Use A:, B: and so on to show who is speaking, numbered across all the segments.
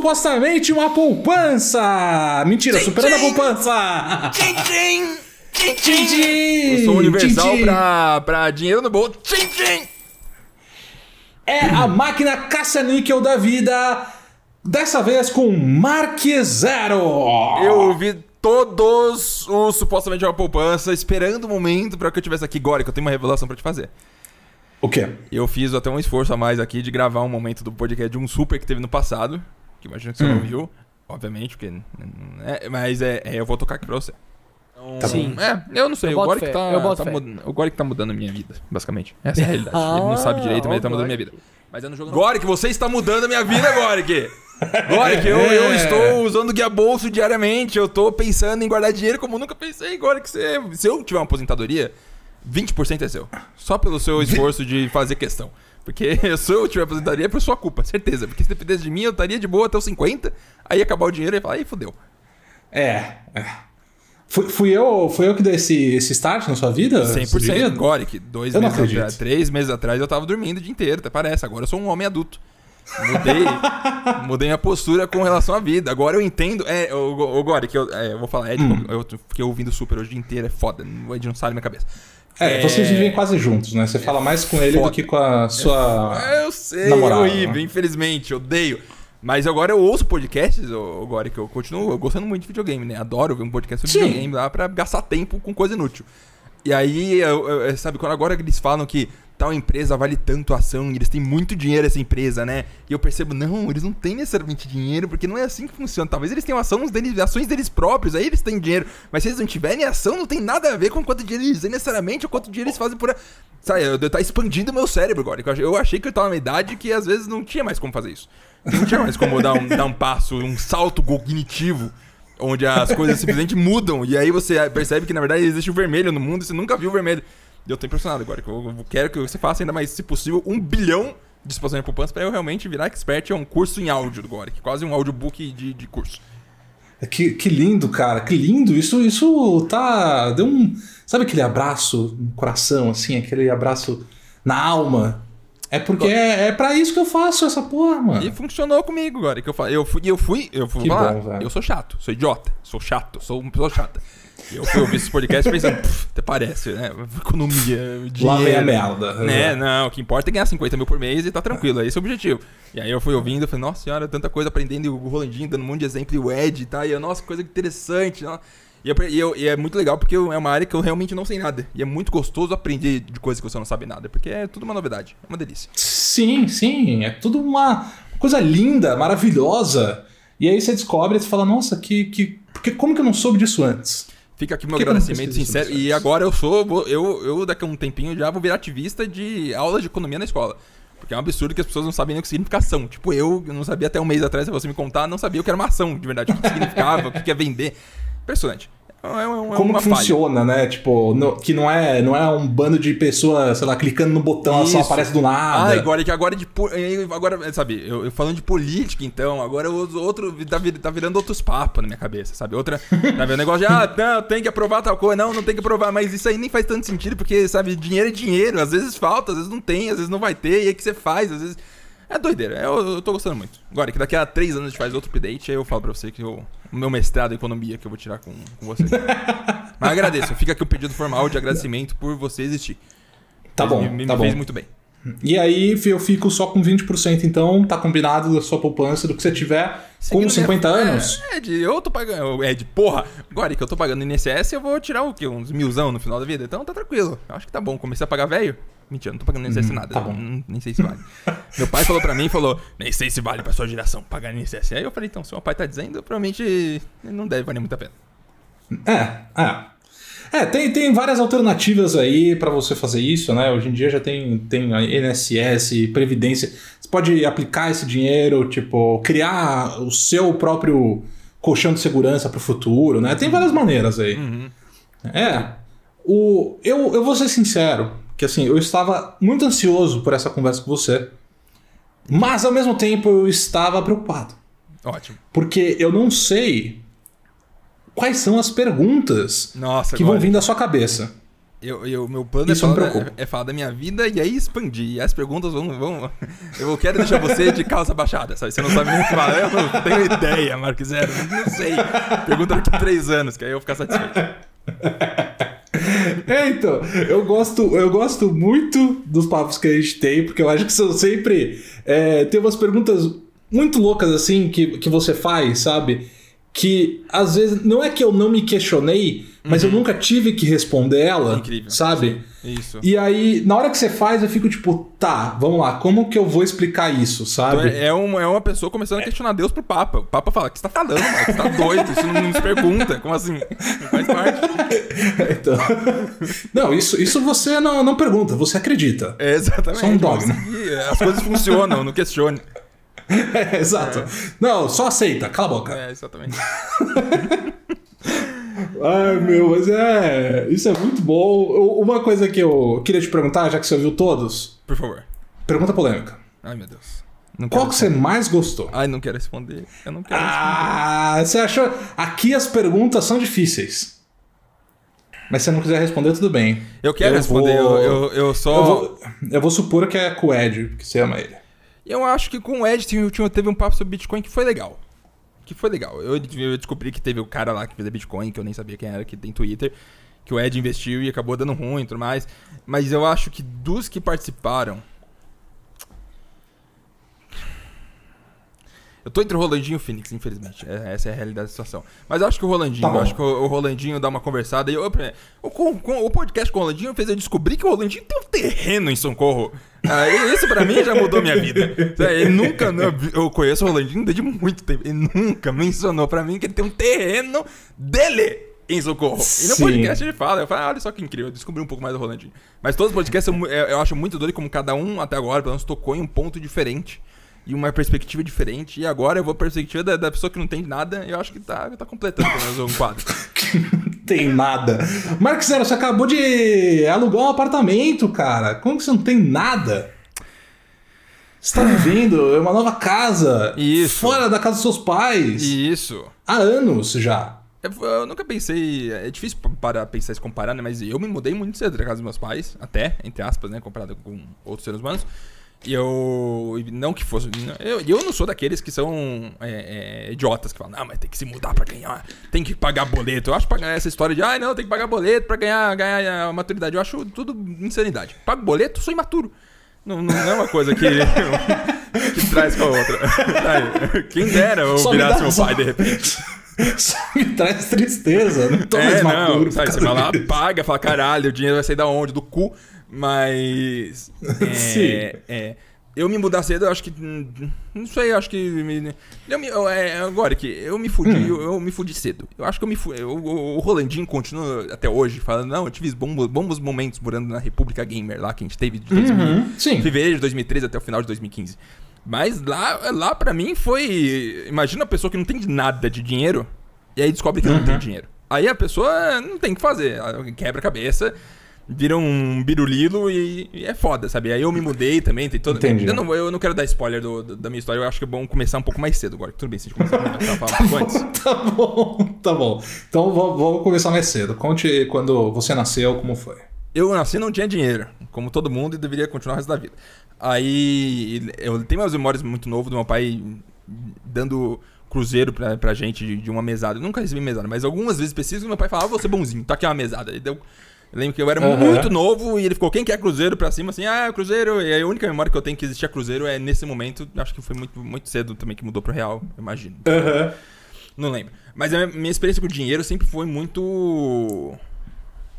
A: supostamente uma poupança. Mentira, tchim, superando tchim. a poupança. Tchim, tchim.
B: Tchim, tchim. tchim. Eu sou universal tchim, Pra, pra dinheiro no bolso. Tchim, tchim.
A: É a máquina caça-níquel da vida. Dessa vez com Mark Zero.
B: Eu vi todos os supostamente uma poupança esperando o momento para que eu tivesse aqui agora, que eu tenho uma revelação para te fazer.
A: O quê?
B: Eu fiz até um esforço a mais aqui de gravar um momento do podcast de um super que teve no passado, que imagino que você hum. não viu, obviamente, porque. É, mas é, é, eu vou tocar aqui pra você. Então, tá Sim. É, eu não sei. Eu o Goric tá, eu tá mudando, o Goric tá mudando a minha vida, basicamente. Essa é a realidade. ah, ele não sabe direito, mas ele tá mudando a minha vida. Mas eu não jogo. Goric, você está mudando a minha vida, Goric! Goric, eu, eu estou usando guia bolso diariamente. Eu estou pensando em guardar dinheiro como nunca pensei. Agora que você. Se eu tiver uma aposentadoria, 20% é seu. Só pelo seu esforço de fazer questão. Porque se eu tiver aposentadoria é por sua culpa, certeza. Porque se dependesse de mim, eu estaria de boa até os 50, aí acabar o dinheiro e falar, aí fodeu.
A: É. é. Fui, fui, eu, fui eu que dei esse, esse start na sua vida?
B: 100%. Goric, dois eu meses atrás, três meses atrás eu tava dormindo o dia inteiro, até parece. Agora eu sou um homem adulto. Mudei, mudei minha postura com relação à vida. Agora eu entendo. É, o, o Goric, eu, é, eu vou falar, Ed, hum. eu fiquei ouvindo super hoje o dia inteiro, é foda. O Ed não sai da minha cabeça.
A: É, é, vocês vivem quase juntos, né? Você fala mais com ele Foda. do que com a sua.
B: É, eu sei, namorada, horrível, né? infelizmente, odeio. Mas agora eu ouço podcasts, agora que eu continuo gostando muito de videogame, né? Adoro ver um podcast sobre Sim. videogame lá pra gastar tempo com coisa inútil. E aí, eu, eu, sabe, quando agora eles falam que tal empresa vale tanto a ação, eles têm muito dinheiro essa empresa, né? E eu percebo, não, eles não têm necessariamente dinheiro, porque não é assim que funciona. Talvez eles tenham ação deles, ações deles próprios, aí eles têm dinheiro. Mas se eles não tiverem ação, não tem nada a ver com quanto dinheiro eles têm necessariamente, ou quanto dinheiro eles fazem por... Sabe, eu, tá expandindo meu cérebro agora. Eu achei que eu tava numa idade que às vezes não tinha mais como fazer isso. Não tinha mais como dar um, dar um passo, um salto cognitivo onde as coisas simplesmente mudam. E aí você percebe que, na verdade, existe o vermelho no mundo e você nunca viu o vermelho. Eu tô impressionado agora. Eu quero que você faça ainda mais, se possível, um bilhão de expansão de poupança para eu realmente virar expert em um curso em áudio do Goric. Quase um audiobook de, de curso.
A: É que, que lindo, cara. Que lindo. Isso, isso tá. Deu um. Sabe aquele abraço no coração, assim? Aquele abraço na alma. É porque é, é para isso que eu faço essa porra, mano.
B: E funcionou comigo agora. Que eu, eu fui, eu fui, eu fui falar. Bom, eu sou chato, sou idiota, sou chato, sou uma pessoa chata. Eu fui ouvir esse podcast pensando, até parece, né? Economia, dinheiro. Lá vem
A: a merda.
B: Né? Não, o que importa é ganhar 50 mil por mês e tá tranquilo. Esse é o objetivo. E aí eu fui ouvindo, falei, nossa senhora, tanta coisa aprendendo, e o Rolandinho dando um monte de exemplo, e o Ed, tá? E eu, nossa, coisa interessante. E, eu, e, eu, e, é muito legal porque é uma área que eu realmente não sei nada. E é muito gostoso aprender de coisas que você não sabe nada, porque é tudo uma novidade, é uma delícia.
A: Sim, sim, é tudo uma coisa linda, maravilhosa. E aí você descobre e você fala, nossa, que, que, porque, como que eu não soube disso antes?
B: Fica aqui meu agradecimento sincero. E agora eu sou, eu, eu daqui a um tempinho já vou virar ativista de aula de economia na escola. Porque é um absurdo que as pessoas não sabem nem o que significa ação. Tipo, eu, eu não sabia até um mês atrás, se você me contar, não sabia o que era uma ação, de verdade. O que significava, o que é vender. Impressionante.
A: É, é, é Como que funciona, né? Tipo, no, que não é, não é um bando de pessoas, sei lá, clicando no botão, ela só aparece do nada.
B: Ah, agora que agora de agora, sabe, eu, eu, falando de política, então, agora outro tá, tá virando outros papos na minha cabeça, sabe? Outra, tá vendo negócio de ah, não, tem que aprovar tal coisa, não, não tem que aprovar, mas isso aí nem faz tanto sentido, porque sabe, dinheiro é dinheiro, às vezes falta, às vezes não tem, às vezes não vai ter, e aí que você faz, às vezes é doideira, eu, eu tô gostando muito. Agora, que daqui a três anos a gente faz outro update, aí eu falo pra você que eu, o meu mestrado em economia que eu vou tirar com, com você. Mas agradeço, fica aqui o pedido formal de agradecimento por você existir.
A: Tá bom,
B: me,
A: tá
B: me
A: bom.
B: fez muito bem.
A: E aí eu fico só com 20%, então tá combinado da sua poupança do que você tiver Seguindo com 50 minha... anos.
B: É, Ed, eu tô pagando. Ed, porra, agora que eu tô pagando INSS, eu vou tirar o quê? Uns milzão no final da vida. Então tá tranquilo. Eu acho que tá bom. Comecei a pagar velho. Mentira, não tô pagando INSS hum, nada. Tá bom. Não, nem sei se vale. meu pai falou pra mim, falou, nem sei se vale pra sua geração pagar INSS. Aí eu falei, então, se meu pai tá dizendo, provavelmente não deve valer muito a pena.
A: É, é. É, tem, tem várias alternativas aí para você fazer isso, né? Hoje em dia já tem, tem a INSS, Previdência. Você pode aplicar esse dinheiro, tipo, criar o seu próprio colchão de segurança para o futuro, né? Tem várias maneiras aí. Uhum. É. O, eu, eu vou ser sincero, que assim, eu estava muito ansioso por essa conversa com você, mas ao mesmo tempo eu estava preocupado.
B: Ótimo.
A: Porque eu não sei quais são as perguntas
B: Nossa,
A: que vão vir da sua cabeça.
B: Eu, eu, meu plano é falar, é falar, da minha vida e aí expandir. E as perguntas vão. vão eu quero deixar você de calça baixada, sabe? Você não sabe nem o que falar. Eu não tenho ideia, Marcos Zero. Não sei. Pergunta daqui três anos, que aí eu vou ficar satisfeito.
A: É, então, eu gosto, eu gosto muito dos papos que a gente tem, porque eu acho que são sempre. É, tem umas perguntas muito loucas assim que, que você faz, sabe? Que às vezes não é que eu não me questionei, mas uhum. eu nunca tive que responder ela, Incrível. sabe?
B: Sim, isso.
A: E aí, na hora que você faz, eu fico tipo, tá, vamos lá, como que eu vou explicar isso, sabe?
B: Então, é, é, uma, é uma pessoa começando a questionar Deus pro Papa. O Papa fala, o que você tá falando, mano? Você tá doido, isso não, nos pergunta. Como assim? Não faz parte.
A: então, não, isso, isso você não, não pergunta, você acredita.
B: É, exatamente.
A: Só um dogma.
B: As coisas funcionam, não questione.
A: É, exato. É. Não, só aceita, cala a boca.
B: É, exatamente.
A: Ai, meu, mas é. Isso é muito bom. Uma coisa que eu queria te perguntar, já que você ouviu todos.
B: Por favor.
A: Pergunta polêmica.
B: Ai, meu Deus.
A: Qual que você mais gostou?
B: Ai, não quero responder. Eu não quero
A: ah, responder. você achou. Aqui as perguntas são difíceis. Mas se você não quiser responder, tudo bem.
B: Eu quero eu responder, vou... eu, eu, eu só.
A: Eu vou, eu vou supor que é com o Ed, que você ama ele.
B: Eu acho que com o Ed teve um papo sobre Bitcoin que foi legal que foi legal. Eu, eu, descobri que teve o cara lá que fez Bitcoin, que eu nem sabia quem era, que tem Twitter, que o Ed investiu e acabou dando ruim e tudo mais. Mas eu acho que dos que participaram, Eu tô entre o Rolandinho e o Phoenix, infelizmente. É, essa é a realidade da situação. Mas eu acho que o Rolandinho, tá acho que o, o, Rolandinho dá uma conversada. E eu, o, com, com, o podcast com o Rolandinho fez eu descobrir que o Rolandinho tem um terreno em São Corro. Ah, isso pra mim já mudou minha vida. Ele nunca. Eu conheço o Rolandinho desde muito tempo. Ele nunca mencionou pra mim que ele tem um terreno dele em Socorro. E no podcast ele fala, eu falo, ah, olha só que incrível, eu descobri um pouco mais do Rolandinho. Mas todos os podcasts eu, eu acho muito doido como cada um até agora, pelo menos, tocou em um ponto diferente e uma perspectiva diferente. E agora eu vou a perspectiva da, da pessoa que não tem nada. Eu acho que tá, tá completando pelo menos um quadro.
A: tem nada. Marcos Zero, você acabou de alugar um apartamento, cara. Como que você não tem nada? Você tá vivendo uma nova casa.
B: Isso.
A: Fora da casa dos seus pais.
B: Isso.
A: Há anos já.
B: Eu, eu nunca pensei. É difícil para pensar se comparar, né? Mas eu me mudei muito cedo da casa dos meus pais, até, entre aspas, né? Comparado com outros seres humanos. E eu. Não que fosse. Eu, eu não sou daqueles que são é, é, idiotas que falam, não, mas tem que se mudar pra ganhar, tem que pagar boleto. Eu acho pagar essa história de, ah, não, tem que pagar boleto pra ganhar, ganhar a maturidade. Eu acho tudo insanidade. Pago boleto, sou imaturo. Não, não é uma coisa que, que traz com a outra. Quem dera eu Só virasse meu pai de repente.
A: Só me traz tristeza, não tô é, mais. Não,
B: sabe, você vai lá, paga, fala, caralho, o dinheiro vai sair da onde? Do cu. Mas. É, Sim. É, eu me mudar cedo, eu acho que. Não sei, eu acho que. Eu me, eu, é, agora que eu me fudi, hum. eu, eu, me fudi cedo. Eu acho que eu me fudi. Eu, o, o Rolandinho continua até hoje falando, não, eu tive bons, bons momentos morando na República Gamer lá, que a gente teve de 2000, uhum. Sim. fevereiro de 2013 até o final de 2015. Mas lá, lá pra mim foi. Imagina a pessoa que não tem nada de dinheiro e aí descobre que uhum. não tem dinheiro. Aí a pessoa não tem o que fazer, quebra a cabeça vira um birulilo e, e, é foda, sabe? Aí eu me mudei também, tem todo.
A: Entendi.
B: Eu não, eu não quero dar spoiler do, do, da minha história, eu acho que é bom começar um pouco mais cedo agora. Tudo bem, se a gente começar a falar
A: tá, bom, antes. tá bom, tá bom. Então vamos começar mais cedo. Conte quando você nasceu, como foi.
B: Eu nasci não tinha dinheiro, como todo mundo, e deveria continuar o resto da vida. Aí eu tenho umas memórias muito novas do meu pai dando cruzeiro pra, pra gente de, de uma mesada. Eu nunca recebi mesada, mas algumas vezes específicas meu pai falava, ah, você bonzinho, tá aqui uma mesada. Ele deu eu lembro que eu era uhum. muito novo e ele ficou, quem quer Cruzeiro pra cima, assim, ah, Cruzeiro. E a única memória que eu tenho que existia Cruzeiro é nesse momento, acho que foi muito, muito cedo também que mudou pro Real, imagino.
A: Uhum.
B: Não lembro. Mas a minha experiência com o dinheiro sempre foi muito.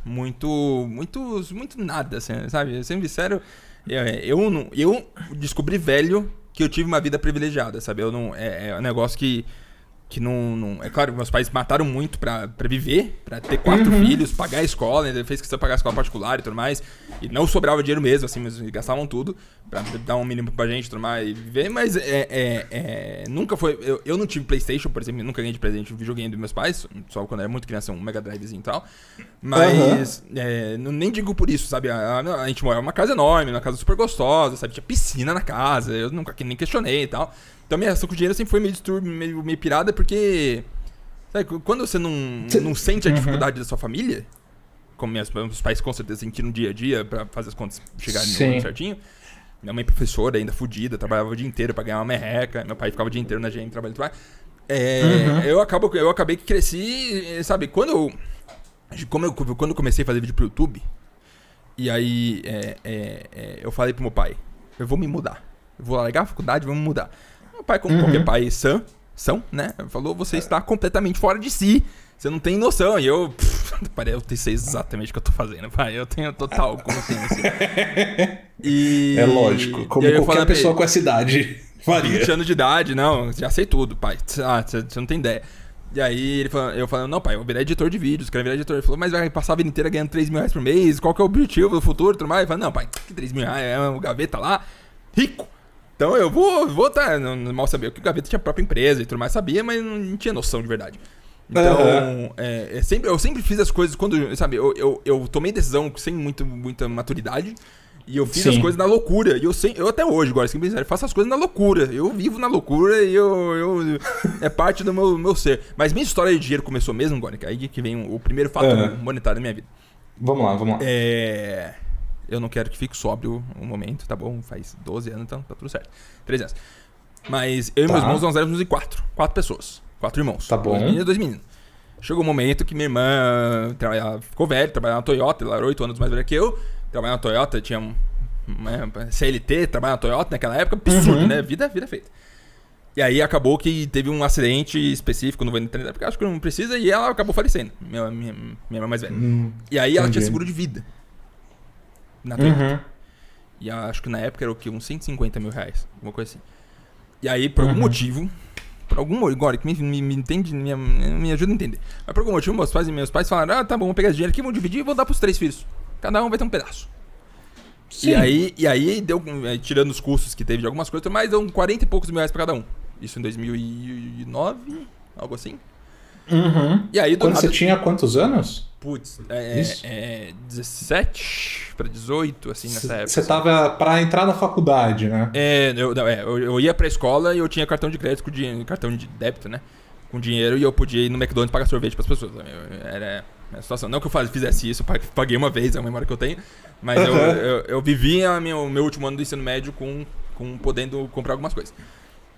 B: Muito. Muito. Muito nada, assim, sabe? Sempre sério. Eu, eu, eu descobri velho que eu tive uma vida privilegiada, sabe? Eu não. É, é um negócio que que não, não, É claro, meus pais mataram muito pra, pra viver, pra ter quatro uhum. filhos, pagar a escola? Ele fez questão de pagar a escola particular e tudo mais. E não sobrava dinheiro mesmo, assim, mas gastavam tudo pra dar um mínimo pra gente, tudo mais, e viver. Mas é, é, é, nunca foi. Eu, eu não tive PlayStation, por exemplo, nunca ganhei de presente o videogame dos meus pais, só quando era muito criança, um Mega Drivezinho e tal. Mas uhum. é, não, nem digo por isso, sabe? A, a, a gente morava numa casa enorme, numa casa super gostosa, sabe? Tinha piscina na casa, eu nunca nem questionei e tal. Então minha relação com o dinheiro sempre foi meio distúrbio, meio, meio pirada, porque. Sabe, quando você não, não sente a uhum. dificuldade da sua família, como meus, meus pais com certeza sentiram no dia a dia pra fazer as contas chegarem Sim. no certinho. Minha mãe professora, ainda fodida, trabalhava o dia inteiro pra ganhar uma merreca. Meu pai ficava o dia inteiro na GM trabalhando. É, uhum. eu, acabo, eu acabei que cresci, sabe, quando eu, como eu. Quando eu comecei a fazer vídeo pro YouTube, e aí é, é, é, eu falei pro meu pai, eu vou me mudar. Eu vou largar a faculdade, vou me mudar. Meu pai, como uhum. qualquer pai sã, são, né? Falou, você está completamente fora de si. Você não tem noção. E eu. Parei, eu sei exatamente o que eu tô fazendo, pai. Eu tenho total consciência.
A: e. É lógico, como qualquer pessoa com essa idade
B: faria. 20 anos de idade, não, já sei tudo, pai. Ah, você não tem ideia. E aí ele falou, eu falando, não, pai, eu vou virar editor de vídeos, quero virar editor. Ele falou, mas vai passar a vida inteira ganhando 3 mil reais por mês, qual que é o objetivo do futuro e tudo mais? Eu falei, não, pai, que 3 mil reais? É um gaveta lá, rico. Então eu vou, vou tá, não, mal saber que o gaveta tinha a própria empresa e tudo mais, sabia, mas não tinha noção de verdade. Então, uhum. é, é sempre, eu sempre fiz as coisas quando, sabe, eu, eu, eu tomei decisão sem muito, muita maturidade. E eu fiz Sim. as coisas na loucura. E eu, sei, eu até hoje, agora, assim, eu faço as coisas na loucura. Eu vivo na loucura e eu, eu é parte do meu, meu ser. Mas minha história de dinheiro começou mesmo, Gônica. Aí que vem o primeiro fato uhum. monetário da minha vida.
A: Vamos lá, vamos lá.
B: É... Eu não quero que fique sóbrio um momento, tá bom? Faz 12 anos, então tá tudo certo. 13 anos. Mas eu tá. e meus irmãos nós éramos em quatro. Quatro pessoas. Quatro irmãos.
A: Tá bom.
B: Dois meninos e dois meninos. Chegou um momento que minha irmã ficou velha, trabalhava na Toyota, ela era 8 anos mais velha que eu. Trabalhava na Toyota, tinha né, CLT, trabalhava na Toyota naquela época, absurdo, uhum. né? Vida, vida feita. E aí acabou que teve um acidente específico, não vou entender, porque acho que não precisa, e ela acabou falecendo, minha, minha, minha irmã mais velha. Hum, e aí ela tinha seguro de vida. Na Toyota. Uhum. E acho que na época era o quê? Uns 150 mil reais, alguma coisa assim. E aí, por algum uhum. motivo, por algum motivo, agora que me, me, me entende, me, me ajuda a entender. Mas por algum motivo, meus pais e meus pais falaram: ah, tá bom, vamos pegar esse dinheiro aqui, vamos dividir e vou dar pros três filhos. Cada um vai ter um pedaço. Sim. E aí, e aí deu, eh, tirando os custos que teve de algumas coisas, mais deu 40 e poucos mil reais pra cada um. Isso em 2009, algo assim.
A: Uhum. E aí, Quando nada... você tinha quantos anos?
B: Putz, é, é 17 para 18, assim, nessa época.
A: Você assim. tava para entrar na faculdade, né?
B: É, eu, não, é, eu, eu ia pra escola e eu tinha cartão de crédito com dinheiro, cartão de débito, né? Com dinheiro e eu podia ir no McDonald's pagar sorvete pras pessoas. Era a situação. Não que eu fizesse isso, eu paguei uma vez, é uma memória que eu tenho. Mas uhum. eu, eu, eu vivi o meu, meu último ano do ensino médio com, com podendo comprar algumas coisas.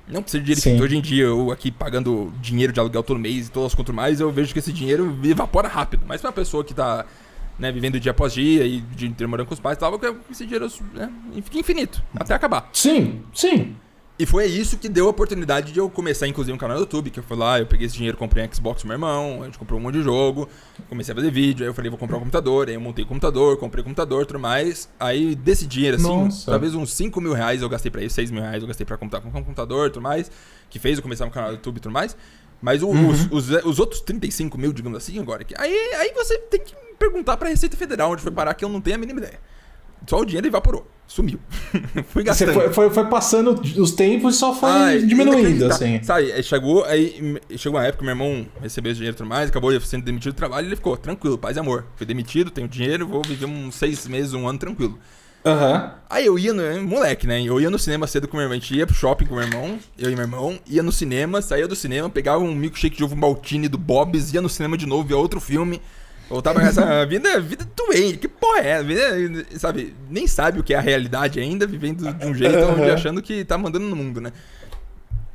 B: Não precisa de dinheiro Hoje em dia, eu aqui pagando dinheiro de aluguel todo mês e todas as contas mais, eu vejo que esse dinheiro evapora rápido. Mas pra uma pessoa que tá né, vivendo dia após dia e de morando com os pais e tal, esse dinheiro né, fica infinito, até acabar.
A: Sim, sim.
B: E foi isso que deu a oportunidade de eu começar, inclusive, um canal no YouTube, que eu fui lá, eu peguei esse dinheiro, comprei um Xbox pro meu irmão, a gente comprou um monte de jogo, comecei a fazer vídeo, aí eu falei, vou comprar um computador, aí eu montei o computador, comprei o computador, tudo mais. Aí desse dinheiro, assim, Nossa. talvez uns 5 mil reais eu gastei pra isso, 6 mil reais eu gastei pra comprar um computador, tudo mais, que fez eu começar um canal no YouTube e tudo mais. Mas o, uhum. os, os, os, outros 35 mil, digamos assim, agora, que aí, aí você tem que perguntar pra Receita Federal onde foi parar, que eu não tenho a mínima ideia. Só o dinheiro evaporou. Sumiu.
A: Fui gastando. Você foi, foi, foi, passando os tempos e só foi Ai, diminuindo, assim.
B: Sabe, chegou, aí chegou uma época, meu irmão recebeu esse dinheiro e tudo mais, acabou sendo demitido do trabalho e ele ficou tranquilo, paz e amor. Fui demitido, tenho dinheiro, vou viver uns seis meses, um ano tranquilo.
A: Uhum.
B: Aí eu ia, no, moleque, né? Eu ia no cinema cedo com meu irmão. A gente ia pro shopping com meu irmão, eu e meu irmão, ia no cinema, saía do cinema, pegava um milkshake de ovo maltine do Bob's, ia no cinema de novo, via outro filme. Voltar pra essa vida, vida doente. Que porra é essa? Vida, sabe, nem sabe o que é a realidade ainda, vivendo de um jeito uhum. achando que tá mandando no mundo, né?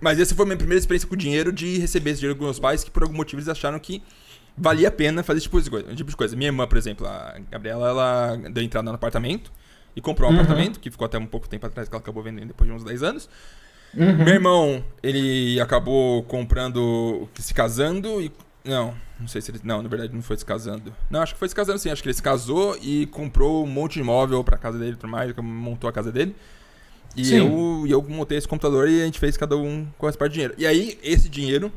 B: Mas essa foi a minha primeira experiência com o dinheiro de receber esse dinheiro com meus pais, que por algum motivo eles acharam que valia a pena fazer esse tipo de coisa. Tipo de coisa. Minha irmã, por exemplo, a Gabriela, ela deu entrada no apartamento e comprou um uhum. apartamento, que ficou até um pouco tempo atrás, que ela acabou vendendo depois de uns 10 anos. Uhum. Meu irmão, ele acabou comprando, se casando e não, não sei se ele. Não, na verdade não foi se casando. Não, acho que foi se casando sim. Acho que ele se casou e comprou um monte de imóvel pra casa dele e tudo mais, montou a casa dele. E eu, eu montei esse computador e a gente fez cada um com essa parte de dinheiro. E aí, esse dinheiro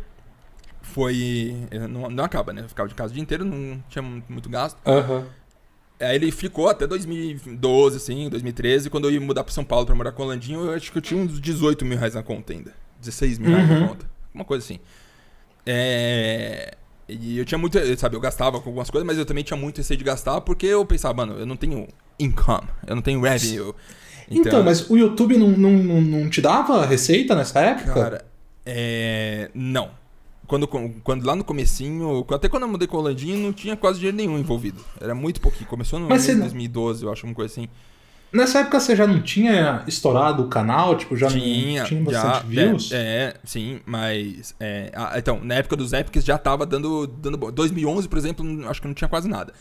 B: foi. Não, não acaba, né? Eu ficava de casa o dia inteiro, não tinha muito gasto.
A: Uhum.
B: Aí ele ficou até 2012, assim, 2013, quando eu ia mudar pra São Paulo pra morar com o Landinho, eu acho que eu tinha uns 18 mil reais na conta ainda. 16 mil reais na uhum. conta. Uma coisa assim. É. E eu tinha muito, sabe, eu gastava com algumas coisas, mas eu também tinha muito receio de gastar porque eu pensava, mano, eu não tenho income, eu não tenho revenue.
A: Então, então mas o YouTube não, não, não, te dava receita nessa época?
B: Cara, é. Não. quando, quando lá no comecinho, até quando eu mudei com o Rolandinho, não tinha quase dinheiro nenhum envolvido. Era muito pouquinho. Começou no Mas 2012, eu acho, uma coisa assim.
A: Nessa época você já não tinha estourado o canal? Tipo, já
B: tinha, não tinha bastante já, views? É, é sim, mas... É, então, na época dos Epics já tava dando... dando 2011, por exemplo, acho que não tinha quase nada.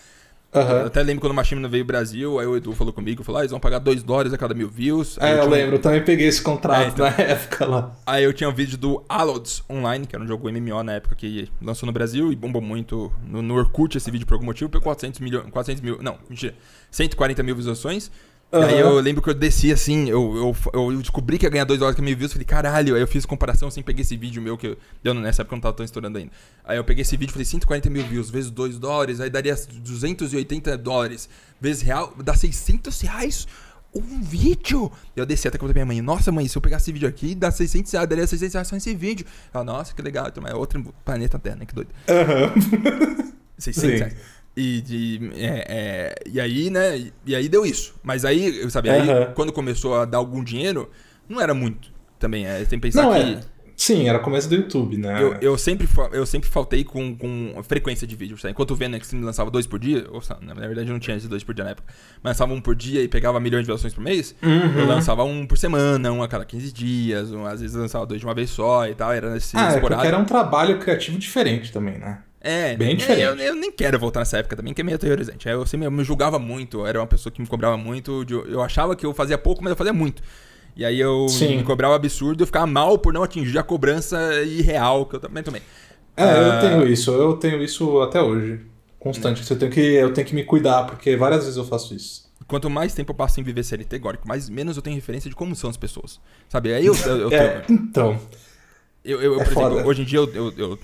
B: Uhum. Eu até lembro quando o Machine veio ao Brasil, aí o Edu falou comigo, falou, ah, eles vão pagar 2 dólares a cada mil views.
A: Aí é, eu, eu lembro, eu também peguei esse contrato é, então... na época lá.
B: Aí eu tinha um vídeo do Alods Online, que era um jogo MMO na época que lançou no Brasil e bombou muito no, no Orkut esse vídeo por algum motivo, pegou 400 mil, 400 mil, não, mentira, 140 mil visualizações. Uhum. Aí eu lembro que eu desci assim, eu, eu, eu descobri que ia ganhar 2 dólares que mil views, falei, caralho, aí eu fiz comparação assim, peguei esse vídeo meu que eu, nessa época eu não tava tão estourando ainda. Aí eu peguei esse vídeo, falei, 140 mil views vezes 2 dólares, aí daria 280 dólares vezes real, dá 600 reais um vídeo. Eu desci até com a minha mãe, nossa mãe, se eu pegar esse vídeo aqui, dá 600 reais, daria 600 reais só esse vídeo. Ela, nossa, que legal, então é outro planeta Terra, né, que doido. Uhum. 600 Sim. reais. E, de, é, é, e aí, né? E aí deu isso. Mas aí, sabe, aí uhum. quando começou a dar algum dinheiro, não era muito também. É, tem que pensar não, que. É.
A: Sim, era começo do YouTube, né?
B: Eu, eu, sempre, eu sempre faltei com, com frequência de vídeo. Sabe? Enquanto o Venom Extreme lançava dois por dia, ou, na verdade não tinha esses dois por dia na época, mas lançava um por dia e pegava milhões de visualizações por mês, uhum. eu lançava um por semana, um a cada 15 dias, um, às vezes lançava dois de uma vez só e tal. Era nesse
A: ah, é era um trabalho criativo diferente também, né?
B: É, bem diferente. Eu, eu, nem quero voltar nessa época também, que é meio aterrorizante. Eu sempre me julgava muito, era uma pessoa que me cobrava muito. Eu achava que eu fazia pouco, mas eu fazia muito. E aí eu Sim. me cobrava absurdo, eu ficava mal por não atingir a cobrança irreal que eu também tomei.
A: É, eu ah, tenho isso, eu tenho isso até hoje. Constante. Eu tenho, que, eu tenho que me cuidar, porque várias vezes eu faço isso.
B: Quanto mais tempo eu passo em viver CLT, Górico, mais menos eu tenho referência de como são as pessoas. Sabe? Aí eu. eu, eu
A: é, então.
B: Eu, eu, é por exemplo, hoje em dia, eu, eu, eu,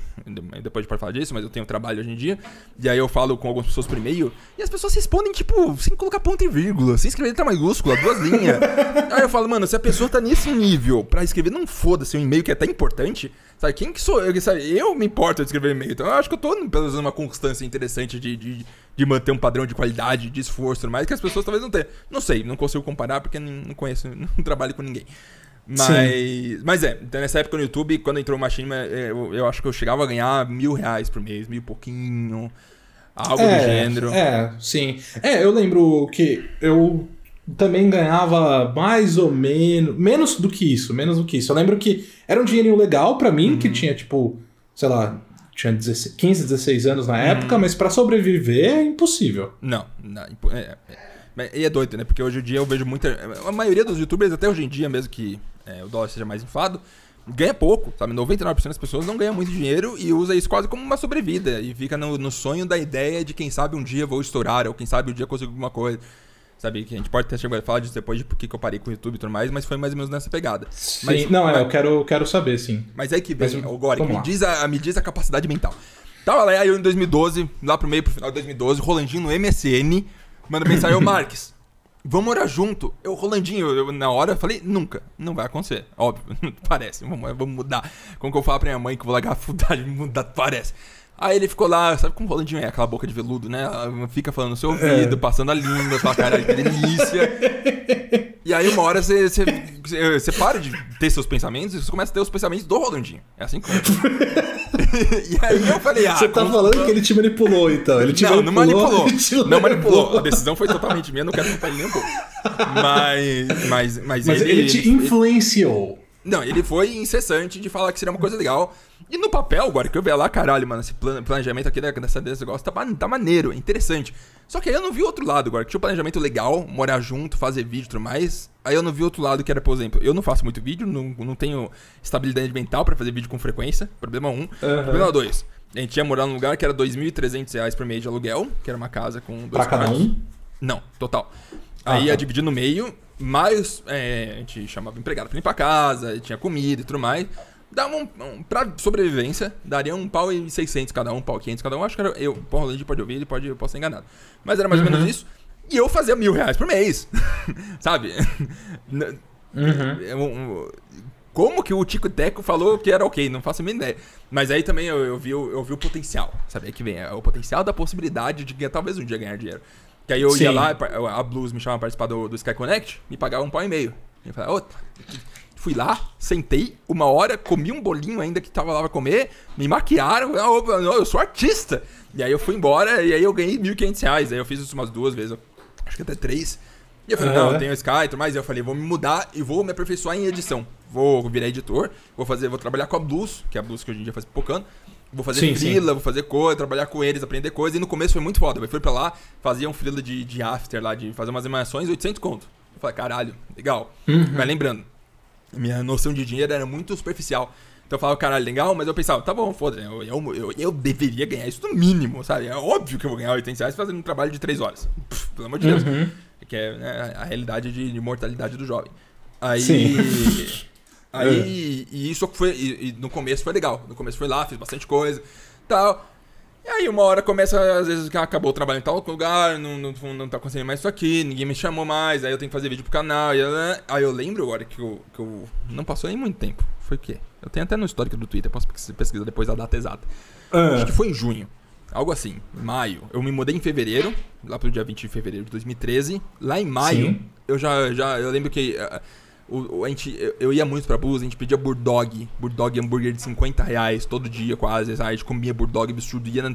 B: depois pode falar disso, mas eu tenho trabalho hoje em dia, e aí eu falo com algumas pessoas por e-mail, e as pessoas respondem, tipo, sem colocar ponto e vírgula, sem escrever letra maiúscula, duas linhas. aí eu falo, mano, se a pessoa tá nesse nível pra escrever, não foda-se um e-mail que é tão importante, sabe, quem que sou eu? Sabe, eu me importo de escrever e-mail, então eu acho que eu tô, pelo menos, uma constância interessante de, de, de manter um padrão de qualidade, de esforço, mais que as pessoas talvez não tenham. Não sei, não consigo comparar porque não conheço, não trabalho com ninguém. Mas, mas é, então nessa época no YouTube, quando entrou o Machine, eu, eu acho que eu chegava a ganhar mil reais por mês, mil pouquinho, algo é, do gênero.
A: É, sim. É, eu lembro que eu também ganhava mais ou menos, menos do que isso, menos do que isso. Eu lembro que era um dinheirinho legal para mim, uhum. que tinha tipo, sei lá, tinha 16, 15, 16 anos na uhum. época, mas para sobreviver é impossível.
B: Não, não é, é, e é doido, né? Porque hoje em dia eu vejo muita. A maioria dos youtubers, até hoje em dia, mesmo que é, o dólar seja mais inflado, ganha pouco, sabe? 99% das pessoas não ganham muito dinheiro e usa isso quase como uma sobrevida. E fica no, no, sonho da ideia de quem sabe um dia vou estourar, ou quem sabe um dia consigo alguma coisa. Sabe? Que a gente pode até chegar a falar disso depois de por que eu parei com o YouTube e tudo mais, mas foi mais ou menos nessa pegada.
A: Sim,
B: mas,
A: não, é, mas, eu quero, quero saber, sim.
B: Mas aí que vem, mas, Gori, me diz, a, me diz a capacidade mental. Tava lá eu em 2012, lá pro meio pro final de 2012, Rolandinho no MSN, manda mensagem ao Marques. Vamos morar junto. Eu, Rolandinho, eu, na hora, falei, nunca. Não vai acontecer. Óbvio, parece. Vamos, vamos mudar. Como que eu falo pra minha mãe que eu vou largar a faculdade, mudar, parece. Aí ele ficou lá, sabe como o Rolandinho é? Aquela boca de veludo, né? Fica falando no seu ouvido, é. passando a língua, fala, caralho, que delícia. e aí uma hora você, você, você, para de ter seus pensamentos e você começa a ter os pensamentos do Rolandinho. É assim que E aí eu falei, ah.
A: Você tá falando que ele te manipulou, então. Ele te
B: não,
A: manipulou.
B: Não manipulou. Não manipulou. A decisão foi totalmente minha, não quero culpar ele nem um pouco. Mas. Mas,
A: mas, mas ele, ele, te influenciou.
B: Ele, não, ele foi incessante de falar que seria uma coisa legal. E no papel, agora que eu vi lá, caralho, mano, esse planejamento aqui dessa, desse negócio tá, tá maneiro, é interessante. Só que aí eu não vi outro lado agora, que tinha um planejamento legal, morar junto, fazer vídeo e tudo mais. Aí eu não vi outro lado que era, por exemplo, eu não faço muito vídeo, não, não tenho estabilidade mental para fazer vídeo com frequência. Problema um. Uhum. Problema dois. A gente ia morar num lugar que era R$ 2.300 por mês de aluguel, que era uma casa com dois
A: Pra cada um?
B: Não, total. Ah, aí tá. ia dividir no meio, mais é, a gente chamava empregado pra limpar a casa, tinha comida e tudo mais. Dava um, um, pra sobrevivência, daria um pau e 600 cada um, um pau 500 cada um. Acho que era eu. O Roland pode ouvir, ele pode, eu posso ser enganado. Mas era mais uhum. ou menos isso. E eu fazia mil reais por mês. Sabe? Uhum. Como que o Tico Teco falou que era ok? Não faço a mínima ideia. Mas aí também eu, eu, vi, eu vi o potencial. Sabe? Aí que vem. É o potencial da possibilidade de talvez um dia ganhar dinheiro. Que aí eu Sim. ia lá, a Blues me chamava pra participar do, do Sky Connect, me pagava um pau e meio. E eu falava, ô, fui lá, sentei uma hora, comi um bolinho ainda que tava lá pra comer, me maquiaram, eu, eu sou artista. E aí eu fui embora e aí eu ganhei 1.500 reais. Aí eu fiz isso umas duas vezes, acho que até três. E eu falei, uhum. não, eu tenho Sky e tudo mais. E eu falei, vou me mudar e vou me aperfeiçoar em edição. Vou virar editor, vou fazer, vou trabalhar com a Blues, que é a Blues que hoje em dia faz pipocando. Vou fazer sim, frila, sim. vou fazer coisa, trabalhar com eles, aprender coisa. E no começo foi muito foda. Eu fui pra lá, fazia um frila de, de after lá, de fazer umas animações, 800 conto. Eu falei, caralho, legal. Uhum. Mas lembrando, minha noção de dinheiro era muito superficial. Então eu falava, caralho, legal, mas eu pensava, tá bom, foda eu, eu, eu, eu, deveria ganhar isso no mínimo, sabe? É óbvio que eu vou ganhar 800 reais fazendo um trabalho de 3 horas. Pff, pelo amor de Deus. Uhum. Que é né, a realidade de, de, mortalidade do jovem. Aí. Sim. Aí. E isso foi. E, e no começo foi legal. No começo foi lá, fiz bastante coisa tal. Aí uma hora começa, às vezes, que acabou o trabalho em tal lugar, não, não, não tá conseguindo mais isso aqui, ninguém me chamou mais, aí eu tenho que fazer vídeo pro canal. E, aí eu lembro agora que eu, que eu. Não passou nem muito tempo. Foi o quê? Eu tenho até no histórico do Twitter, posso pesquisar depois da data exata. Uh. Acho que foi em junho. Algo assim, maio. Eu me mudei em fevereiro, lá pro dia 20 de fevereiro de 2013. Lá em maio, Sim. eu já, já. Eu lembro que. Uh, o, a gente, eu, eu, ia muito pra Blues, a gente pedia Burdog, Burdog hambúrguer de 50 reais todo dia quase. A gente comia Burdog absurdo, ia na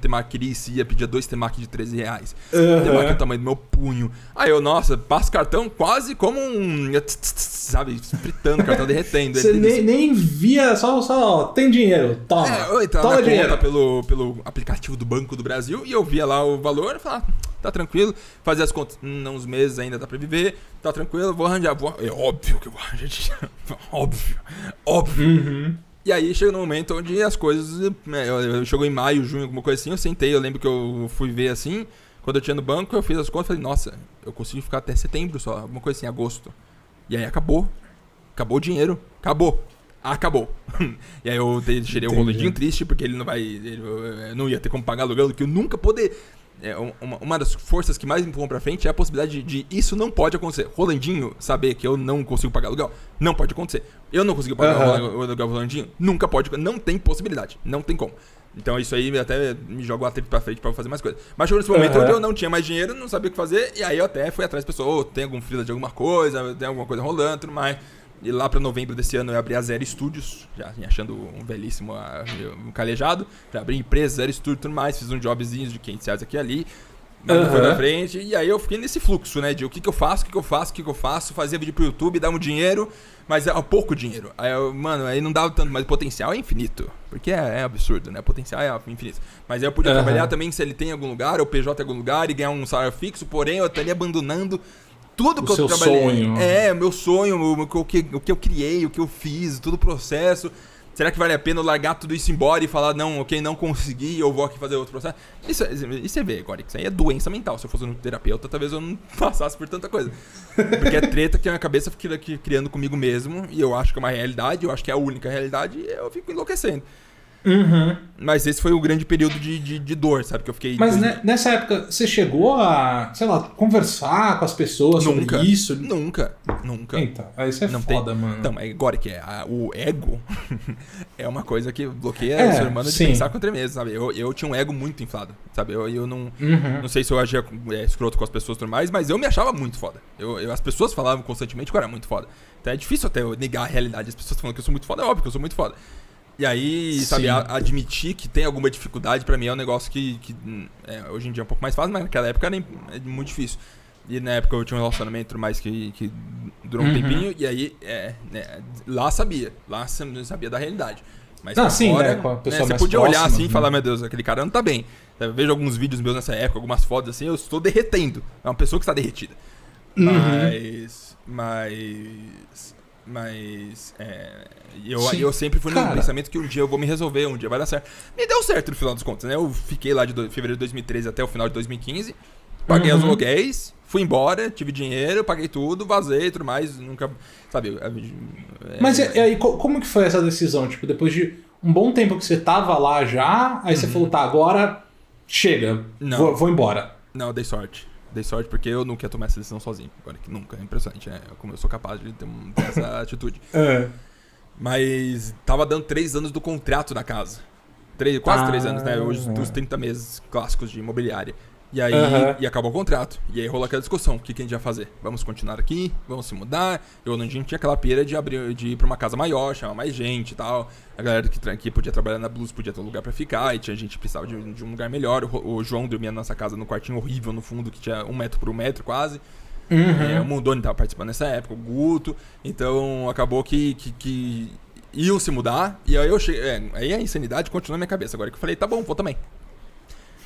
B: temaquirice, ia pedia dois temaki de 13 reais. Uhum. Temaki é o tamanho do meu punho. Aí eu, nossa, passo cartão quase como um. Sabe, fritando, cartão derretendo.
A: Você nem, nem via, só, só tem dinheiro, toma. É, eu entrava
B: toma na dinheiro. pelo, pelo aplicativo do Banco do Brasil e eu via lá o valor e falava tá tranquilo. Fazer as contas, hum, uns meses ainda dá pra viver, tá tranquilo, vou arranjar. Vou... É óbvio que eu vou arranjar. óbvio, óbvio. Uhum. E aí chega no momento onde as coisas. Né, chegou em maio, junho, alguma coisa assim, eu sentei, eu lembro que eu fui ver assim. Quando eu tinha no banco, eu fiz as contas e falei, nossa, eu consigo ficar até setembro só, alguma coisa assim, agosto. E aí acabou. Acabou o dinheiro. Acabou. Acabou. e aí eu tirei o roledinho triste, porque ele não vai. Ele, não ia ter como pagar aluguel, que eu nunca poder é, uma, uma, das forças que mais me empurram pra frente é a possibilidade de, de, isso não pode acontecer. Rolandinho saber que eu não consigo pagar aluguel, não pode acontecer. Eu não consigo pagar uhum. o aluguel Rolandinho, nunca pode, não tem possibilidade, não tem como. Então isso aí até me joga o atrito pra frente pra fazer mais coisas. Mas chegou nesse momento uhum. onde eu não tinha mais dinheiro, não sabia o que fazer, e aí eu até fui atrás da pessoa, oh, tem algum fila de alguma coisa, tem alguma coisa rolando, tudo mais. E lá para novembro desse ano eu abri a Zero Studios, já me achando um belíssimo um calejado. Já abri empresa, Zero Studios e tudo mais, fiz uns jobzinhos de 500 reais aqui e ali. Uhum. Foi pra frente. E aí eu fiquei nesse fluxo, né? De o que, que eu faço, o que, que eu faço, o que, que eu faço. Fazia vídeo pro YouTube, dava um dinheiro, mas é pouco dinheiro. Aí eu, mano, aí não dava tanto, mas o potencial é infinito. Porque é, é absurdo, né? O potencial é infinito. Mas aí eu podia uhum. trabalhar também se ele tem em algum lugar, ou PJ em algum lugar, e ganhar um salário fixo, porém eu estaria abandonando tudo que o eu trabalhei. Sonho. É, meu sonho, o, o, que, o que eu criei, o que eu fiz, todo o processo. Será que vale a pena largar tudo isso embora e falar, não, ok, não consegui, eu vou aqui fazer outro processo? Isso, isso você vê, agora, isso aí é doença mental. Se eu fosse um terapeuta, talvez eu não passasse por tanta coisa. Porque é treta que a minha cabeça fica criando comigo mesmo, e eu acho que é uma realidade, eu acho que é a única realidade, e eu fico enlouquecendo. Uhum. Mas esse foi o grande período de, de, de, dor, sabe? Que eu fiquei.
A: Mas nessa época, você chegou a, sei lá, conversar com as pessoas
B: nunca,
A: sobre isso?
B: Nunca, nunca.
A: Então, aí isso é não foda, tem... mano.
B: Então, é agora que é. A, o ego é uma coisa que bloqueia é, o ser humano de sim. pensar contra ele mesmo, sabe? Eu, eu tinha um ego muito inflado, sabe? Eu, eu não. Uhum. Não sei se eu agia é, escroto com as pessoas e tudo mais, mas eu me achava muito foda. Eu, eu, as pessoas falavam constantemente que eu era muito foda. Então é difícil até eu negar a realidade. As pessoas falando que eu sou muito foda, é óbvio que eu sou muito foda. E aí, Sim. sabe, a, admitir que tem alguma dificuldade para mim é um negócio que, que é, hoje em dia é um pouco mais fácil, mas naquela época era é muito difícil. E na época eu tinha um relacionamento mais que, que durou um uhum. tempinho, e aí é, né, lá sabia, lá sabia da realidade. Mas
A: não, sim, fora, né, né, né,
B: você podia
A: próxima,
B: olhar assim e falar, meu Deus, aquele cara não tá bem. Eu vejo alguns vídeos meus nessa época, algumas fotos assim, eu estou derretendo. É uma pessoa que está derretida. Uhum. Mas. Mas. Mas. É, eu, eu sempre fui no pensamento que um dia eu vou me resolver, um dia vai dar certo. Me deu certo no final dos contos, né? Eu fiquei lá de do, fevereiro de 2013 até o final de 2015. Paguei uhum. os aluguéis, fui embora, tive dinheiro, paguei tudo, vazei e tudo mais. Nunca. Sabe?
A: É, Mas aí, como que foi essa decisão? Tipo, depois de um bom tempo que você tava lá já, aí uhum. você falou, tá, agora chega, vou, vou embora.
B: Não, dei sorte. Dei sorte porque eu nunca ia tomar essa decisão sozinho. Agora que nunca. É impressionante, né? Como eu sou capaz de ter, ter essa atitude. É. Mas tava dando três anos do contrato da casa. Três, quase ah, três anos, né? Os, dos 30 meses clássicos de imobiliária. E aí uhum. e acabou o contrato. E aí rolou aquela discussão: o que, que a gente ia fazer? Vamos continuar aqui? Vamos se mudar? Eu gente tinha aquela pira de abrir de ir pra uma casa maior, chamar mais gente e tal. A galera que, que podia trabalhar na Blues podia ter um lugar para ficar. E tinha gente que precisava de, de um lugar melhor. O, o, João dormia na nossa casa no quartinho horrível no fundo, que tinha um metro por um metro quase. Uhum. É, o Mundoni tava participando nessa época, o Guto. Então acabou que, que, que iam se mudar. E aí eu cheguei. É, aí a insanidade continuou na minha cabeça. Agora que eu falei, tá bom, vou também.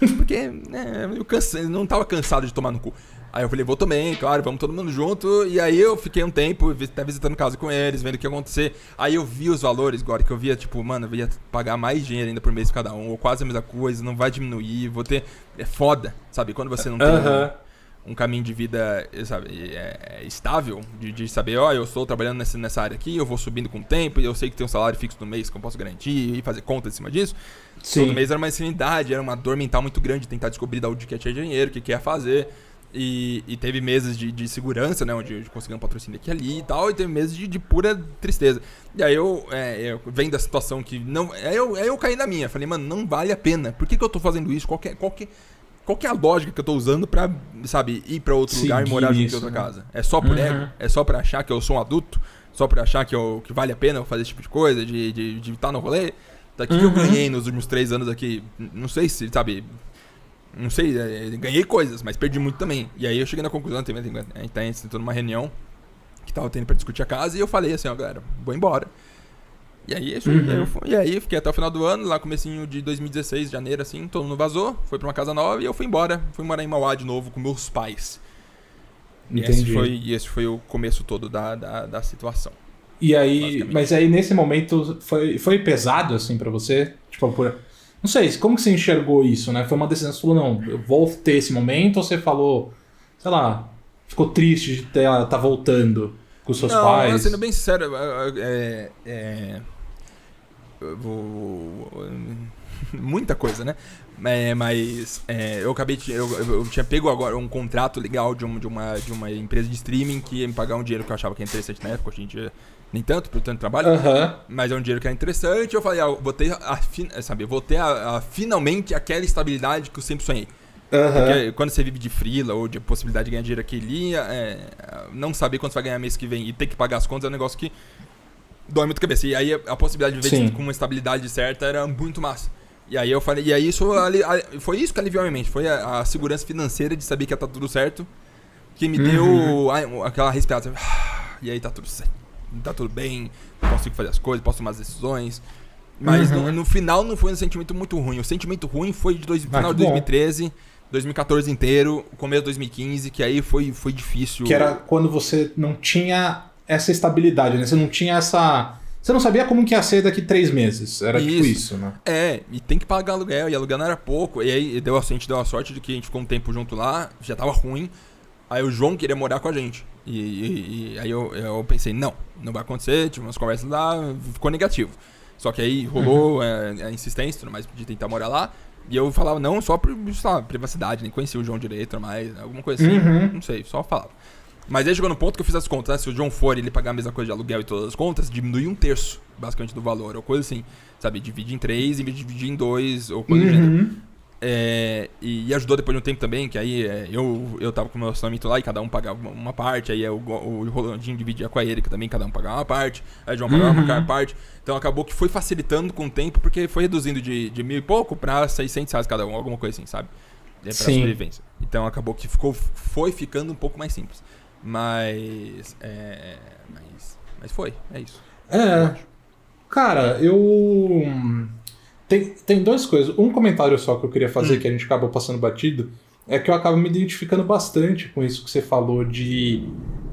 B: Porque né, eu cansei, não tava cansado de tomar no cu. Aí eu falei, vou também, claro, vamos todo mundo junto. E aí eu fiquei um tempo até visitando casa com eles, vendo o que ia acontecer. Aí eu vi os valores, agora que eu via, tipo, mano, eu ia pagar mais dinheiro ainda por mês pra cada um, ou quase a mesma coisa, não vai diminuir, vou ter. É foda, sabe? Quando você não tem. Uh -huh um caminho de vida sabe, é, é estável, de, de saber, ó, oh, eu estou trabalhando nessa, nessa área aqui, eu vou subindo com o tempo, e eu sei que tem um salário fixo no mês que eu posso garantir e fazer conta em cima disso. Sim. Todo mês era uma insanidade, era uma dor mental muito grande tentar descobrir de onde que tinha dinheiro, o que, que ia fazer. E, e, teve meses de, de segurança, né? Onde eu consegui um patrocínio aqui ali e tal, e teve meses de, de pura tristeza. E aí eu, é, eu vendo a situação que não. Aí eu, aí eu caí na minha. Falei, mano, não vale a pena. Por que, que eu tô fazendo isso? Qual que, é, qual que, qual que é a lógica que eu tô usando pra, sabe, ir pra outro Seguir lugar e morar junto em outra né? casa? É só por uhum. ego? É só pra achar que eu sou um adulto? Só pra achar que, eu, que vale a pena eu fazer esse tipo de coisa, de estar de, de tá no rolê? Daqui uhum. que eu ganhei nos últimos três anos aqui, não sei se, sabe, não sei, é, ganhei coisas, mas perdi muito também. E aí eu cheguei na conclusão, também, a gente tá entrando numa reunião que tava tendo pra discutir a casa e eu falei assim, ó, galera, vou embora. E aí, isso, uhum. e, aí eu, e aí fiquei até o final do ano, lá comecinho de 2016, janeiro, assim, todo mundo vazou, foi pra uma casa nova e eu fui embora. Fui morar em Mauá de novo com meus pais. E esse foi, e esse foi o começo todo da, da, da situação.
A: E aí, mas aí nesse momento foi, foi pesado, assim, para você? Tipo, por... Não sei, como que você enxergou isso, né? Foi uma decisão, você falou, não, eu vou ter esse momento, ou você falou, sei lá, ficou triste de estar tá voltando com seus não, pais?
B: Sendo bem sincero, é, é, vou, muita coisa, né? É, mas é, eu acabei de, eu, eu, tinha pego agora um contrato legal de, um, de, uma, de uma empresa de streaming que ia me pagar um dinheiro que eu achava que era interessante na época, hoje em dia nem tanto, por tanto trabalho, mas é um dinheiro que é interessante. Eu falei, ah, vou ter, a, sabe, vou ter a, a, finalmente aquela estabilidade que eu sempre sonhei. Porque quando você vive de frila ou de possibilidade de ganhar dinheiro aqui ali, é, não saber quanto você vai ganhar mês que vem e ter que pagar as contas é um negócio que dói muito a cabeça. E aí a, possibilidade de viver com uma estabilidade certa era muito massa. E aí eu falei, e aí isso foi isso que aliviou a minha mente, foi a, a, segurança financeira de saber que ia estar tá tudo certo, que me uhum. deu aquela respirada. E aí tá tudo certo, tá tudo bem, consigo fazer as coisas, posso tomar as decisões. Mas uhum. no, no, final não foi um sentimento muito ruim. O sentimento ruim foi de dois, ah, final de 2013, 2014 inteiro, começo de 2015, que aí foi, foi difícil.
A: Que era quando você não tinha essa estabilidade, né? Você não tinha essa. Você não sabia como que ia ser daqui três meses. Era tipo isso. tipo isso, né?
B: É, e tem que pagar aluguel, e aluguel não era pouco. E aí deu a, a gente deu a sorte de que a gente ficou um tempo junto lá, já tava ruim. Aí o João queria morar com a gente. E, e, e aí eu, eu pensei, não, não vai acontecer, tive umas conversas lá, ficou negativo. Só que aí rolou uhum. é, a insistência mais de tentar morar lá. E eu falava não só por, sei lá, privacidade, nem conhecia o João direito, mais alguma coisa assim. Uhum. Não sei, só falava. Mas aí chegou no ponto que eu fiz as contas, né? Se o John for ele pagar a mesma coisa de aluguel e todas as contas, diminui um terço, basicamente, do valor, ou coisa assim. Sabe? Divide em três em vez de dividir em dois, ou coisa uhum. do gênero. É, e, e, ajudou depois de um tempo também, que aí é, eu, eu tava com o meu relacionamento lá e cada um pagava uma, parte, aí é o, o Rolandinho dividia com a Erika também, cada um pagava uma parte, aí o João pagava uhum. uma parte. Então acabou que foi facilitando com o tempo, porque foi reduzindo de, de mil e pouco pra 600 reais cada um, alguma coisa assim, sabe? É pra Sim. sobrevivência. Então acabou que ficou, foi ficando um pouco mais simples. Mas, é, mas. Mas foi, é isso.
A: É. Cara, eu. Tem, tem duas coisas. Um comentário só que eu queria fazer, hum. que a gente acabou passando batido, é que eu acabo me identificando bastante com isso que você falou de.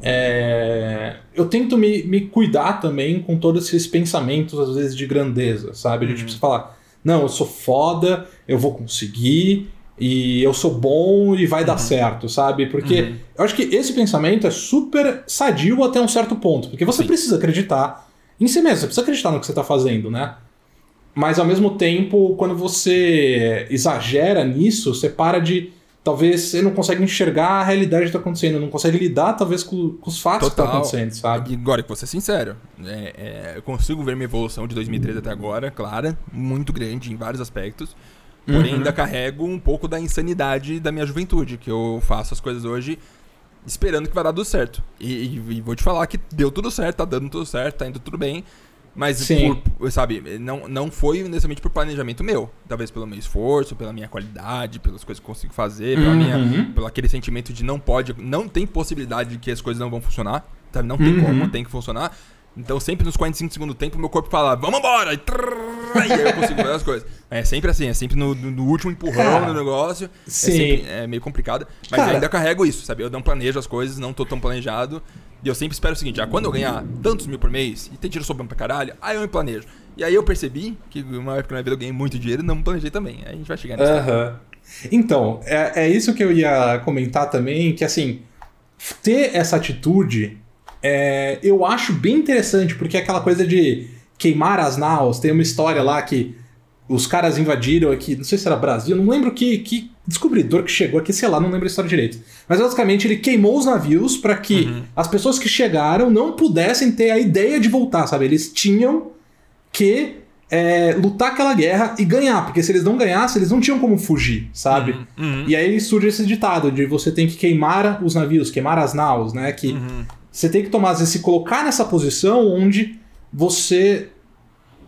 A: É... Eu tento me, me cuidar também com todos esses pensamentos, às vezes, de grandeza, sabe? De tipo, você falar, não, eu sou foda, eu vou conseguir, e eu sou bom e vai uhum. dar certo, sabe? Porque uhum. eu acho que esse pensamento é super sadio até um certo ponto, porque você Sim. precisa acreditar em si mesmo, você precisa acreditar no que você está fazendo, né? Mas ao mesmo tempo, quando você exagera nisso, você para de. Talvez você não consegue enxergar a realidade que está acontecendo, não consegue lidar, talvez, com, com os fatos Total. que estão acontecendo, sabe?
B: E agora, que vou ser sincero, é, é, eu consigo ver minha evolução de 2013 até agora, clara, muito grande em vários aspectos. Porém, uhum. ainda carrego um pouco da insanidade da minha juventude, que eu faço as coisas hoje esperando que vai dar tudo certo. E, e, e, vou te falar que deu tudo certo, tá dando tudo certo, tá indo tudo bem. Mas, por, sabe, não, não foi necessariamente por planejamento meu. Talvez pelo meu esforço, pela minha qualidade, pelas coisas que eu consigo fazer, pela uhum. minha, pelo aquele sentimento de não pode, não tem possibilidade de que as coisas não vão funcionar. Sabe? Não tem uhum. como, tem que funcionar. Então, sempre nos 45 segundos do tempo, meu corpo fala, vamos embora! E, trrr, e aí eu consigo fazer as coisas. É sempre assim, é sempre no, no último empurrão do negócio. É sim. É, sempre, é meio complicado. Mas Cara, ainda carrego isso, sabe? Eu não planejo as coisas, não tô tão planejado. E eu sempre espero o seguinte, ah, quando eu ganhar tantos mil por mês e ter dinheiro sobrando pra caralho, aí eu me planejo. E aí eu percebi que uma época na vida eu ganhei muito dinheiro e não me planejei também. Aí a gente vai chegar nisso.
A: Uh -huh. Então, é, é isso que eu ia comentar também, que assim, ter essa atitude é, eu acho bem interessante, porque é aquela coisa de queimar as naus. Tem uma história lá que os caras invadiram aqui, não sei se era Brasil, não lembro que, que descobridor que chegou aqui, sei lá, não lembro a história direito. Mas basicamente ele queimou os navios para que uhum. as pessoas que chegaram não pudessem ter a ideia de voltar, sabe? Eles tinham que é, lutar aquela guerra e ganhar, porque se eles não ganhassem, eles não tinham como fugir, sabe? Uhum. Uhum. E aí surge esse ditado de você tem que queimar os navios, queimar as naus, né? Que uhum. Você tem que tomar, se colocar nessa posição onde você.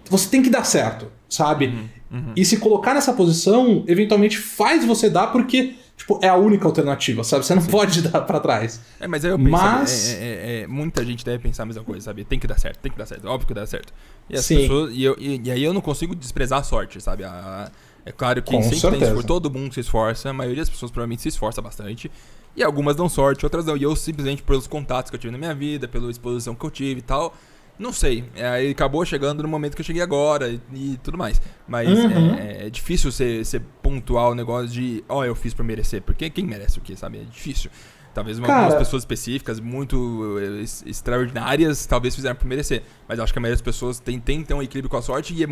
A: Você tem que dar certo, sabe? Uhum, uhum. E se colocar nessa posição, eventualmente faz você dar, porque tipo, é a única alternativa, sabe? Você não Sim. pode dar para trás.
B: É, mas aí eu penso, mas... É, é, é, muita gente deve pensar a mesma coisa, sabe? Tem que dar certo, tem que dar certo, óbvio que dá certo. E as Sim. pessoas. E, eu, e, e, aí eu não consigo desprezar a sorte, sabe? A, é claro que Com sempre certeza. tem, todo mundo se esforça, a maioria das pessoas provavelmente se esforça bastante. E algumas dão sorte, outras não. E eu simplesmente, pelos contatos que eu tive na minha vida, pela exposição que eu tive e tal, não sei. É, aí acabou chegando no momento que eu cheguei agora e, e tudo mais. Mas uhum. é, é, difícil ser, ser pontual o negócio de, ó, oh, eu fiz pra merecer. Porque quem merece o quê, sabe? É difícil. Talvez Cara... algumas pessoas específicas, muito eh, extraordinárias, talvez fizeram por merecer. Mas eu acho que a maioria das pessoas tem, tem que ter um equilíbrio com a sorte e, é,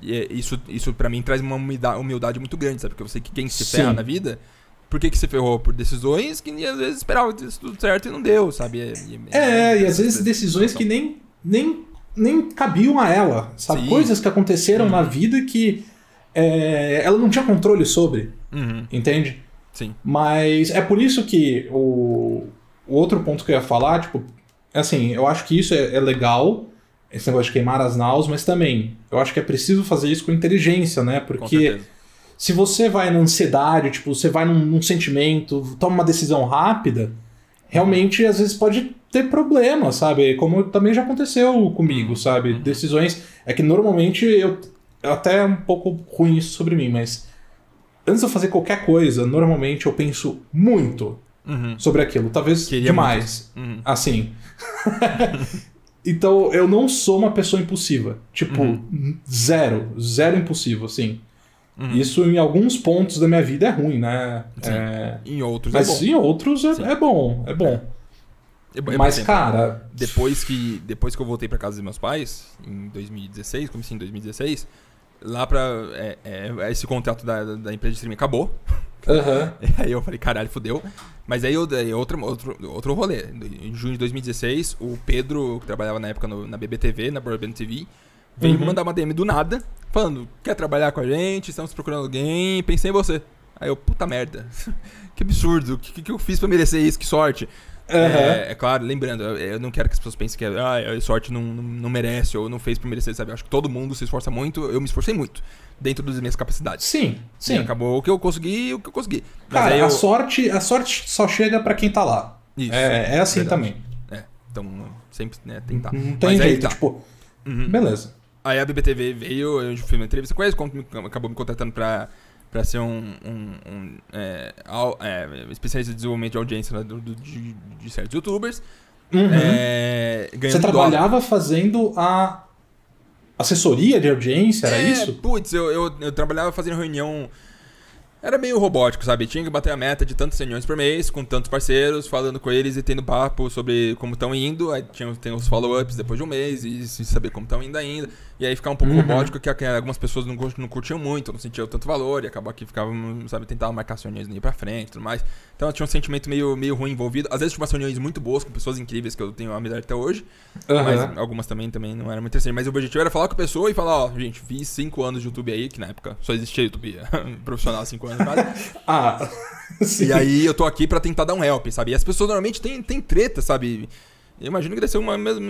B: e é, isso, isso para mim traz uma humildade muito grande, sabe? Porque eu sei que quem se Sim. ferra na vida por que, que você ferrou? Por decisões que às vezes esperava tudo certo e não deu, sabe?
A: É, é, é e às vezes decisões que nem, nem, nem cabiam a ela, sabe? Sim. Coisas que aconteceram uhum. na vida que é, ela não tinha controle sobre, uhum. entende?
B: Sim.
A: Mas é por isso que o, o outro ponto que eu ia falar, tipo, assim, eu acho que isso é, é legal, esse negócio de queimar as naus, mas também eu acho que é preciso fazer isso com inteligência, né? Porque se você vai na ansiedade, tipo, você vai num, num sentimento, toma uma decisão rápida, realmente às vezes pode ter problema, sabe? Como também já aconteceu comigo, sabe? Uhum. Decisões. É que normalmente eu. Até é um pouco ruim isso sobre mim, mas. Antes de eu fazer qualquer coisa, normalmente eu penso muito uhum. sobre aquilo. Talvez Queria demais. Uhum. Assim. então eu não sou uma pessoa impulsiva. Tipo, uhum. zero. Zero impulsivo, assim. Uhum. Isso em alguns pontos da minha vida é ruim, né?
B: É... Em outros
A: Mas é bom. em outros é, é bom, é bom. É. Mas, cara.
B: Depois que, depois que eu voltei para casa dos meus pais, em 2016, comecei em 2016, lá pra. É, é, esse contrato da, da empresa de streaming acabou.
A: Uhum.
B: aí eu falei, caralho, fudeu. Mas aí, eu, aí outro, outro, outro rolê. Em junho de 2016, o Pedro, que trabalhava na época no, na BBTV, na Broadband TV, veio uhum. me mandar uma DM do nada, falando: quer trabalhar com a gente? Estamos procurando alguém, pensei em você. Aí eu, puta merda. que absurdo. O que, que eu fiz para merecer isso? Que sorte. Uhum. É, é, claro, lembrando, eu, não quero que as pessoas pensem que ah, a sorte não, não, não, merece ou não fez pra merecer, sabe? Eu acho que todo mundo se esforça muito, eu me esforcei muito, dentro das minhas capacidades.
A: Sim, sim. E
B: acabou o que eu consegui o que eu consegui.
A: Mas Cara, eu... a, sorte, a sorte só chega para quem tá lá. Isso. É, é assim verdade. também.
B: É, então sempre né, tentar.
A: Não tem Mas jeito, tá. tipo. Uhum. Beleza.
B: Aí a BBTV veio, eu fiz uma entrevista com eles, acabou me contratando pra, pra ser um, um, um é, é, especialista de desenvolvimento de audiência do, do, de, de certos youtubers.
A: Uhum. É, Você trabalhava dólar. fazendo a assessoria de audiência, era é, isso?
B: Putz, eu, eu, eu, trabalhava fazendo reunião Era meio robótico, sabe? Tinha que bater a meta de tantos reuniões por mês, com tantos parceiros, falando com eles e tendo papo sobre como estão indo. Aí tinha, tem os follow-ups depois de um mês e, e saber como estão indo ainda. E aí ficar um pouco uhum. robótico, que, algumas pessoas não, não curtiam muito, não sentiam tanto valor, e acabou que ficavam, sabe, tentavam marcar as reuniões nem pra frente e tudo mais. Então tinha um sentimento meio, meio ruim envolvido. Às vezes tinha umas reuniões muito boas com pessoas incríveis que eu tenho amizade até hoje. Uhum. Mas algumas também, também não era muito interessante. Mas o objetivo era falar com a pessoa e falar, ó, gente, fiz 5 anos de YouTube aí, que na época só existia YouTube profissional 5 anos quase.
A: Ah,
B: sim. E aí eu tô aqui para tentar dar um help, sabe? E as pessoas normalmente têm, têm treta, sabe? Eu imagino que deve ser uma mesmo.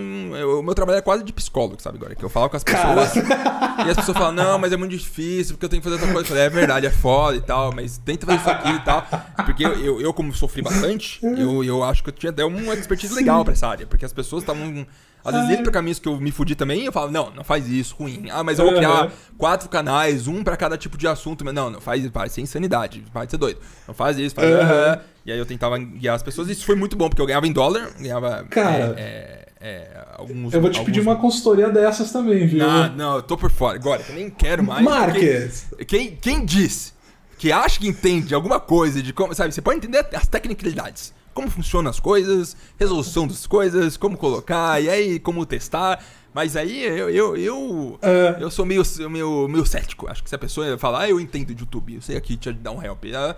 B: O meu trabalho é quase de psicólogo, sabe? Agora, que eu falo com as pessoas. Cara. E as pessoas falam, não, mas é muito difícil, porque eu tenho que fazer outra coisa. Eu falei, é verdade, é foda e tal, mas tenta fazer isso aqui e tal. Porque eu, eu, eu como sofri bastante, eu, eu acho que eu tinha até uma expertise legal pra essa área. Porque as pessoas estavam às vezes pra caminhos que eu me fudi também, eu falo, não, não faz isso, ruim. Ah, mas eu vou criar quatro canais, um pra cada tipo de assunto. Mas não, não faz, vai ser insanidade, vai ser doido. Não faz isso, faz. Uhum. E aí eu tentava guiar as pessoas. Isso foi muito bom, porque eu ganhava em dólar, ganhava.
A: Cara.
B: É, é, é, alguns,
A: eu vou te
B: alguns...
A: pedir uma consultoria dessas também, viu?
B: Não, não, eu tô por fora. Agora, eu nem quero mais.
A: Marques!
B: Quem, quem disse que acha que entende alguma coisa de como. Sabe, você pode entender as tecnicalidades como funcionam as coisas, resolução das coisas, como colocar, e aí como testar. Mas aí eu, eu, eu, uh. eu sou meio, meio, meio cético. Acho que se a pessoa falar, ah, eu entendo de YouTube, eu sei aqui te dar um help. Ela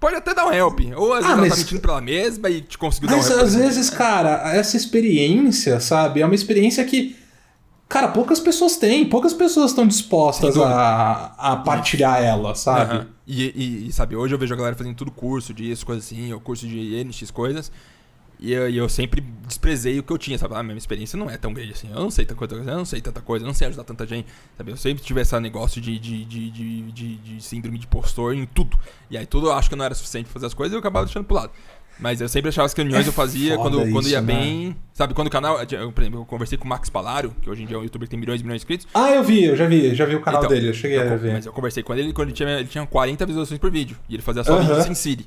B: pode até dar um help. Ou às vezes ah, ela tá mas... tá mentindo pra ela mesma e te conseguiu dar um help.
A: Mas às vezes, cara, essa experiência, sabe, é uma experiência que Cara, poucas pessoas têm, poucas pessoas estão dispostas a, a partilhar ela, sabe? Uhum.
B: E, e, e, sabe, hoje eu vejo a galera fazendo tudo curso disso, coisa assim, ou curso de NX coisas. E eu, e eu, sempre desprezei o que eu tinha, sabe? Ah, minha experiência não é tão grande assim. Eu não sei tanta coisa, eu não sei tanta coisa, eu não sei ajudar tanta gente, sabe? Eu sempre tive esse negócio de, de, de, de, de, de síndrome de postor em tudo. E aí tudo eu acho que não era suficiente pra fazer as coisas e eu acabava deixando pro lado. Mas eu sempre achava as reuniões é eu fazia quando, isso, quando ia né? bem. Sabe, quando o canal. Eu, por exemplo, eu conversei com o Max Palaro, que hoje em dia é um youtuber que tem milhões e milhões de inscritos.
A: Ah, eu vi, eu já vi, já vi o canal então, dele, eu cheguei eu, a ver.
B: Mas eu conversei com ele quando ele tinha, ele tinha 40 visualizações por vídeo. E ele fazia só uh -huh. vídeos em Siri.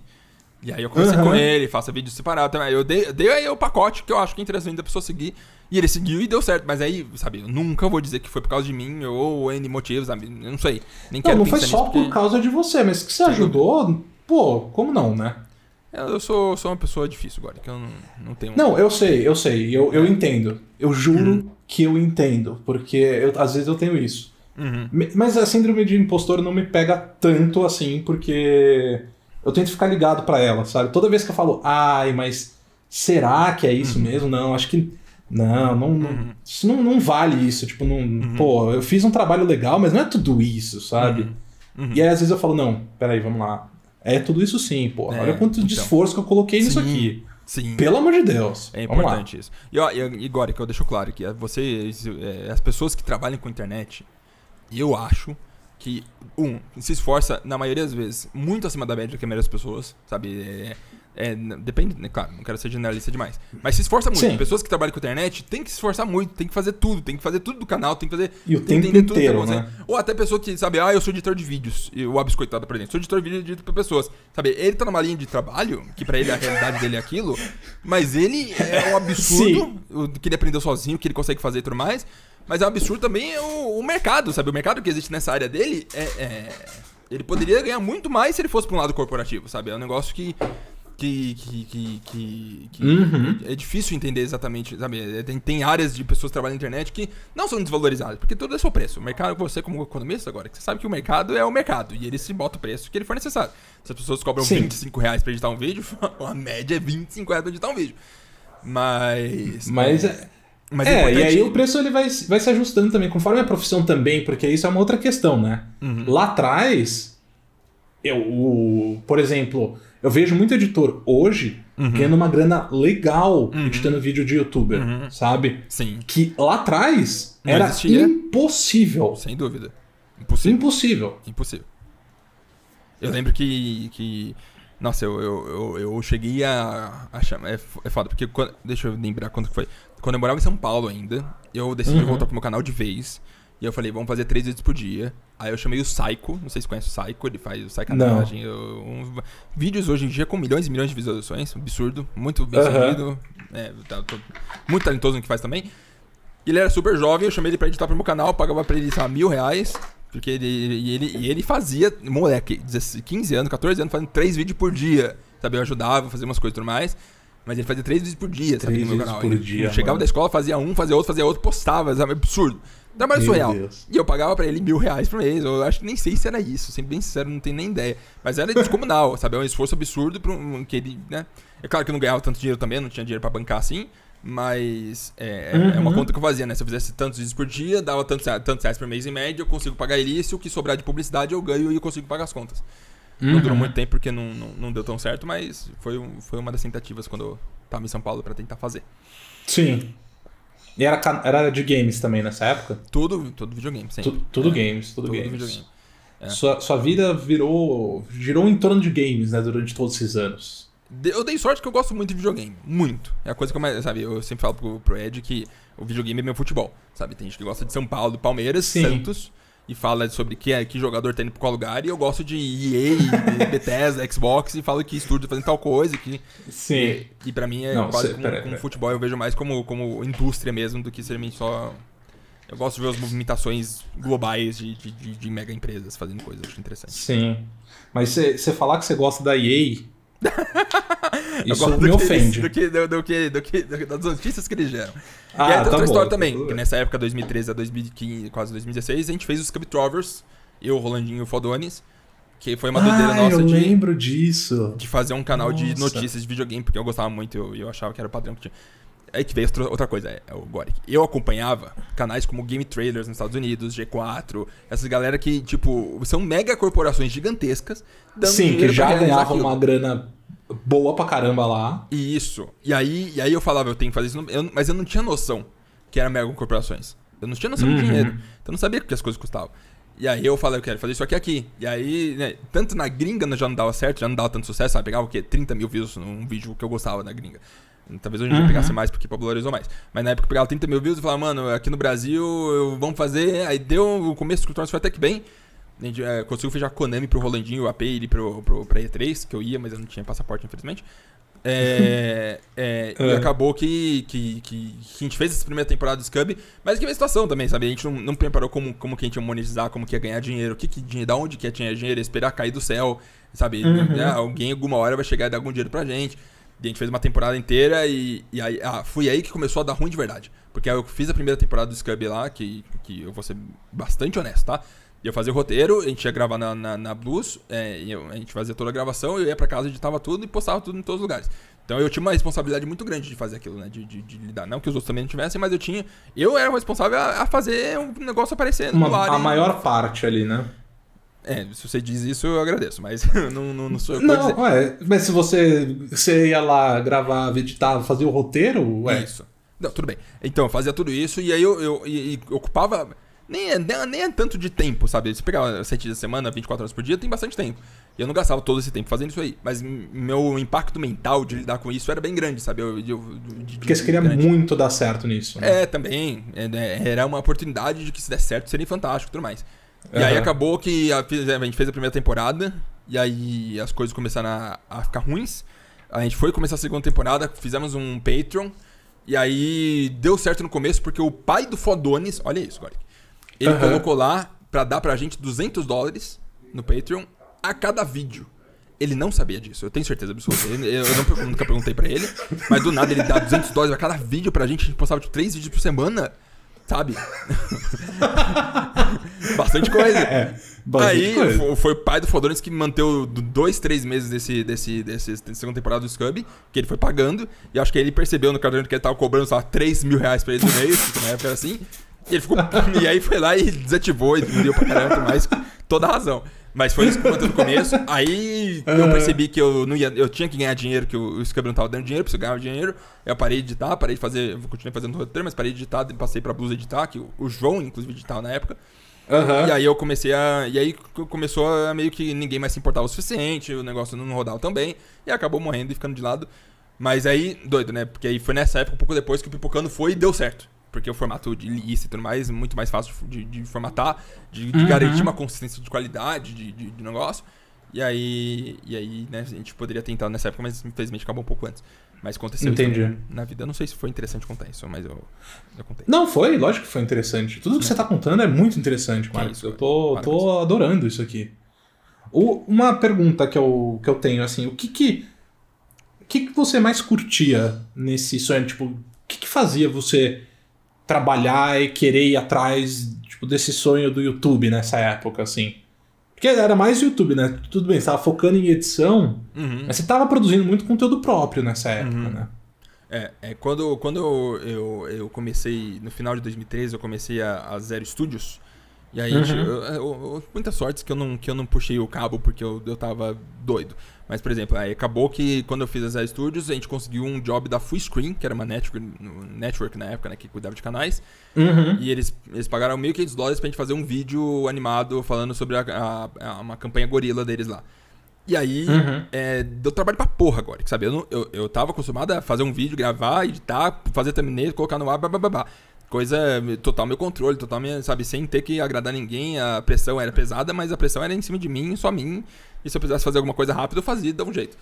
B: E aí eu conversei com ele, faço vídeo separado também. Eu dei, dei aí o pacote que eu acho que é interessante da pessoa seguir. E ele seguiu e deu certo. Mas aí, sabe, eu nunca vou dizer que foi por causa de mim ou N motivos, sabe? Eu não sei. Nem
A: não, não foi só por porque... causa de você, mas que você ajudou, pô, como não, né?
B: Eu sou, sou uma pessoa difícil agora, que eu não, não tenho.
A: Não, eu sei, eu sei, eu, eu entendo. Eu juro uhum. que eu entendo, porque eu, às vezes eu tenho isso. Uhum. Mas a síndrome de impostor não me pega tanto assim, porque eu tento ficar ligado para ela, sabe? Toda vez que eu falo, ai, mas será que é isso uhum. mesmo? Não, acho que. Não, não, não uhum. isso não, não vale isso. Tipo, não. Uhum. Pô, eu fiz um trabalho legal, mas não é tudo isso, sabe? Uhum. E aí às vezes eu falo, não, peraí, vamos lá. É tudo isso sim, pô. É, Olha quanto então. de esforço que eu coloquei sim, nisso aqui. Sim. Pelo amor de Deus.
B: É importante isso. E, ó, e agora que eu deixo claro que vocês, é, as pessoas que trabalham com internet, eu acho que, um, se esforça, na maioria das vezes, muito acima da média que a maioria das pessoas, sabe? É, é, depende, né? Claro, não quero ser generalista demais. Mas se esforça muito. Sim. Pessoas que trabalham com internet tem que se esforçar muito, tem que fazer tudo, tem que fazer tudo do canal, tem que fazer.
A: E o tempo entender inteiro, tudo né?
B: Ou até pessoa que, sabe, ah, eu sou editor de vídeos. E o abiscoitado pra dentro. Sou editor de vídeo edito pra pessoas. Sabe, ele tá numa linha de trabalho, que pra ele a realidade dele é aquilo, mas ele é um absurdo o que ele aprendeu sozinho, o que ele consegue fazer e tudo mais. Mas é um absurdo também o, o mercado, sabe? O mercado que existe nessa área dele é, é ele poderia ganhar muito mais se ele fosse para um lado corporativo, sabe? É um negócio que que, que, que, que, que uhum. é difícil entender exatamente, sabe? É, tem, tem áreas de pessoas que trabalham na internet que não são desvalorizadas, porque tudo é seu preço. O mercado, você como economista agora, você sabe que o mercado é o mercado e ele se bota o preço que ele for necessário. Se as pessoas cobram Sim. 25 reais pra editar um vídeo, a média é 25 reais pra editar um vídeo. Mas...
A: Mas... É... Mas é, é e aí o preço ele vai, vai se ajustando também, conforme a profissão também, porque isso é uma outra questão, né? Uhum. Lá atrás, eu, o, por exemplo, eu vejo muito editor hoje uhum. ganhando uma grana legal uhum. editando vídeo de youtuber, uhum. sabe?
B: Sim.
A: Que lá atrás Não era existia. impossível.
B: Sem dúvida. Impossível.
A: Impossível.
B: Impossível. Eu lembro que. que nossa, eu, eu, eu, eu cheguei a, a chamar. É, é foda, porque. Quando, deixa eu lembrar quando foi. Quando eu morava em São Paulo ainda, eu decidi uhum. voltar pro meu canal de vez. E eu falei, vamos fazer três vídeos por dia. Aí eu chamei o Psycho, não sei se conhece o Psycho, ele faz o Psycanagem. Um, vídeos hoje em dia com milhões e milhões de visualizações, absurdo, muito bem sucedido. É, tá, tô, muito talentoso no que faz também. Ele era super jovem, eu chamei ele pra editar pro meu canal, pagava pra ele, sei lá, mil reais. Porque ele, e ele, e ele fazia, moleque, 15 anos, 14 anos, fazendo 3 vídeos por dia. Sabe, eu ajudava a fazer umas coisas e tudo mais. Mas ele fazia 3 vídeos por dia, sabe, no meu canal.
A: Por
B: ele,
A: dia,
B: chegava
A: mano.
B: da escola, fazia um, fazia outro, fazia outro, postava, sabe? Absurdo. Trabalho
A: Meu
B: surreal.
A: Deus.
B: E eu pagava pra ele mil reais por mês. Eu acho que nem sei se era isso. Sendo bem sincero, não tenho nem ideia. Mas era descomunal, sabe? É um esforço absurdo pra um, que ele, né? É claro que eu não ganhava tanto dinheiro também, não tinha dinheiro pra bancar assim. Mas é, é uma
A: Uhum.
B: conta que eu fazia, né? Se eu fizesse tantos vídeos por dia, dava tantos, tantos reais por mês em média, eu consigo pagar ele. E se o que sobrar de publicidade eu ganho e eu consigo pagar as contas. Não durou
A: Uhum.
B: muito tempo porque não, não, não deu tão certo, mas foi, foi uma das tentativas quando eu tava em São Paulo pra tentar fazer.
A: Sim. E era, era de games também nessa época?
B: Tudo, tudo videogame, sempre.
A: Tu- tudo
B: É,
A: games, tudo,
B: tudo
A: games.
B: videogame. É.
A: Sua, sua vida virou. girou em torno de games, né, durante todos esses anos.
B: Eu dei sorte que eu gosto muito de videogame. Muito. É a coisa que eu mais. Sabe, eu sempre falo pro, pro Ed que o videogame é meu futebol. Sabe, tem gente que gosta de São Paulo, Palmeiras,
A: Sim.
B: Santos. E fala sobre que, que jogador tá indo pra qual lugar. E eu gosto de EA, Bethesda, Xbox. E falo que estúdio fazendo tal coisa. Que,
A: Sim.
B: e, e pra mim é
A: Não,
B: quase
A: cê-
B: como,
A: pera
B: como
A: pera
B: futebol. Eu vejo mais como, como indústria mesmo do que seriamente só. Eu gosto de ver as movimentações globais de, de, de- de mega empresas fazendo coisas. Acho interessante.
A: Sim. Mas você falar que você gosta da EA. Isso me ofende.
B: Do que, do, que, do que, das notícias que eles geram.
A: Ah,
B: e aí tem
A: tá
B: outra história também, que nessa época, 2013 a 2015, quase 2016, a gente fez os Cub Trovers, eu, o Rolandinho e o Fodones, que foi uma doideira
A: ah,
B: nossa
A: eu
B: de,
A: lembro disso.
B: de fazer um canal de
A: Nossa.
B: notícias de videogame, porque eu gostava muito e eu, eu achava que era o padrão que tinha. Aí que veio outra, coisa, é, é o Goric. Eu acompanhava canais como Game Trailers nos Estados Unidos, G4, essas galera que, tipo, são mega corporações gigantescas.
A: Sim, que já
B: realizar
A: ganhava
B: aquilo.
A: uma grana boa pra caramba lá.
B: Isso. E aí, e aí eu falava, eu tenho que fazer isso, eu- mas eu não tinha noção que era mega corporações. Eu não tinha noção de
A: Uhum.
B: dinheiro. Então eu não sabia o que as coisas custavam. E aí eu falei, eu quero fazer isso aqui aqui. E aí, né, tanto na gringa já não dava certo, já não dava tanto sucesso, sabe? Pegava o quê? 30 mil views num vídeo que eu gostava na gringa. Talvez hoje em dia
A: Uhum.
B: pegasse mais porque popularizou mais. Mas na época eu pegava 30 mil views e falava, mano, aqui no Brasil eu, vamos fazer. Aí deu o começo do Scriptors foi até que bem. A gente é, conseguiu fechar Konami pro Rolandinho, o AP ele pro, pro, pra E3, que eu ia, mas eu não tinha passaporte, infelizmente. É, é, E
A: É.
B: acabou que, que, que, a gente fez essa primeira temporada do Scub, mas que veio a situação também, sabe? A gente não, não preparou como, como que a gente ia monetizar, como que ia ganhar dinheiro, o que, que da onde que ia ganhar dinheiro, esperar cair do céu, sabe?
A: Uhum.
B: Né? Alguém alguma hora vai chegar e dar algum dinheiro pra gente. E a gente fez uma temporada inteira e, e aí, ah, foi aí que começou a dar ruim de verdade. Porque aí eu fiz a primeira temporada do Scub lá, que, que eu vou ser bastante honesto, tá? Ia fazer o roteiro, a gente ia gravar na, na, na Blues, é, eu- a gente fazia toda a gravação, eu ia pra casa, editava tudo e postava tudo em todos os lugares. Então eu tinha uma responsabilidade muito grande de fazer aquilo, né? De, de, de lidar. Não que os outros também não tivessem, mas eu tinha. Eu era o responsável a, a fazer um negócio aparecer no
A: Uma-
B: ar.
A: a
B: e-
A: maior parte ali, né?
B: É, se você diz isso, eu agradeço, mas não, não, não sou eu que vou dizer.
A: Não, ué, mas se você, você ia lá gravar, editar, fazer o roteiro, ué.
B: Isso. Não, tudo bem. Então, eu fazia tudo isso e aí eu, eu ocupava. Nem é, nem, é- nem é tanto de tempo, sabe? Se pegar 7 dias da semana, 24 horas por dia, tem bastante tempo. E eu não gastava todo esse tempo fazendo isso aí. Mas meu impacto mental de lidar com isso era bem grande, sabe? Eu, eu- de- de-
A: Porque você queria
B: grande.
A: muito dar certo nisso. Né?
B: É, também. É, né, Era uma oportunidade de que se der certo seria fantástico e tudo mais. E aí acabou que a, a gente fez a primeira temporada, e aí as coisas começaram a, a ficar ruins. A gente foi começar a segunda temporada, fizemos um Patreon, e aí deu certo no começo, porque o pai do Fodones, olha isso, Goric, ele
A: Aham.
B: colocou lá pra dar pra gente 200 dólares no Patreon a cada vídeo. Ele não sabia disso, eu tenho certeza absoluta. Ele- Eu não- nunca perguntei pra ele, mas do nada ele dá 200 dólares a cada vídeo pra gente. A gente postava tipo 3 vídeos por semana, sabe? Bastante coisa.
A: É, bastante
B: Aí
A: coisa.
B: fo- foi o pai do Fodones que manteve dois, três meses desse, desse, desse, segunda temporada do Scub, que ele foi pagando. E acho que ele percebeu no caderno que ele tava cobrando, sei lá, 3 mil reais pra ele no mês, que na época era assim. E ele ficou. e aí foi lá e desativou e deu pra caramba, mas toda a razão. Mas foi isso que manteve no começo. Aí eu
A: Aham.
B: percebi que eu não ia. Eu tinha que ganhar dinheiro, que o, Scub não tava dando dinheiro, preciso ganhar dinheiro. Eu parei de editar, parei de fazer. Continuei fazendo roteiro, mas parei de editar, passei pra Blues editar, que o, João, inclusive, editava na época.
A: Aham.
B: E aí eu comecei a. E aí começou a meio que ninguém mais se importava o suficiente, o negócio não rodava tão bem, e acabou morrendo e ficando de lado. Mas aí, doido, né? Porque aí foi nessa época, um pouco depois, que o Pipocando foi e deu certo. Porque o formato de lista e tudo mais, muito mais fácil de, de formatar, de, de
A: Uhum.
B: garantir uma consistência de qualidade de, de, de negócio. E aí, e aí, né, a gente poderia tentar nessa época, mas infelizmente acabou um pouco antes. Mas aconteceu
A: Entendi.
B: isso na vida. Eu não sei se foi interessante contar isso, mas eu, eu contei.
A: Não, foi, lógico que foi interessante. Tudo que você tá contando é muito interessante, Marcos.
B: isso,
A: eu tô, tô adorando isso aqui. O- uma pergunta que eu, que eu tenho, assim, o que que. Que, que você mais curtia nesse sonho? Tipo, o que, que fazia você trabalhar e querer ir atrás tipo, desse sonho do YouTube nessa época, assim? Porque era mais YouTube, né? Tudo bem, você tava focando em edição,
B: Uhum.
A: mas você tava produzindo muito conteúdo próprio nessa época, né?
B: É, é, quando, quando eu, eu, eu comecei, no final de 2013, eu comecei a, a Zero Studios. E aí,
A: Uhum.
B: eu- eu- eu- muita sorte que eu não, que eu não puxei o cabo porque eu, eu tava doido. Mas, por exemplo, aí acabou que quando eu fiz a Zero Studios, a gente conseguiu um job da Full Screen, que era uma network, network na época, né, que cuidava de canais.
A: Uhum.
B: E eles, eles pagaram 1.500 dólares pra gente fazer um vídeo animado falando sobre a, a- a- uma campanha gorila deles lá. E aí,
A: Uhum.
B: é, deu trabalho pra porra agora, sabe? Eu, não, eu, eu tava acostumado a fazer um vídeo, gravar, editar, fazer thumbnail, colocar no ar, babá. Coisa total meu controle, total minha, sabe? Sem ter que agradar ninguém, a pressão era pesada, mas a pressão era em cima de mim, só mim. E se eu precisasse fazer alguma coisa rápido, eu fazia, dava um jeito.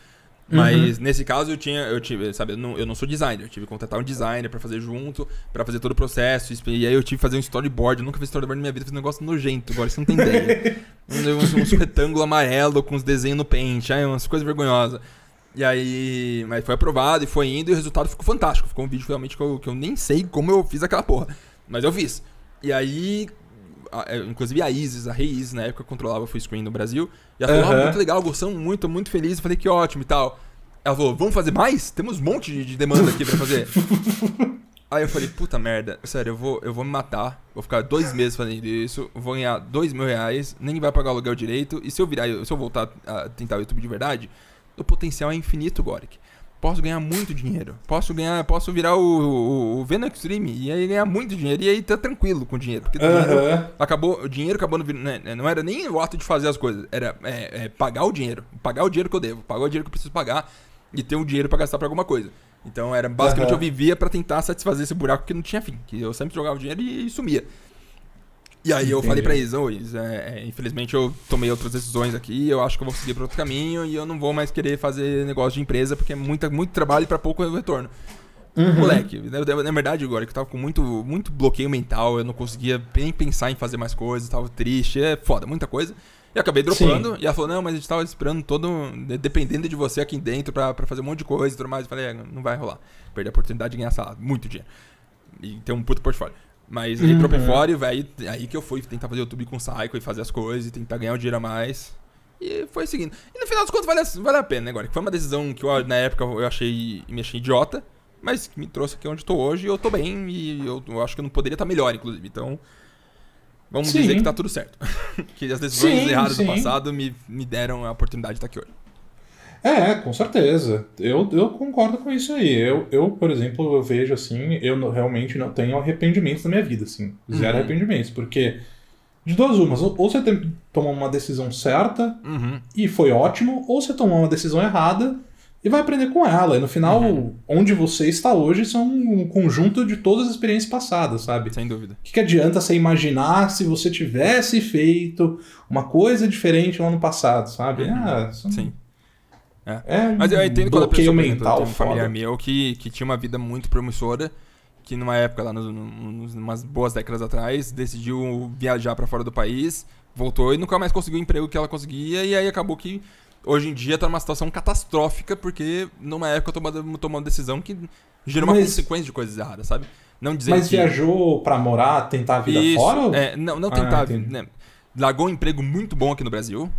B: Mas nesse caso eu tinha, eu tive, sabe, eu não, eu não sou designer, eu tive que contratar um designer pra fazer junto, pra fazer todo o processo, e aí eu tive que fazer um storyboard, eu nunca fiz storyboard na minha vida, fiz um negócio nojento, agora você não tem ideia. um, uns, uns retângulo amarelo com os desenhos no pente, aí umas coisas vergonhosas. E aí, mas foi aprovado e foi indo e o resultado ficou fantástico, ficou um vídeo realmente que eu, que eu nem sei como eu fiz aquela porra, mas eu fiz. E aí, a- é, inclusive a Isis, a Rei Isis, na época controlava o full screen no Brasil. E ela falou,
A: Aham.
B: ah, muito legal, gostamos muito, muito feliz. Eu falei, que ótimo e tal. Ela falou, vamos fazer mais? Temos um monte de, de demanda aqui pra fazer. Aí eu falei, puta merda, sério, eu vou, eu vou me matar. Vou ficar dois meses fazendo isso, vou ganhar dois mil reais, nem vai pagar o aluguel direito. E se eu virar, se eu voltar a tentar o YouTube de verdade, o potencial é infinito, Goric. Posso ganhar muito dinheiro. Posso ganhar, posso virar o, o, o Venom Extreme e aí ganhar muito dinheiro. E aí tá tranquilo com o dinheiro. Porque dinheiro
A: Aham.
B: acabou, o dinheiro acabou no, né, não era nem o ato de fazer as coisas, era é, é, pagar o dinheiro, pagar o dinheiro que eu devo, pagar o dinheiro que eu preciso pagar e ter um dinheiro pra gastar pra alguma coisa. Então era basicamente eu vivia pra tentar satisfazer esse buraco que não tinha fim, que eu sempre jogava dinheiro e, sumia. E aí eu
A: Entendi.
B: falei pra Isa, "Ô, Isa, é, é, infelizmente eu tomei outras decisões aqui, eu acho que eu vou seguir pra outro caminho e eu não vou mais querer fazer negócio de empresa porque é muita, muito trabalho pra pouco retorno.
A: Uhum.
B: Moleque, na, na verdade agora que eu tava com muito, muito bloqueio mental, eu não conseguia nem pensar em fazer mais coisas, tava triste, é foda, muita coisa. E acabei dropando, e ela falou, não, mas a gente tava esperando todo, de- dependendo de você aqui dentro pra, pra fazer um monte de coisa e tudo mais. Eu falei, é, não vai rolar. Perder a oportunidade de ganhar salário, muito dinheiro. E ter um puto portfólio. Mas
A: Uhum.
B: dropei fora e aí, aí que eu fui tentar fazer YouTube com Psycho e fazer as coisas e tentar ganhar um dinheiro a mais. E foi seguindo. E no final das contas vale, a- vale a pena, né, agora? Que foi uma decisão que eu, na época eu achei, me achei idiota, mas que me trouxe aqui onde tô hoje e eu tô bem e eu, eu acho que eu não poderia estar melhor, inclusive. Então, vamos
A: Sim.
B: dizer que tá tudo certo. que as decisões
A: Sim,
B: erradas
A: sim.
B: do passado me, me deram a oportunidade de estar aqui hoje.
A: É, com certeza. Eu, eu concordo com isso aí. Eu, eu, por exemplo, eu vejo assim, eu não- realmente não tenho arrependimentos na minha vida, assim. Zero
B: Uhum.
A: arrependimentos. Porque, de duas umas, ou ou você tem, tomou uma decisão certa
B: Uhum.
A: e foi ótimo, ou você tomou uma decisão errada e vai aprender com ela. E no final,
B: Uhum.
A: onde você está hoje são um conjunto de todas as experiências passadas, sabe?
B: Sem dúvida.
A: O que, que adianta você imaginar se você tivesse feito uma coisa diferente lá no passado, sabe?
B: Uhum.
A: Ah, são-
B: Sim.
A: É um
B: Mas eu entendo quando a pessoa, exemplo,
A: mental
B: tem um familiar meu que, que tinha uma vida muito promissora, que numa época, lá nos, nos, umas boas décadas atrás, decidiu viajar pra fora do país, voltou e nunca mais conseguiu o emprego que ela conseguia, e aí acabou que hoje em dia tá numa situação catastrófica, porque numa época tomou, tomou uma decisão que gerou uma
A: Mas-
B: consequência de coisas erradas, sabe? Não dizer
A: Mas
B: que...
A: viajou pra morar, tentar a vida
B: Isso,
A: fora?
B: é, não, não
A: Ah,
B: tentar.
A: entendi.
B: né, largou um emprego muito bom aqui no Brasil.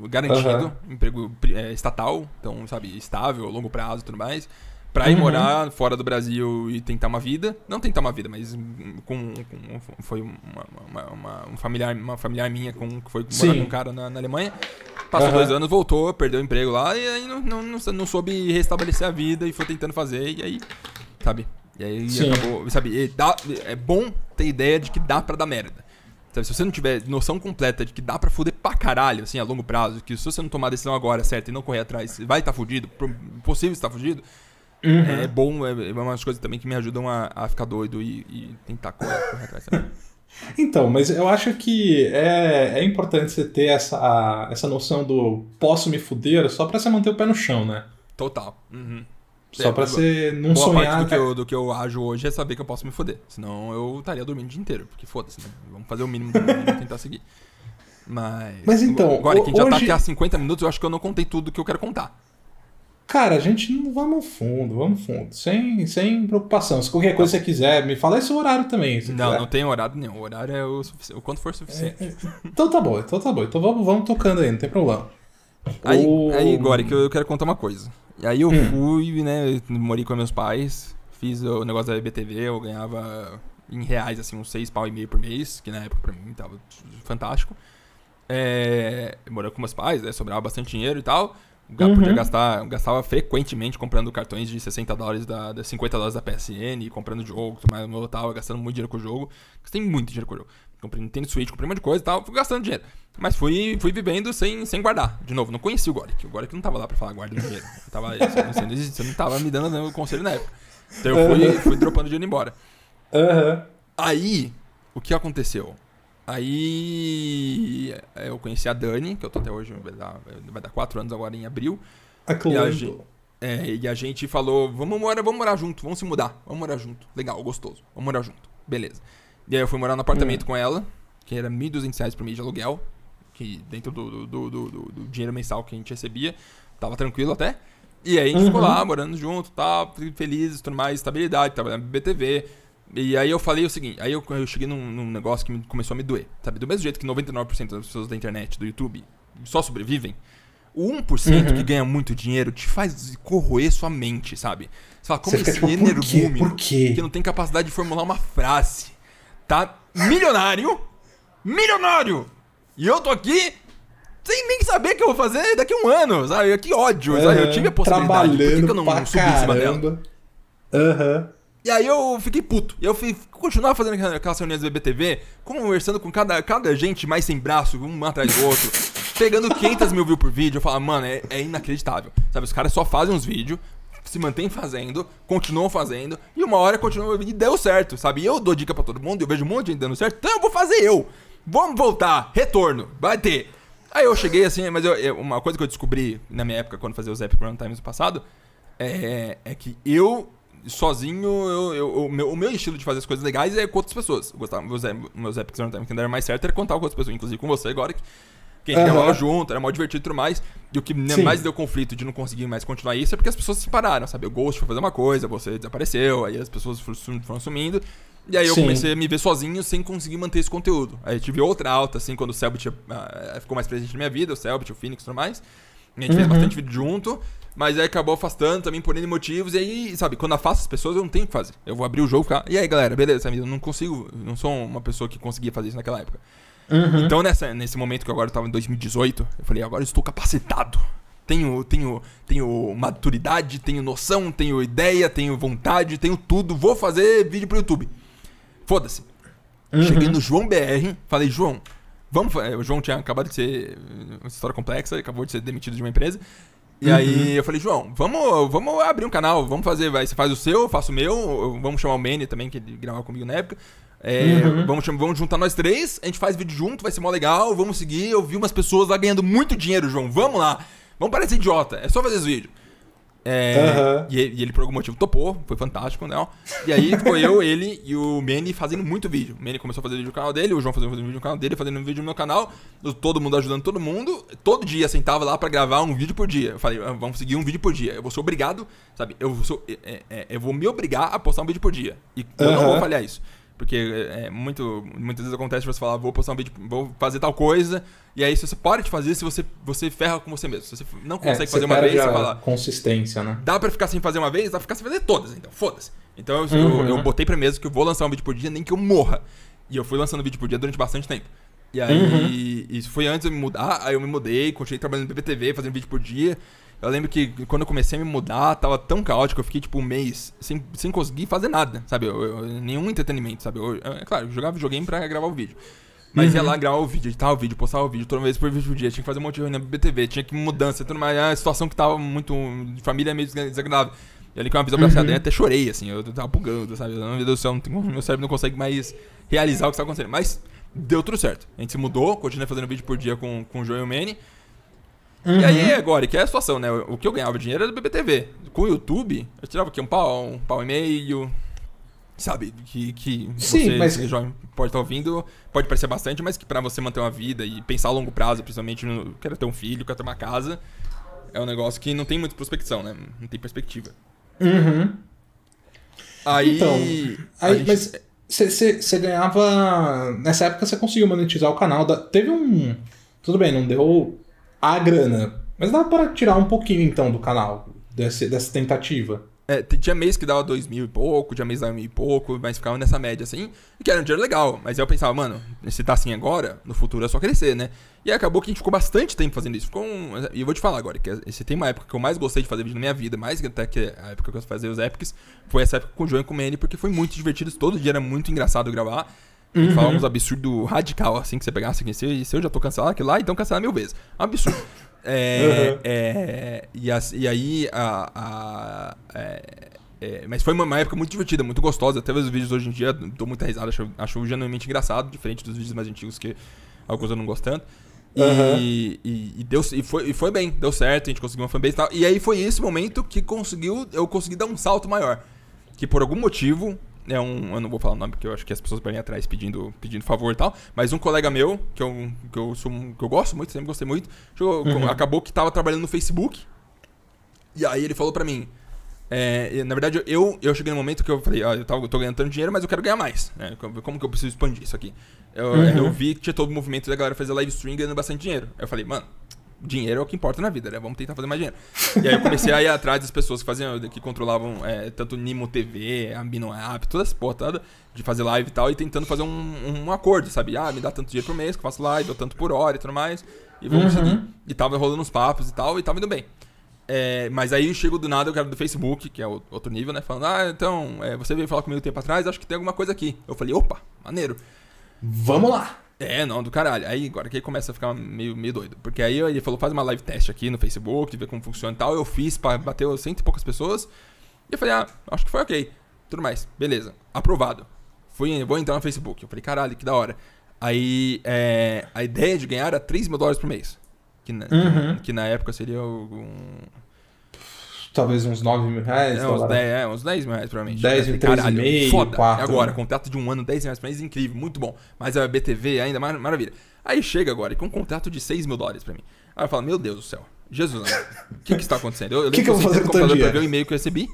B: Garantido.
A: Aham.
B: Emprego é, estatal. Então, sabe, estável, longo prazo e tudo mais. Pra ir
A: Uhum.
B: morar fora do Brasil e tentar uma vida. Não tentar uma vida, mas hum, com. com- foi uma, uma, uma- um familiar, uma familiar minha com, que foi morar
A: Sim.
B: com um cara na, na Alemanha. Passou
A: Aham.
B: dois anos, voltou, perdeu o emprego lá e aí não, não, não, não soube restabelecer a vida e foi tentando fazer. E aí, sabe? E aí
A: Sim.
B: acabou. Sabe? Dá- é bom ter ideia de que dá pra dar merda. Sabe, se você não tiver noção completa de que dá pra fuder pra caralho, assim, a longo prazo, que se você não tomar a decisão agora certa e não correr atrás, vai estar fudido, pro- possível estar fudido,
A: Uhum.
B: é bom, é, é umas coisas também que me ajudam a, a ficar doido e, e tentar correr, correr atrás.
A: Então, mas eu acho que é, é importante você ter essa, essa noção do posso me fuder só pra você manter o pé no chão, né?
B: Total. Uhum.
A: Só é, pra você não
B: boa
A: sonhar.
B: Parte do, que eu, do que eu ajo hoje é saber que eu posso me foder. Senão eu estaria dormindo o dia inteiro. Porque foda-se, né? Vamos fazer o mínimo do mínimo tentar seguir. Mas.
A: Mas então.
B: Agora, que a gente hoje... já tá aqui há 50 minutos, eu acho que eu não contei tudo que eu quero contar.
A: Cara, a gente não vamos fundo, vamos fundo. Sem, sem preocupação. Se qualquer coisa você quiser, me fala esse horário também.
B: não, quiser. não tem horário nenhum. O horário é o, o quanto for suficiente. É, é,
A: então tá bom, então tá bom. Então vamos, vamos tocando aí, não tem problema.
B: Aí, aí Gori, que eu quero contar uma coisa. E aí eu hum. fui, né? Morei com meus pais, fiz o negócio da EBTV, eu ganhava em reais, assim, uns 6 pau e meio por mês, que na época pra mim tava fantástico. É, morando com meus pais, né, sobrava bastante dinheiro e tal. Uhum. Podia gastar, gastava frequentemente comprando cartões de 60 dólares da, da 50 dólares da PSN, comprando jogo, mais eu tava gastando muito dinheiro com o jogo. Gastei muito dinheiro com o jogo. Comprei Nintendo Switch, comprei um monte de coisa e tal, fui gastando dinheiro. Mas fui, fui vivendo sem, sem guardar. De novo, não conheci o Goric. O Goric não tava lá pra falar guarda dinheiro. Eu tava, você, você não tava me dando o conselho na época. Então eu fui, fui dropando dinheiro embora.
A: Uhum.
B: Aí, o que aconteceu? Aí eu conheci a Dani, que eu tô até hoje, vai dar, vai dar quatro anos agora em abril.
A: Que
B: e, a gente, é, e a gente falou, vamos morar, vamos morar junto, vamos se mudar, vamos morar junto. Legal, gostoso, vamos morar junto. Beleza. E aí eu fui morar no apartamento hum. com ela, que era R$ 1.200 por mês de aluguel, que dentro do, do, do, do, dinheiro mensal que a gente recebia, tava tranquilo até. E aí a gente uhum. ficou lá, morando junto, tá, felizes, tudo mais, estabilidade, trabalhando no BTV, e aí eu falei o seguinte, aí eu, eu cheguei num, num, negócio que me, começou a me doer, sabe? Do mesmo jeito que 99% das pessoas da internet, do YouTube, só sobrevivem, o 1% uhum. que ganha muito dinheiro te faz corroer sua mente, sabe? Você fala, como Você esse tipo, energúmeno que não tem capacidade de formular uma frase, tá milionário, milionário, e eu tô aqui sem nem saber o que eu vou fazer daqui a um ano, sabe? Que ódio, sabe? Eu tive a possibilidade, por que, que eu não subi em cima dela?
A: Aham. Uhum.
B: E aí eu fiquei puto. E eu fui, continuava fazendo aquelas reuniões do BBTV, conversando com cada, cada gente mais sem braço, um atrás do outro, pegando 500 mil views por vídeo. Eu falava, mano, é, é inacreditável. Sabe, os caras só fazem uns vídeos, se mantêm fazendo, continuam fazendo, e uma hora continuam e deu certo, sabe? Eu dou dica para todo mundo, eu vejo um monte de gente dando certo, então eu vou fazer eu. Vamos voltar, retorno, vai ter. Aí eu cheguei assim, mas eu, eu, uma coisa que eu descobri na minha época, quando fazia os Epic Run Times no passado, é, é que eu sozinho, eu, eu, o, meu, o meu estilo de fazer as coisas legais é com outras pessoas. Eu gostava, meus, meus epics não que era mais certo era contar com outras pessoas, inclusive com você agora, que, que a gente uhum. junto, era mó divertido e tudo mais. E o que Sim. mais deu conflito de não conseguir mais continuar isso é porque as pessoas se separaram, sabe? O Ghost foi fazer uma coisa, você desapareceu, aí as pessoas foram sumindo. E aí eu Sim. comecei a me ver sozinho sem conseguir manter esse conteúdo. Aí tive outra alta, assim, quando o Selbit uh, ficou mais presente na minha vida, o Selbit, o Phoenix e tudo mais. A gente uhum. fez bastante vídeo junto. Mas aí acabou afastando também por N motivos. E aí, sabe, quando afasto as pessoas, eu não tenho o que fazer. Eu vou abrir o jogo e ficar. E aí, galera, beleza, sabe? Eu não consigo. Não sou uma pessoa que conseguia fazer isso naquela época. Uhum. Então, nessa, nesse momento que eu agora estava em 2018, eu falei, agora eu estou capacitado. Tenho, tenho, tenho maturidade, tenho noção, tenho ideia, tenho vontade, tenho tudo. Vou fazer vídeo pro YouTube. Foda-se. Uhum. Cheguei no João BR, falei, João, vamos. O João tinha acabado de ser. Uma história complexa, acabou de ser demitido de uma empresa. E uhum. aí eu falei, João, vamos, vamos abrir um canal, vamos fazer, vai, você faz o seu, eu faço o meu, vamos chamar o Manny também, que ele gravava comigo na época. É, uhum. vamos, vamos juntar nós três, a gente faz vídeo junto, vai ser mó legal, vamos seguir. Eu vi umas pessoas lá ganhando muito dinheiro, João, vamos lá. Vamos parecer idiota, é só fazer esse vídeo. É, uhum. e, e, ele, por algum motivo, topou, foi fantástico, né? E aí ficou eu, ele e o Manny fazendo muito vídeo. O Manny começou a fazer vídeo no canal dele, o João fazendo vídeo no canal dele, fazendo vídeo no meu canal, todo mundo ajudando todo mundo. Todo dia sentava lá para gravar um vídeo por dia. Eu falei, ah, vamos seguir um vídeo por dia. Eu vou ser obrigado, sabe? Eu, sou, é, é, eu vou me obrigar a postar um vídeo por dia. E eu não vou falhar isso. Porque é, muito, muitas vezes acontece você falar, vou postar um vídeo, vou fazer tal coisa, e aí se você para de fazer, se você, você ferra com você mesmo. Se você não é, consegue é, fazer uma vez, você fala.
A: Consistência, né?
B: Dá pra ficar sem fazer uma vez, dá pra ficar sem fazer todas, então, foda-se. Então eu, uhum. eu, eu, botei pra mesa que eu vou lançar um vídeo por dia, nem que eu morra. E eu fui lançando vídeo por dia durante bastante tempo. E aí, uhum. isso foi antes de eu me mudar, aí eu me mudei, continuei trabalhando no BBTV, fazendo vídeo por dia. Eu lembro que quando eu comecei a me mudar, tava tão caótico, eu fiquei tipo um mês sem, sem conseguir fazer nada, sabe? Eu, eu, nenhum entretenimento, sabe? Eu, é claro, eu jogava videogame pra gravar o vídeo. Mas uhum. ia lá gravar o vídeo, editar o vídeo, postar o vídeo, toda vez por vídeo por dia. Tinha que fazer um monte de reunião BTV, tinha que mudança, tudo mais. A situação que tava muito. de família meio desagradável. E ali com uma visão uhum. pra até chorei, assim, eu tava bugando, sabe? Meu Deus do céu, não meu cérebro não consegue mais realizar o que está acontecendo. Mas deu tudo certo. A gente se mudou, continuei fazendo vídeo por dia com, com o Joel Manny. Uhum. E aí, agora, que é a situação, né? O que eu ganhava dinheiro era do BBTV. Com o YouTube, eu tirava aqui um pau, um pau e meio. Sabe? Que, que
A: Sim,
B: você,
A: mas...
B: jovem, pode estar ouvindo, pode parecer bastante, mas que pra você manter uma vida e pensar a longo prazo, principalmente no. Quero ter um filho, quero ter uma casa. É um negócio que não tem muita prospecção, né? Não tem perspectiva.
A: Uhum.
B: Aí.
A: Então, aí,
B: gente-
A: mas você ganhava. Nessa época você conseguiu monetizar o canal. Da, teve um. Tudo bem, não deu a grana. Mas dá para tirar um pouquinho então do canal. Desse, dessa tentativa.
B: É, tinha mês que dava dois mil e pouco, tinha mês que dava mil e pouco, mas ficava nessa média assim, e que era um dinheiro legal. Mas eu pensava, mano, se tá assim agora, no futuro é só crescer, né? E acabou que a gente ficou bastante tempo fazendo isso. Ficou um... E eu vou te falar agora, que se tem uma época que eu mais gostei de fazer vídeo na minha vida, mais que até que a época que eu fazia os epics, foi essa época com o João e com o Manny, porque foi muito divertido, todo dia era muito engraçado gravar. Gente falava uns absurdos radical, assim, que você pegasse aqui. Se, se eu já tô cancelado aquilo lá, então cancelar mil vezes. É um absurdo. É,
A: Uhum.
B: é, e, as- e aí, a, a- é, é, mas foi uma, uma época muito divertida, muito gostosa. Até os vídeos hoje em dia, dou muita risada, acho, acho genuinamente engraçado, diferente dos vídeos mais antigos que alguns eu não gosto tanto. E,
A: Uhum.
B: e, e deu, e, foi, e foi bem, deu certo, a gente conseguiu uma fanbase e tal. E aí foi esse momento que conseguiu, eu consegui dar um salto maior. Que por algum motivo, é um. Eu não vou falar o nome porque eu acho que as pessoas ir atrás pedindo, pedindo favor e tal. Mas um colega meu, que eu, que eu, sou, que eu gosto muito, sempre gostei muito, chegou-
A: Uhum.
B: acabou que tava trabalhando no Facebook. E aí ele falou pra mim. é, na verdade, eu, eu cheguei no momento que eu falei, ó, eu, tava, eu tô ganhando tanto dinheiro, mas eu quero ganhar mais. Né? Como, que eu preciso expandir isso aqui? Eu,
A: Uhum.
B: eu vi que tinha todo o movimento da galera fazer live stream ganhando bastante dinheiro. Aí eu falei, mano, dinheiro é o que importa na vida, né? Vamos tentar fazer mais dinheiro. E aí eu comecei a ir atrás das pessoas que faziam, que controlavam é, tanto Nimo TV, Ambino App, todas as porra toda, de fazer live e tal, e tentando fazer um, um acordo, sabe? Ah, me dá tanto dinheiro por mês que eu faço live, ou tanto por hora e tudo mais. E vamos
A: Uhum.
B: seguir. E tava rolando uns papos e tal, e tava indo bem. É, mas aí eu chego do nada, o cara do Facebook, que é outro nível, né? Falando, ah, então, é, você veio falar comigo um tempo atrás, acho que tem alguma coisa aqui. Eu falei, opa, maneiro.
A: Vamos lá.
B: É, não, do caralho. Aí agora que ele começa a ficar meio, meio doido. Porque aí ele falou, faz uma live teste aqui no Facebook, ver como funciona e tal. Eu fiz, pra, bateu cento e poucas pessoas. E eu falei, ah, acho que foi ok. Tudo mais, beleza. Aprovado. Fui, vou entrar no Facebook. Eu falei, caralho, que da hora. Aí é, a ideia de ganhar era 3 mil dólares por mês. Que na,
A: Uhum.
B: que na época seria um,
A: Talvez uns 9 mil reais.
B: é, uns
A: dólar.
B: 10, é, uns 10 mil reais, provavelmente.
A: 10
B: Eu
A: mil,
B: falei, caralho,
A: 3,5,
B: foda.
A: 4,
B: agora,
A: né?
B: contrato de um ano, 10 reais por mês, incrível, muito bom. Mas a BTV ainda, mar maravilha. Aí chega agora com um contrato de 6 mil dólares pra mim. Aí eu falo, meu Deus do céu, Jesus, o que que está acontecendo? Eu, eu
A: Que que eu vou fazer com o
B: computador pra ver o e-mail que eu recebi.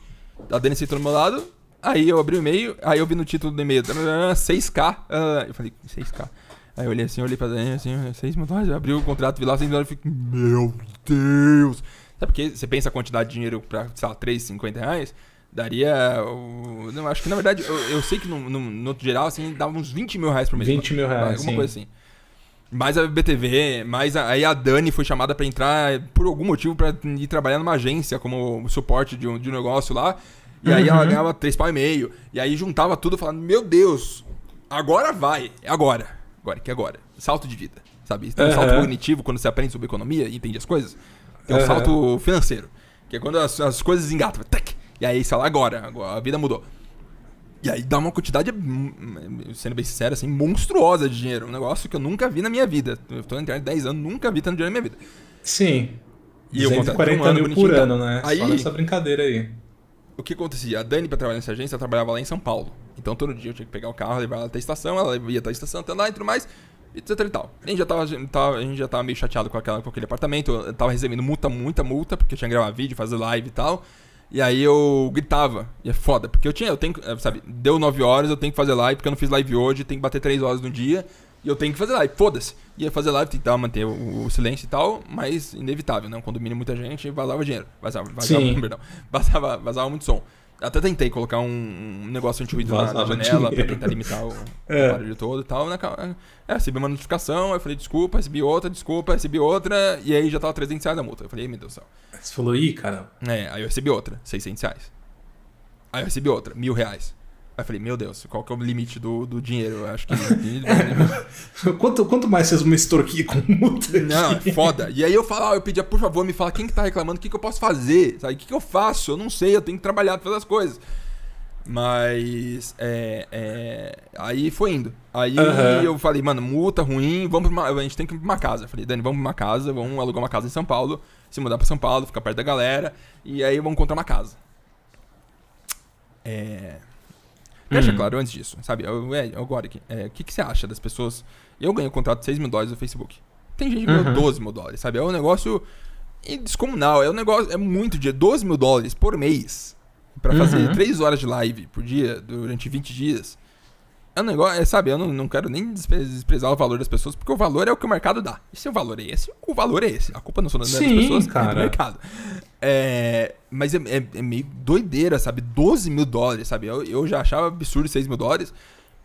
B: A Dani sentou do meu lado. Aí eu abri o e-mail, aí eu vi no título do e-mail, 6K. ah, eu falei, 6K. Aí eu olhei assim, olhei pra Dani, assim, 6 mil dólares. Eu abri o contrato, vi lá 6 mil dólares e fiquei, meu Deus. Sabe porque você pensa a quantidade de dinheiro pra, sei lá, 3, 50 reais? Daria. o- Não, acho que na verdade, eu, eu sei que no, no, no outro geral, assim, dava uns 20 mil reais por mês.
A: 20 mil reais,
B: Alguma
A: sim.
B: coisa assim. Mais a BTV, mais a, aí a Dani foi chamada pra entrar por algum motivo pra ir trabalhar numa agência como suporte de um, de um negócio lá. E aí ela
A: Uhum.
B: ganhava 3 pau e meio. E aí juntava tudo falando, meu Deus, agora vai. É agora. Agora, que é agora. Salto de vida. Sabe? Tem um salto
A: Aham.
B: cognitivo quando você aprende sobre economia e entende as coisas. Tem um
A: Aham.
B: salto financeiro. Que é quando as, as coisas engatam. Tac! E aí, sei lá, agora, agora a vida mudou. E aí dá uma quantidade, hum, sendo bem sincero, assim, monstruosa de dinheiro. Um negócio que eu nunca vi na minha vida. Eu tô na internet há 10 anos, nunca vi tanto dinheiro na minha vida.
A: Sim.
B: E eu contrato
A: 240
B: um ano
A: mil por
B: tá?
A: ano, né?
B: Aí-
A: Só nessa brincadeira aí.
B: O que acontecia? A Dani, pra trabalhar nessa agência, ela trabalhava lá em São Paulo. Então todo dia eu tinha que pegar o carro, levar ela até a estação, ela ia até a estação, até lá e tudo mais, etc e tal. A gente já tava, a gente já tava meio chateado com, aquela, com aquele apartamento, eu tava recebendo multa, muita multa, porque eu tinha que gravar vídeo, fazer live e tal. E aí eu gritava, e é foda, porque eu tinha, eu tenho, eh, sabe, deu 9 horas, eu tenho que fazer live, porque eu não fiz live hoje, tem que bater 3 horas no dia, e eu tenho que fazer live, foda-se. Ia fazer live, tentar manter o, o silêncio e tal, mas inevitável, né? Um condomínio muita gente, vazava dinheiro, vazava, vazava,
A: Sim.
B: perdão, vazava, vazava muito som. Até tentei colocar um, um negócio anti-ruído na, na janela pra
A: dinheiro.
B: tentar limitar o,
A: É.
B: o barulho todo e tal. Na, ca- é, recebi uma notificação, eu falei, desculpa, recebi outra, desculpa, recebi outra, e aí já tava 300 reais a multa. Eu falei, "Ih, meu Deus do céu.
A: Você falou, ih, cara.
B: É, aí eu recebi outra, 600 reais. Aí eu recebi outra, mil reais. Aí falei, meu Deus, qual que é o limite do, do dinheiro? Eu acho que.
A: Quanto, quanto mais vocês me extorquir com multa?
B: Não, é foda. E aí eu falava, eu pedia, por favor, me fala quem que tá reclamando, o que, que eu posso fazer? Sabe? O que, que eu faço? Eu não sei, eu tenho que trabalhar pra fazer as coisas. Mas. É, é, aí foi indo. Aí uhum. eu falei, mano, multa ruim, vamos uma, a gente tem que ir pra uma casa. Eu falei, Dani, vamos pra uma casa, vamos alugar uma casa em São Paulo, se mudar pra São Paulo, ficar perto da galera, e aí vamos encontrar uma casa. É. Deixa hum. claro antes disso, sabe? Eu, é, agora, é, o que, que você acha das pessoas? Eu ganhei um contrato de 6 mil dólares no Facebook. Tem gente que ganhou uhum. 12 mil dólares, sabe? É um negócio descomunal. É um negócio. É muito dinheiro. 12 mil dólares por mês. para fazer uhum. 3 horas de live por dia durante 20 dias. É um negócio, é, sabe, eu não, não quero nem desprezar o valor das pessoas, porque o valor é o que o mercado dá. E se o valor é esse, o valor é esse. A culpa não são das Sim, pessoas, cara. é do mercado. É, mas é, é, é, meio doideira, sabe? 12 mil dólares, sabe? Eu, eu já achava absurdo 6 mil dólares.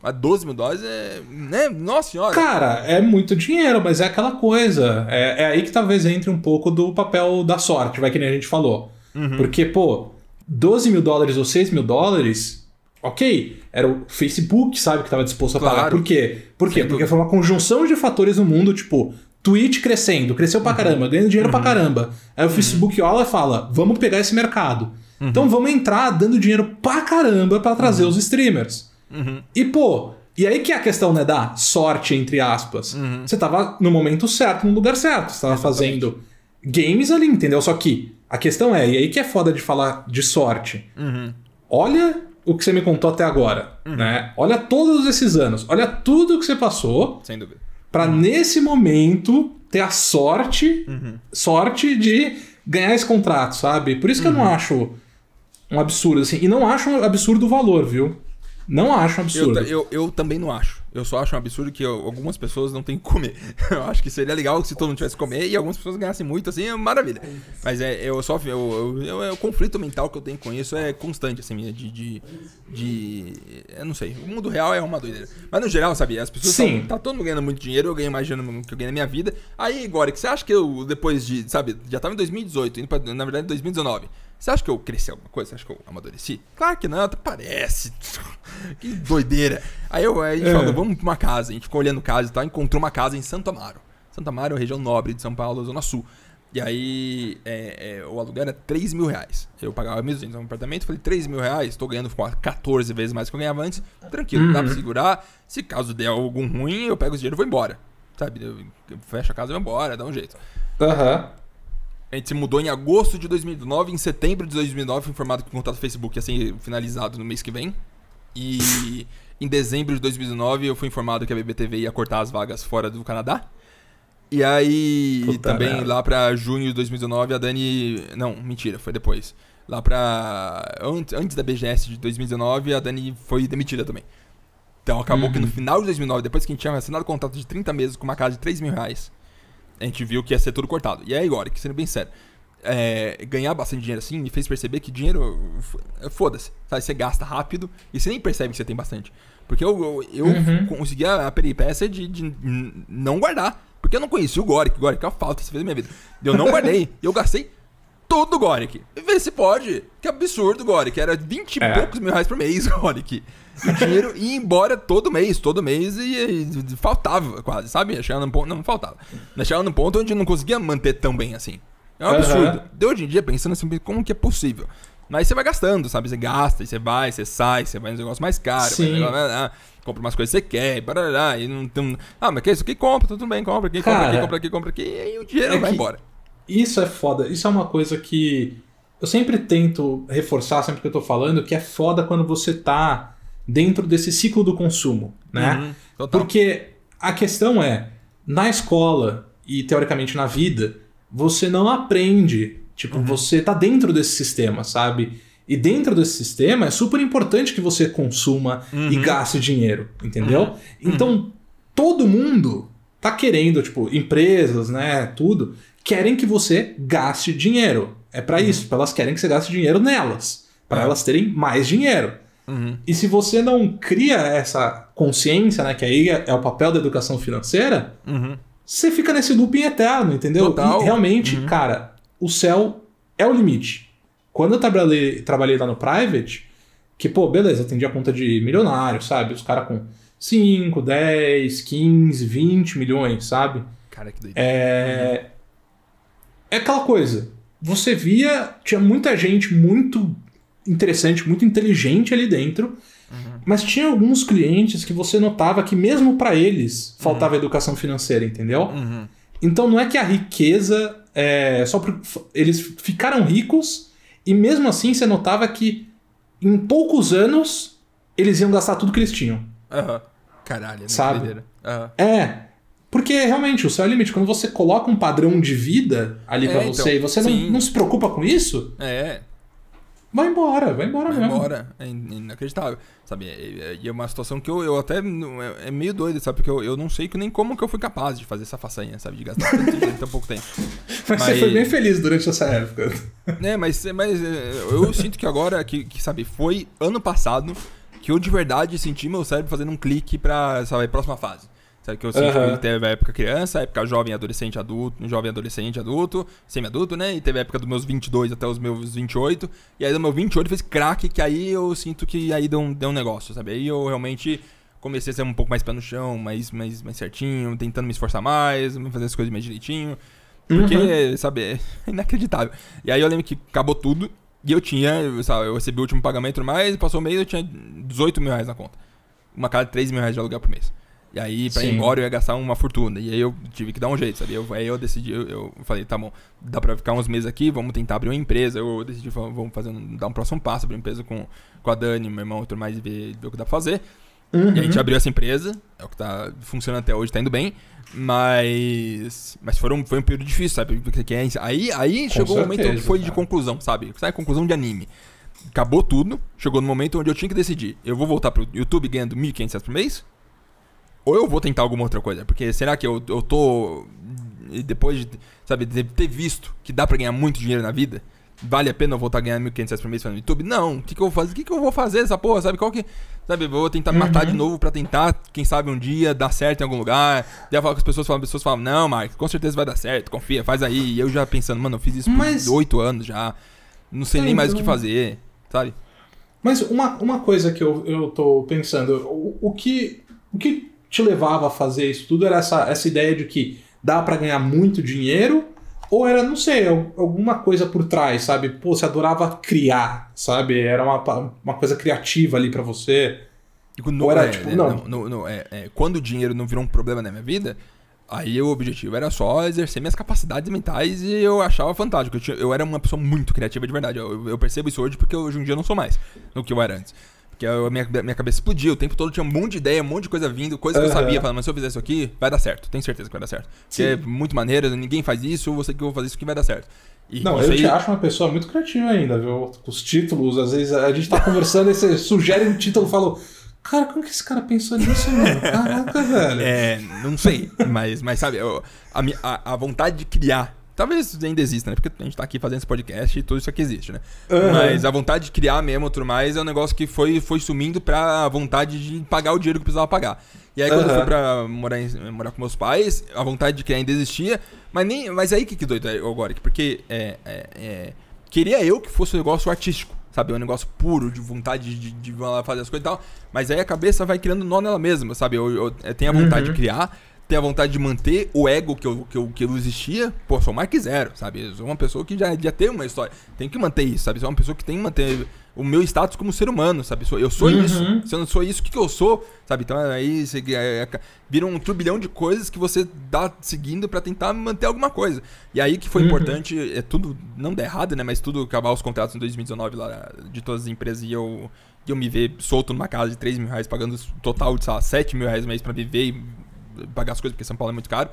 B: Mas 12 mil dólares é. Né? Nossa senhora.
A: Cara, é muito dinheiro, mas é aquela coisa. É, é aí que talvez entre um pouco do papel da sorte, vai que nem a gente falou. Uhum. Porque, pô, 12 mil dólares ou 6 mil dólares, ok. Era o Facebook, sabe, que estava disposto a claro. pagar. Por quê? Por quê? Porque foi uma conjunção de fatores no mundo, tipo, Twitch crescendo, cresceu pra uhum. caramba, ganhando dinheiro uhum. pra caramba. Aí o uhum. Facebook olha e fala: vamos pegar esse mercado. Uhum. Então vamos entrar dando dinheiro pra caramba para trazer uhum. os streamers. Uhum. E, pô, e aí que é a questão, né, da sorte, entre aspas. Você tava no momento certo, no lugar certo. Você tava Exatamente. fazendo games ali, entendeu? Só que a questão é, e aí que é foda de falar de sorte. Olha o que você me contou até agora, uhum. né? Olha todos esses anos, olha tudo que você passou.
B: Sem dúvida.
A: Pra uhum. nesse momento ter a sorte, uhum. sorte de ganhar esse contrato, sabe? Por isso que eu não acho um absurdo, assim. E não acho um absurdo o valor, viu? Não acho um absurdo.
B: Eu, eu, eu, também não acho. Eu só acho um absurdo que eu, algumas pessoas não têm que comer. eu acho que seria legal se todo mundo tivesse que comer e algumas pessoas ganhassem muito, assim, é maravilha. Mas é, eu só. Eu, eu, eu, o conflito mental que eu tenho com isso é constante, assim, de, de, de. Eu não sei. O mundo real é uma doideira. Mas no geral, sabe, as pessoas. Sim. Tão, tá todo mundo ganhando muito dinheiro, eu ganho mais dinheiro que eu ganho na minha vida. Aí, agora, que você acha que eu, depois de. Sabe, já tava em 2018, indo pra, na verdade, 2019. Você acha que eu cresci alguma coisa? Você acha que eu amadureci? Claro que não, parece. que doideira. Aí, eu, aí a gente é. falou, vamos pra uma casa. A gente ficou olhando casa e tal, encontrou uma casa em Santo Amaro. Santo Amaro é região nobre de São Paulo, Zona Sul. E aí, é, é, o aluguel era 3 mil reais. Eu pagava 1.200 no apartamento, falei, 3 mil reais, tô ganhando 14 vezes mais que eu ganhava antes. Tranquilo, uhum. dá pra uhum. segurar. Se caso der algum ruim, eu pego o dinheiro e vou embora. Sabe? Eu, eu fecho a casa e vou embora, dá um jeito.
A: Aham. Uhum.
B: A gente se mudou em agosto de 2009. Em setembro de 2009 foi informado que o contrato do Facebook ia ser finalizado no mês que vem. E em dezembro de 2009 eu fui informado que a BBTV ia cortar as vagas fora do Canadá. E aí Puta também merda. lá pra junho de 2019 a Dani... Não, mentira, foi depois. Lá pra... Antes da BGS de 2019 a Dani foi demitida também. Então acabou uhum. que no uhum. final de 2009, depois que a gente tinha assinado o contrato de 30 meses com uma casa de 3 mil reais a gente viu que ia ser tudo cortado. E aí agora, que sendo bem sério, é, ganhar bastante dinheiro assim me fez perceber que dinheiro, foda-se, sabe? Você gasta rápido e você nem percebe que você tem bastante. Porque eu, eu, eu uhum. consegui a, a peripécia de, de, não guardar. Porque eu não conhecia o Goric. Goric é uma falta que você fez na minha vida. Eu não guardei. eu gastei todo o Goric. Vê se pode. Que absurdo, Goric. Era 20 e é. poucos mil reais por mês, Goric. O dinheiro ia embora todo mês, todo mês, e, e faltava quase, sabe? Chegava num ponto. Não, faltava. Chegava num ponto onde não conseguia manter tão bem assim. É um absurdo. Uhum. De hoje em dia, pensando assim, como que é possível? Mas você vai gastando, sabe? Você gasta, você vai, você sai, você vai nos negócios mais caros. Vai, ah, compra umas coisas que você quer, barará, e não tem. Ah, mas que é isso aqui? Compra, tudo bem, compra aqui, Cara, compra aqui, compra aqui, compra aqui, e aí o dinheiro é vai embora.
A: Isso é foda. Isso é uma coisa que eu sempre tento reforçar, sempre que eu tô falando, que é foda quando você tá dentro desse ciclo do consumo, né? Uhum, Porque a questão é, na escola e teoricamente na vida, você não aprende. Tipo, uhum. você tá dentro desse sistema, sabe? E dentro desse sistema é super importante que você consuma uhum. e gaste dinheiro, entendeu? Uhum. Então, uhum. todo mundo tá querendo, tipo, empresas, né, tudo, querem que você gaste dinheiro. É para uhum. isso, elas querem que você gaste dinheiro nelas, para elas terem mais dinheiro. Uhum. E se você não cria essa consciência, né, que aí é, é o papel da educação financeira, uhum. você fica nesse looping eterno, entendeu? Total. E realmente, uhum. cara, o céu é o limite. Quando eu trabalhei, trabalhei lá no private, que, pô, beleza, atendi a conta de milionário, sabe? Os caras com 5, 10, 15, 20 milhões, sabe?
B: Cara, que
A: doido. É... é aquela coisa. Você via, tinha muita gente muito interessante, muito inteligente ali dentro. Uhum. Mas tinha alguns clientes que você notava que, mesmo para eles, faltava uhum. educação financeira, entendeu? Uhum. Então não é que a riqueza. É, só por, eles ficaram ricos e mesmo assim você notava que em poucos anos eles iam gastar tudo que eles tinham.
B: Aham. Caralho,
A: é sabe? É. Porque realmente o céu é o limite. Quando você coloca um padrão de vida ali é, para você então, e você não, não, se preocupa com isso.
B: É.
A: Vai embora, vai embora vai mesmo.
B: Vai embora. É inacreditável. Sabe? E é, é, uma situação que eu, eu até. É, é meio doido, sabe? Porque eu, eu não sei nem como que eu fui capaz de fazer essa façanha, sabe? De gastar tanto dinheiro em tão pouco tempo.
A: Mas, mas, você foi bem feliz durante essa época.
B: É, mas, mas eu sinto que agora, que, que sabe, foi ano passado que eu de verdade senti meu cérebro fazendo um clique pra, sabe, próxima fase. Sabe, que eu senti uhum. que teve a época criança, a época jovem, adolescente, adulto, jovem, adolescente, adulto, semi-adulto, né? E teve a época dos meus 22 até os meus 28. E aí do meu 28 fez craque, que aí eu sinto que aí deu um, deu um negócio, sabe? Aí eu realmente comecei a ser um pouco mais pé no chão, mais, mais, mais certinho, tentando me esforçar mais, fazer as coisas mais direitinho. Porque, uhum. sabe, é inacreditável. E aí eu lembro que acabou tudo. E eu tinha, sabe, eu recebi o último pagamento mais, passou o mês eu tinha 18 mil reais na conta. Uma casa de 3 mil reais de aluguel por mês. E aí, pra Sim. ir embora, eu ia gastar uma fortuna. E aí eu tive que dar um jeito, sabe? Eu, aí eu decidi, eu, eu, falei, tá bom, dá pra ficar uns meses aqui, vamos tentar abrir uma empresa. Eu decidi, vamos fazer um, dar um próximo passo, abrir uma empresa com, com a Dani, meu irmão e tudo mais, e ver, ver o que dá pra fazer. Uhum. E a gente abriu essa empresa, é o que tá funcionando até hoje, tá indo bem. Mas. Mas foram, foi um período difícil, sabe? Porque é aí, aí chegou o um momento que foi cara. de conclusão, sabe? Sabe, conclusão de anime. Acabou tudo, chegou no momento onde eu tinha que decidir. Eu vou voltar pro YouTube ganhando 1.500 por mês? Ou eu vou tentar alguma outra coisa? Porque será que eu, eu tô. Depois de, sabe, de ter visto que dá pra ganhar muito dinheiro na vida, vale a pena eu voltar a ganhar 1.500 reais por mês no YouTube? Não. O que, que eu vou fazer? O que, que eu vou fazer essa porra? Sabe qual que. Sabe, vou tentar uhum. matar de novo pra tentar, quem sabe um dia, dar certo em algum lugar. Daí eu falo com as pessoas, falam, as pessoas falam, não, Mark, com certeza vai dar certo, confia, faz aí. E eu já pensando, mano, eu fiz isso Mas... por 8 anos já. Não sei é, nem mais então... o que fazer, sabe?
A: Mas uma, uma coisa que eu, eu tô pensando, o, o, que, o que te levava a fazer isso tudo era essa, essa ideia de que dá para ganhar muito dinheiro ou era, não sei, alguma coisa por trás, sabe? Pô, você adorava criar, sabe? Era uma, uma coisa criativa ali para você.
B: No, ou era é, tipo, não. não, não é, é, quando o dinheiro não virou um problema na minha vida, aí o objetivo era só exercer minhas capacidades mentais e eu achava fantástico. Eu, tinha, eu era uma pessoa muito criativa de verdade. Eu, eu percebo isso hoje porque hoje em dia eu não sou mais do que eu era antes. Porque a minha, minha cabeça explodiu. O tempo todo tinha um monte de ideia, um monte de coisa vindo, coisa que eu sabia. Falando, mas se eu fizer isso aqui, vai dar certo. Tenho certeza que vai dar certo. Porque é muito maneiro, ninguém faz isso, você que eu vou fazer isso que vai dar certo.
A: E não, eu aí... te acho uma pessoa muito criativa ainda, viu? Os títulos, às vezes a gente tá conversando e você sugere um título e fala. Cara, como que esse cara pensou nisso, mano? Caraca, velho.
B: É, não sei. mas, mas sabe, a, a, a vontade de criar Talvez ainda exista, né? Porque a gente tá aqui fazendo esse podcast e tudo isso aqui existe, né? Uhum. Mas a vontade de criar mesmo, tudo mais, é um negócio que foi, foi sumindo pra vontade de pagar o dinheiro que precisava pagar. E aí, quando uhum. eu fui pra morar, em, morar com meus pais, a vontade de criar ainda existia. Mas, nem, mas aí que, que doido agora? Porque é, é, é, queria eu que fosse um negócio artístico, sabe? Um negócio puro, de vontade de, de, de fazer as coisas e tal. Mas aí a cabeça vai criando nó nela mesma, sabe? Eu, eu, eu tenho a vontade uhum. de criar tem a vontade de manter o ego que eu, que eu, que eu existia, pô, sou Mark Zero, sabe? Eu sou uma pessoa que já, já tem uma história. Tem que manter isso, sabe? Sou uma pessoa que tem que manter o meu status como ser humano, sabe? Eu sou uhum. isso. Se eu não sou isso, o que, que eu sou? Sabe? Então aí você, é, é, vira um turbilhão de coisas que você dá seguindo para tentar manter alguma coisa. E aí que foi uhum. importante, é tudo, não der errado, né? Mas tudo acabar os contratos em 2019 lá de todas as empresas e eu, eu me ver solto numa casa de 3 mil reais, pagando total de, sei lá, 7 mil reais mês pra viver e pagar as coisas, porque São Paulo é muito caro.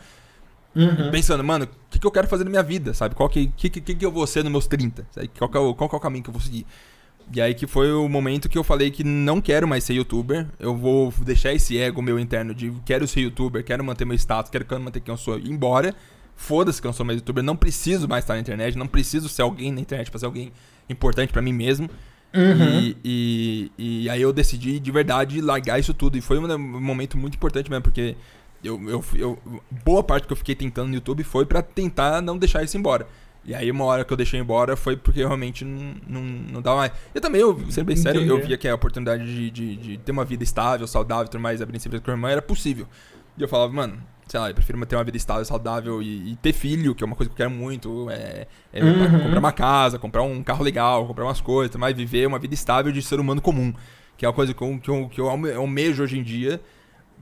B: Uhum. Pensando, mano, o que, que eu quero fazer na minha vida, sabe? Qual que, que, que, que eu vou ser nos meus 30? Sabe? Qual, que é o, qual que é o caminho que eu vou seguir? E aí que foi o momento que eu falei que não quero mais ser youtuber. Eu vou deixar esse ego meu interno de quero ser youtuber, quero manter meu status, quero manter quem eu sou, embora. Foda-se que eu não sou mais youtuber, não preciso mais estar na internet, não preciso ser alguém na internet pra ser alguém importante para mim mesmo. Uhum. E, e, e, aí eu decidi de verdade largar isso tudo. E foi um momento muito importante mesmo, porque eu, eu, eu, boa parte que eu fiquei tentando no YouTube foi para tentar não deixar isso embora. E aí, uma hora que eu deixei embora foi porque realmente não, não, não dá mais. Eu também, eu, sendo bem sério, eu via que a oportunidade de, de, de, ter uma vida estável, saudável tudo mais, abrir empresa com a irmã era possível. E eu falava, mano, sei lá, eu prefiro ter uma vida estável, saudável e, e ter filho, que é uma coisa que eu quero muito. É, é uhum. comprar uma casa, comprar um carro legal, comprar umas coisas, mas viver uma vida estável de ser humano comum. Que é uma coisa que eu, que eu, que eu almejo hoje em dia.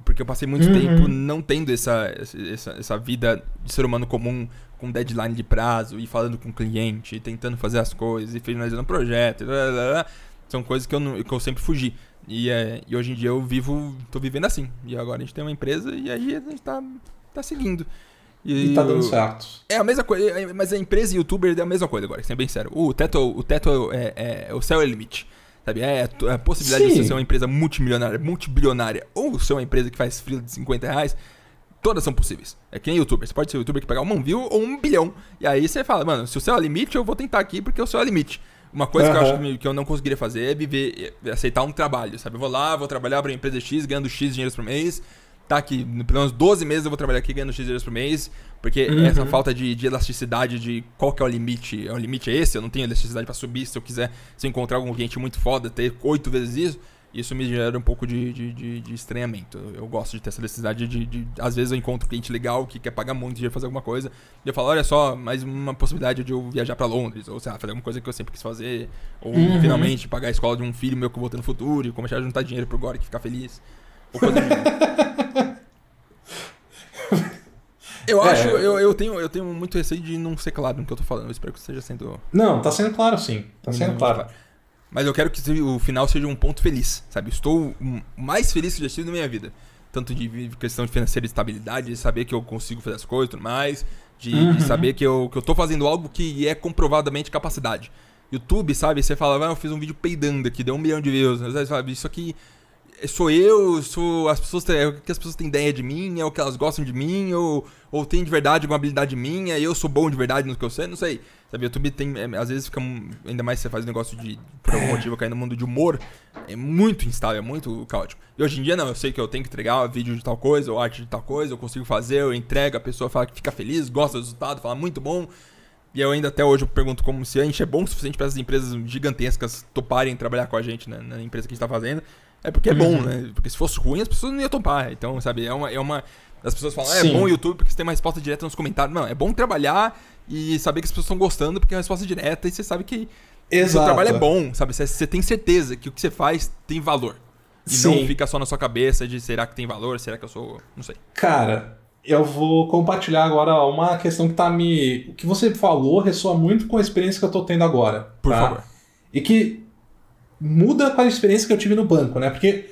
B: Porque eu passei muito uhum. tempo não tendo essa, essa, essa vida de ser humano comum, com deadline de prazo, e falando com o cliente, tentando fazer as coisas, e finalizando o projeto. Blá, blá, blá. São coisas que eu, não, que eu sempre fugi. E, é, e hoje em dia eu vivo, tô vivendo assim. E agora a gente tem uma empresa e aí a gente tá, tá seguindo.
A: E, e tá dando certo.
B: É a mesma coisa, é, mas a empresa e youtuber é a mesma coisa agora, sendo bem sério. O teto, o teto é, é, é o céu é o limite. Sabe? É a possibilidade Sim. de você ser uma empresa multimilionária, multibilionária, ou ser uma empresa que faz frio de 50 reais, todas são possíveis. É que nem youtuber. Você pode ser youtuber que pegar um view ou um bilhão. E aí você fala, mano, se o céu é o limite, eu vou tentar aqui porque o céu é o limite. Uma coisa uhum. que eu acho que eu não conseguiria fazer é viver, é aceitar um trabalho, sabe? Eu vou lá, vou trabalhar para uma empresa X, ganhando X dinheiros por mês. Tá aqui, pelo menos 12 meses eu vou trabalhar aqui ganhando X dinheiros por mês. Porque uhum. essa falta de, de, elasticidade, de qual que é o limite, o limite é esse, eu não tenho elasticidade para subir. Se eu quiser, se eu encontrar algum cliente muito foda, ter oito vezes isso, isso me gera um pouco de, de, de, de estranhamento. Eu gosto de ter essa necessidade de, de, Às vezes eu encontro um cliente legal que quer pagar muito dinheiro fazer alguma coisa. E eu falo, olha só, mais uma possibilidade de eu viajar para Londres. Ou sei lá, fazer alguma coisa que eu sempre quis fazer. Ou uhum. finalmente pagar a escola de um filho meu que eu vou ter no futuro. E começar a juntar dinheiro pro Gore e ficar feliz. Ou coisa Eu é, acho, eu, eu, tenho, eu tenho muito receio de não ser claro no que eu tô falando. Eu espero que esteja sendo.
A: Não, tá sendo claro sim. Tá sendo claro. claro.
B: Mas eu quero que o final seja um ponto feliz, sabe? Estou mais feliz que já estive na minha vida. Tanto de questão de financeira estabilidade, de saber que eu consigo fazer as coisas e tudo mais. De, uhum. de, saber que eu, que eu tô fazendo algo que é comprovadamente capacidade. YouTube, sabe? Você fala, ah, eu fiz um vídeo peidando aqui, deu um milhão de views. Sabe? Isso aqui sou eu, sou as pessoas é o que as pessoas têm ideia de mim, é o que elas gostam de mim, ou, ou tem de verdade alguma habilidade minha, e eu sou bom de verdade no que eu sei, não sei. Sabe, YouTube tem. É, às vezes fica. Ainda mais se você faz um negócio de. Por algum motivo cair no mundo de humor. É muito instável, é muito caótico. E hoje em dia não, eu sei que eu tenho que entregar vídeo de tal coisa, ou arte de tal coisa, eu consigo fazer, eu entrego, a pessoa fala que fica feliz, gosta do resultado, fala muito bom. E eu ainda até hoje eu pergunto como se a gente é bom o suficiente para essas empresas gigantescas toparem trabalhar com a gente né, na empresa que a gente está fazendo. É porque é bom, uhum. né? Porque se fosse ruim, as pessoas não iam topar. Então, sabe, é uma. É uma as pessoas falam, ah, é bom o YouTube porque você tem uma resposta direta nos comentários. Não, é bom trabalhar e saber que as pessoas estão gostando porque é uma resposta direta e você sabe que Exato. o seu trabalho é bom, sabe? Você, você tem certeza que o que você faz tem valor. E Sim. não fica só na sua cabeça de será que tem valor, será que eu sou. Não sei.
A: Cara, eu vou compartilhar agora uma questão que tá me. O que você falou ressoa muito com a experiência que eu tô tendo agora.
B: Por tá? favor.
A: E que muda com a experiência que eu tive no banco, né? Porque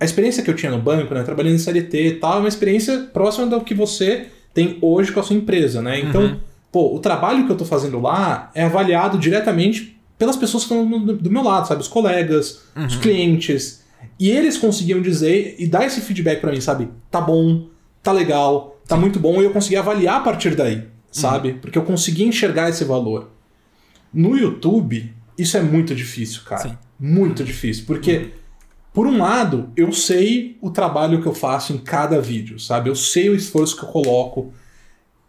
A: a experiência que eu tinha no banco, né, trabalhando em CLT e tal, é uma experiência próxima do que você tem hoje com a sua empresa, né? Então, uhum. pô, o trabalho que eu tô fazendo lá é avaliado diretamente pelas pessoas que estão do meu lado, sabe? Os colegas, uhum. os clientes. E eles conseguiam dizer e dar esse feedback para mim, sabe? Tá bom, tá legal, tá Sim. muito bom, e eu consegui avaliar a partir daí, sabe? Uhum. Porque eu consegui enxergar esse valor. No YouTube, isso é muito difícil, cara. Sim. Muito difícil. Porque, por um lado, eu sei o trabalho que eu faço em cada vídeo, sabe? Eu sei o esforço que eu coloco.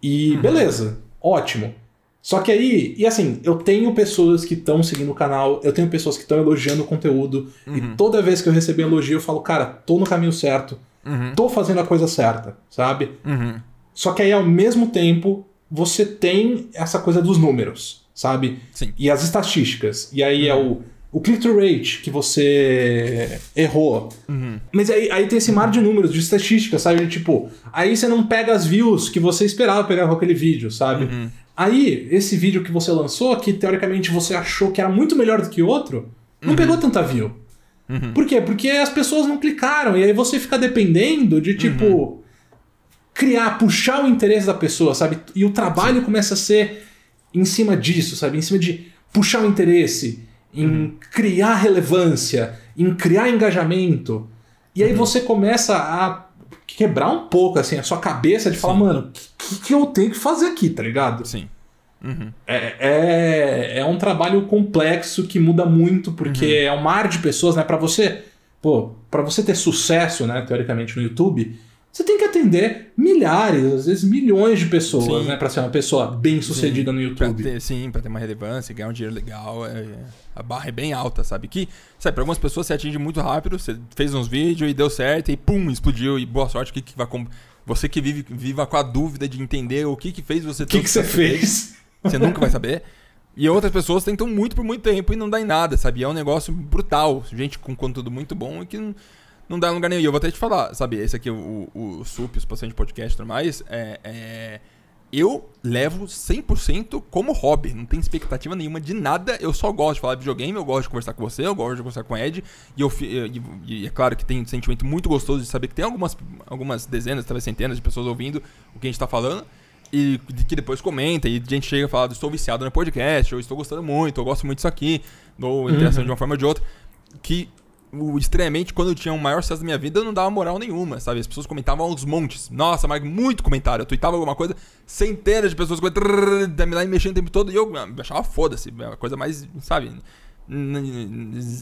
A: E uhum. beleza, ótimo. Só que aí, e assim, eu tenho pessoas que estão seguindo o canal, eu tenho pessoas que estão elogiando o conteúdo, uhum. e toda vez que eu recebo um elogio, eu falo, cara, tô no caminho certo, uhum. tô fazendo a coisa certa, sabe?
B: Uhum.
A: Só que aí, ao mesmo tempo, você tem essa coisa dos números, sabe?
B: Sim.
A: E as estatísticas. E aí é o o click-through rate que você errou.
B: Uhum.
A: Mas aí, aí tem esse mar de números, de estatísticas, sabe? Tipo, aí você não pega as views que você esperava pegar com aquele vídeo, sabe?
B: Uhum.
A: Aí, esse vídeo que você lançou, que teoricamente você achou que era muito melhor do que outro, não uhum. pegou tanta view.
B: Uhum.
A: Por quê? Porque as pessoas não clicaram, e aí você fica dependendo de, tipo, uhum. criar, puxar o interesse da pessoa, sabe? E o trabalho Sim. começa a ser em cima disso, sabe? Em cima de puxar o interesse em uhum. criar relevância, em criar engajamento. E aí uhum. você começa a quebrar um pouco assim a sua cabeça de falar, Sim. mano, o que, que, eu tenho que fazer aqui, tá ligado?
B: Sim. Uhum.
A: É, é, é, um trabalho complexo que muda muito, porque uhum. é um mar de pessoas, né? Para você, pô, para você ter sucesso, né, teoricamente no YouTube, você tem que atender milhares, às vezes milhões de pessoas, sim. né? Pra ser uma pessoa bem sucedida sim. no YouTube.
B: Pra ter, sim, pra ter uma relevância, ganhar um dinheiro legal. É, a barra é bem alta, sabe? Que, sabe, pra algumas pessoas você atinge muito rápido, você fez uns vídeos e deu certo, e pum, explodiu, e boa sorte, o que, que vai, Você que vive viva com a dúvida de entender o que que fez você
A: O que, que você fez?
B: Você nunca vai saber. E outras pessoas tentam muito por muito tempo e não dá em nada, sabe? É um negócio brutal. Gente com conteúdo muito bom e que não, não dá em lugar nenhum. E eu vou até te falar, sabe? Esse aqui, o, o, o SUP, os pacientes podcast e tudo mais, é, é, eu levo 100% como hobby. Não tem expectativa nenhuma de nada. Eu só gosto de falar de videogame, eu gosto de conversar com você, eu gosto de conversar com o Ed. E, eu, e, e é claro que tem um sentimento muito gostoso de saber que tem algumas, algumas dezenas, talvez centenas de pessoas ouvindo o que a gente tá falando e que depois comenta, e a gente chega e fala, estou viciado no podcast, ou estou gostando muito, eu gosto muito disso aqui, ou interação uhum. de uma forma ou de outra, que o, estranhamente, quando eu tinha um maior sucesso da minha vida, eu não dava moral nenhuma, sabe? As pessoas comentavam aos montes. Nossa, mas muito comentário. Eu tweetava alguma coisa, centenas de pessoas comentando, lá e mexendo o tempo todo, e eu achava foda-se. É a coisa mais, sabe?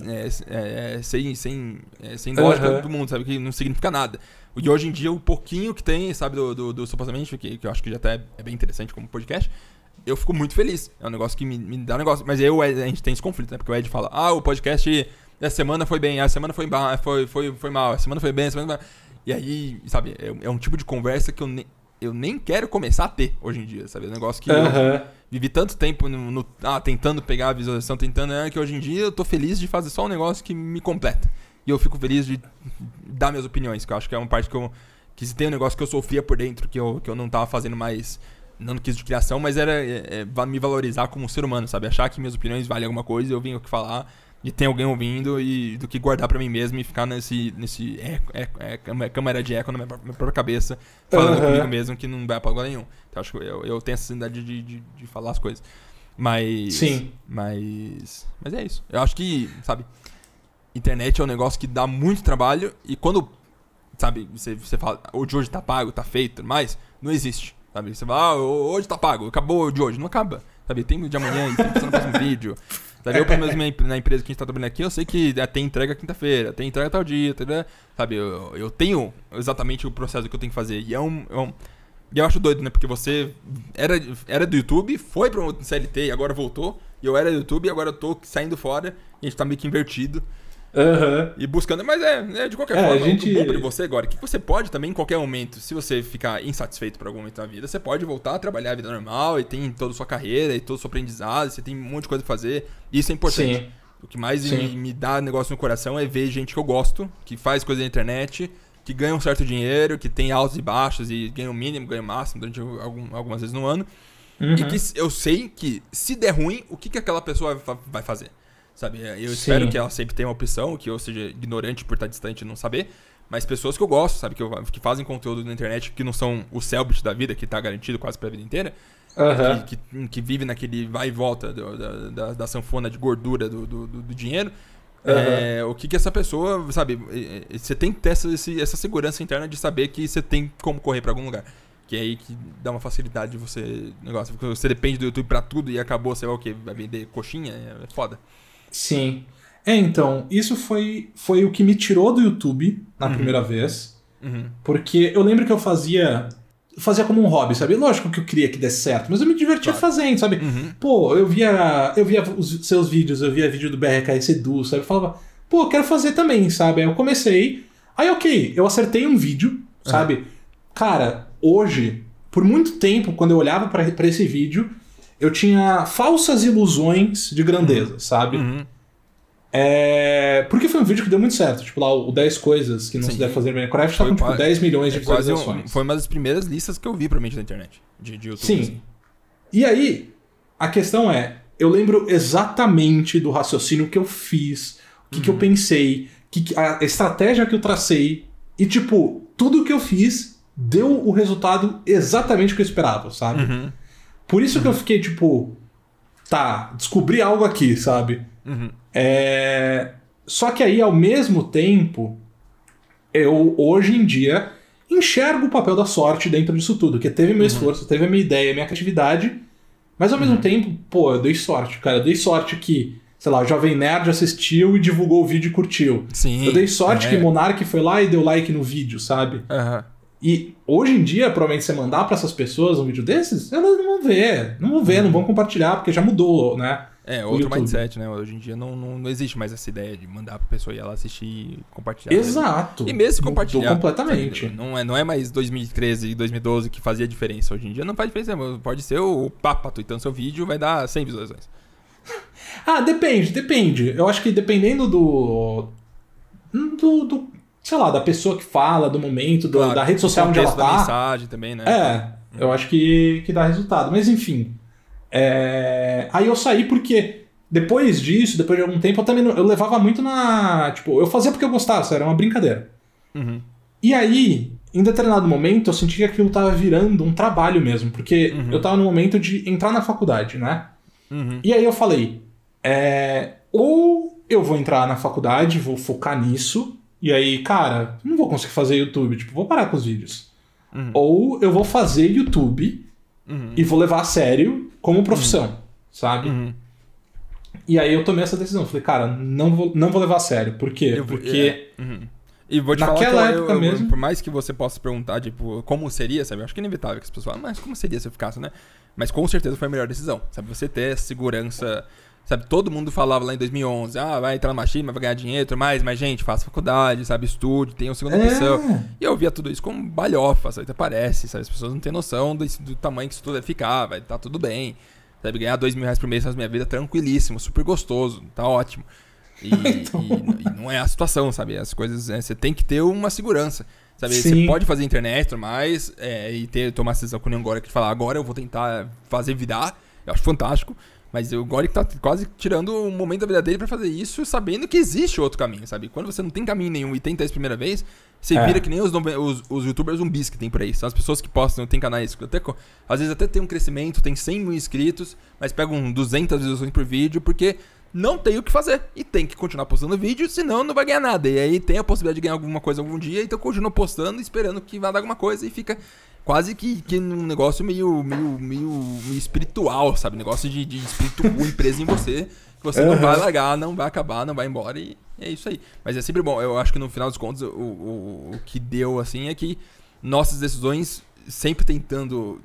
B: É, é, é, sem, sem, é, sem lógica uhum. do mundo, sabe? Que não significa nada. E hoje em dia, o pouquinho que tem, sabe, do, do, do supostamente, que, que eu acho que já até é bem interessante como podcast, eu fico muito feliz. É um negócio que me, me dá um negócio. Mas eu, a gente tem esse conflito, né? Porque o Ed fala, ah, o podcast essa semana foi bem, a semana foi, foi, foi, foi mal, a semana foi bem, a semana foi E aí, sabe, é, é, um tipo de conversa que eu, ne, eu nem quero começar a ter hoje em dia, sabe? É um negócio que uhum. eu vivi tanto tempo no, no, ah, tentando pegar a visualização, tentando, é que hoje em dia eu tô feliz de fazer só um negócio que me completa. E eu fico feliz de dar minhas opiniões, que eu acho que é uma parte que eu. Que se tem um negócio que eu sofria por dentro, que eu, que eu não tava fazendo mais. Não no de criação, mas era é, é, me valorizar como ser humano, sabe? Achar que minhas opiniões valem alguma coisa e eu vim aqui falar e tem alguém ouvindo e do que guardar para mim mesmo e ficar nesse, nesse eco, eco, eco, câmera de eco na minha, minha própria cabeça, falando uhum. comigo mesmo que não vai pra lugar nenhum. Então acho que eu, eu tenho essa necessidade de, de, de falar as coisas. Mas.
A: Sim.
B: Mas. Mas é isso. Eu acho que, sabe, internet é um negócio que dá muito trabalho e quando, sabe, você, você fala, o de hoje tá pago, tá feito, mas não existe. Sabe? Você fala, ah, hoje tá pago, acabou o de hoje. Não acaba. Sabe? Tem de amanhã, tem que no próximo vídeo. Sabe? Eu, pelo menos na empresa que a gente tá trabalhando aqui, eu sei que tem entrega quinta-feira, tem entrega tal dia, tá, sabe? Eu, eu tenho exatamente o processo que eu tenho que fazer. E é um. É um e eu acho doido, né? Porque você era, era do YouTube, foi pro CLT e agora voltou. E eu era do YouTube e agora eu tô saindo fora. E a gente tá meio que invertido.
A: Uhum.
B: E buscando, mas é, é de qualquer é, forma, gente... bom pra você agora, que você pode também, em qualquer momento, se você ficar insatisfeito por algum momento da vida, você pode voltar a trabalhar a vida normal e tem toda a sua carreira e todo o seu aprendizado, você tem um monte de coisa pra fazer. Isso é importante. Sim. O que mais me, me, dá negócio no coração é ver gente que eu gosto, que faz coisa na internet, que ganha um certo dinheiro, que tem altos e baixos e ganha o mínimo, ganha o máximo durante algum, algumas vezes no ano. Uhum. E que eu sei que se der ruim, o que, que aquela pessoa vai fazer? Sabe? Eu Sim. espero que ela sempre tenha uma opção, que eu seja ignorante por estar distante e não saber. Mas pessoas que eu gosto, sabe? Que, eu, que fazem conteúdo na internet que não são o Selbit da vida, que está garantido quase pra vida inteira.
A: Uhum.
B: Que, que, que, vive naquele vai e volta do, da, da, da, sanfona de gordura do, do, do dinheiro. Uhum. É, o que que essa pessoa, sabe? Você tem que ter essa, essa segurança interna de saber que você tem como correr para algum lugar. Que é aí que dá uma facilidade de você. Negócio. Porque você depende do YouTube para tudo e acabou, sei lá o que, vai vender coxinha, é foda.
A: Sim. É, então, isso foi, foi o que me tirou do YouTube na uhum. primeira vez.
B: Uhum.
A: Porque eu lembro que eu fazia. Fazia como um hobby, sabe? Lógico que eu queria que desse certo, mas eu me divertia claro. fazendo, sabe?
B: Uhum.
A: Pô, eu via. Eu via os seus vídeos, eu via vídeo do BRKS Edu, sabe? Eu falava, pô, eu quero fazer também, sabe? Aí eu comecei. Aí, ok, eu acertei um vídeo, sabe? Cara, hoje, por muito tempo, quando eu olhava para esse vídeo, eu tinha falsas ilusões de grandeza, uhum. sabe?
B: Uhum.
A: É... Porque foi um vídeo que deu muito certo. Tipo, lá, o 10 coisas que não Sim. se deve fazer em Minecraft tá com tipo, 10 milhões de é visualizações.
B: Um, foi uma das primeiras listas que eu vi, provavelmente, na internet. De, de YouTube.
A: Sim. Assim. E aí, a questão é: eu lembro exatamente do raciocínio que eu fiz, o que, uhum. que eu uhum. pensei, que, a estratégia que eu tracei. E, tipo, tudo que eu fiz deu o resultado exatamente o que eu esperava, sabe?
B: Uhum.
A: Por isso uhum. que eu fiquei tipo, tá, descobri algo aqui, sabe?
B: Uhum.
A: É... Só que aí, ao mesmo tempo, eu hoje em dia enxergo o papel da sorte dentro disso tudo, que teve meu uhum. esforço, teve a minha ideia, a minha criatividade, mas ao mesmo uhum. tempo, pô, eu dei sorte, cara, eu dei sorte que, sei lá, o Jovem Nerd assistiu e divulgou o vídeo e curtiu.
B: Sim.
A: Eu dei sorte é. que Monark foi lá e deu like no vídeo, sabe?
B: Uhum.
A: E hoje em dia, provavelmente você mandar para essas pessoas um vídeo desses, elas não vão ver, não vão ver, não vão compartilhar, porque já mudou, né?
B: É, outro mindset, né? Hoje em dia não, não, não existe mais essa ideia de mandar pra pessoa ir ela assistir e compartilhar.
A: Exato.
B: E mesmo se compartilhar.
A: Mudou completamente.
B: Não é, não é mais 2013 e 2012 que fazia diferença. Hoje em dia não faz diferença. Pode ser o Papa tweetando seu vídeo vai dar 100 visualizações.
A: ah, depende, depende. Eu acho que dependendo do. do, do sei lá, da pessoa que fala, do momento, do, claro, da rede social onde ela tá.
B: Da mensagem também, né?
A: É, eu acho que, que dá resultado. Mas enfim. É... Aí eu saí porque depois disso, depois de algum tempo, eu também eu levava muito na. Tipo, eu fazia porque eu gostava, era uma brincadeira.
B: Uhum.
A: E aí, em determinado momento, eu senti que aquilo tava virando um trabalho mesmo, porque uhum. eu tava no momento de entrar na faculdade, né?
B: Uhum.
A: E aí eu falei: é... ou eu vou entrar na faculdade, vou focar nisso, e aí, cara, não vou conseguir fazer YouTube, tipo, vou parar com os vídeos.
B: Uhum.
A: Ou eu vou fazer YouTube
B: uhum.
A: e vou levar a sério como profissão,
B: uhum.
A: sabe? E aí eu tomei essa decisão. Falei, cara, não vou, não vou levar a sério. Por quê?
B: Eu,
A: Porque.
B: É, uhum. E vou te
A: Naquela
B: falar
A: época
B: eu, eu,
A: mesmo.
B: Por mais que você possa perguntar, tipo, como seria, sabe? Eu acho que é inevitável que as pessoas falem, mas como seria se eu ficasse, né? Mas com certeza foi a melhor decisão, sabe? Você ter essa segurança. Sabe, todo mundo falava lá em 2011, ah, vai entrar na Machine, vai ganhar dinheiro, mais, mas gente, faça faculdade, sabe, estude, tenha uma segunda
A: É.
B: opção. E eu via tudo isso como balhofa, sabe, até parece, sabe, as pessoas não têm noção do, do tamanho que isso tudo vai ficar, vai tá tudo bem. Sabe, ganhar dois mil reais por mês faz minha vida tranquilíssimo, super gostoso, tá ótimo. E,
A: Então.
B: e- e não é a situação, sabe, as coisas, né, você tem que ter uma segurança. Sabe,
A: Sim.
B: você pode fazer internet, mas é, e ter, tomar essa decisão com o Goric de falar, agora eu vou tentar fazer virar, eu acho fantástico. Mas o Goric tá quase tirando um momento da vida dele pra fazer isso, sabendo que existe outro caminho, sabe? Quando você não tem caminho nenhum e tenta isso a primeira vez, você
A: É.
B: vira que nem os, os, os youtubers zumbis que tem por aí. São as pessoas que postam, tem canais, até, às vezes até tem um crescimento, tem 100 mil inscritos, mas pegam 200 visualizações por vídeo, porque não tem o que fazer. E tem que continuar postando vídeo, senão não vai ganhar nada. E aí tem a possibilidade de ganhar alguma coisa algum dia, então continua postando, esperando que vá dar alguma coisa e fica quase que, que num negócio meio, meio, meio, meio espiritual, sabe? Negócio de, de espírito ruim preso em você, que você não
A: Uhum.
B: vai largar, não vai acabar, não vai embora e é isso aí. Mas é sempre bom. Eu acho que no final dos contos, o, o, o que deu, assim, é que nossas decisões, sempre tentando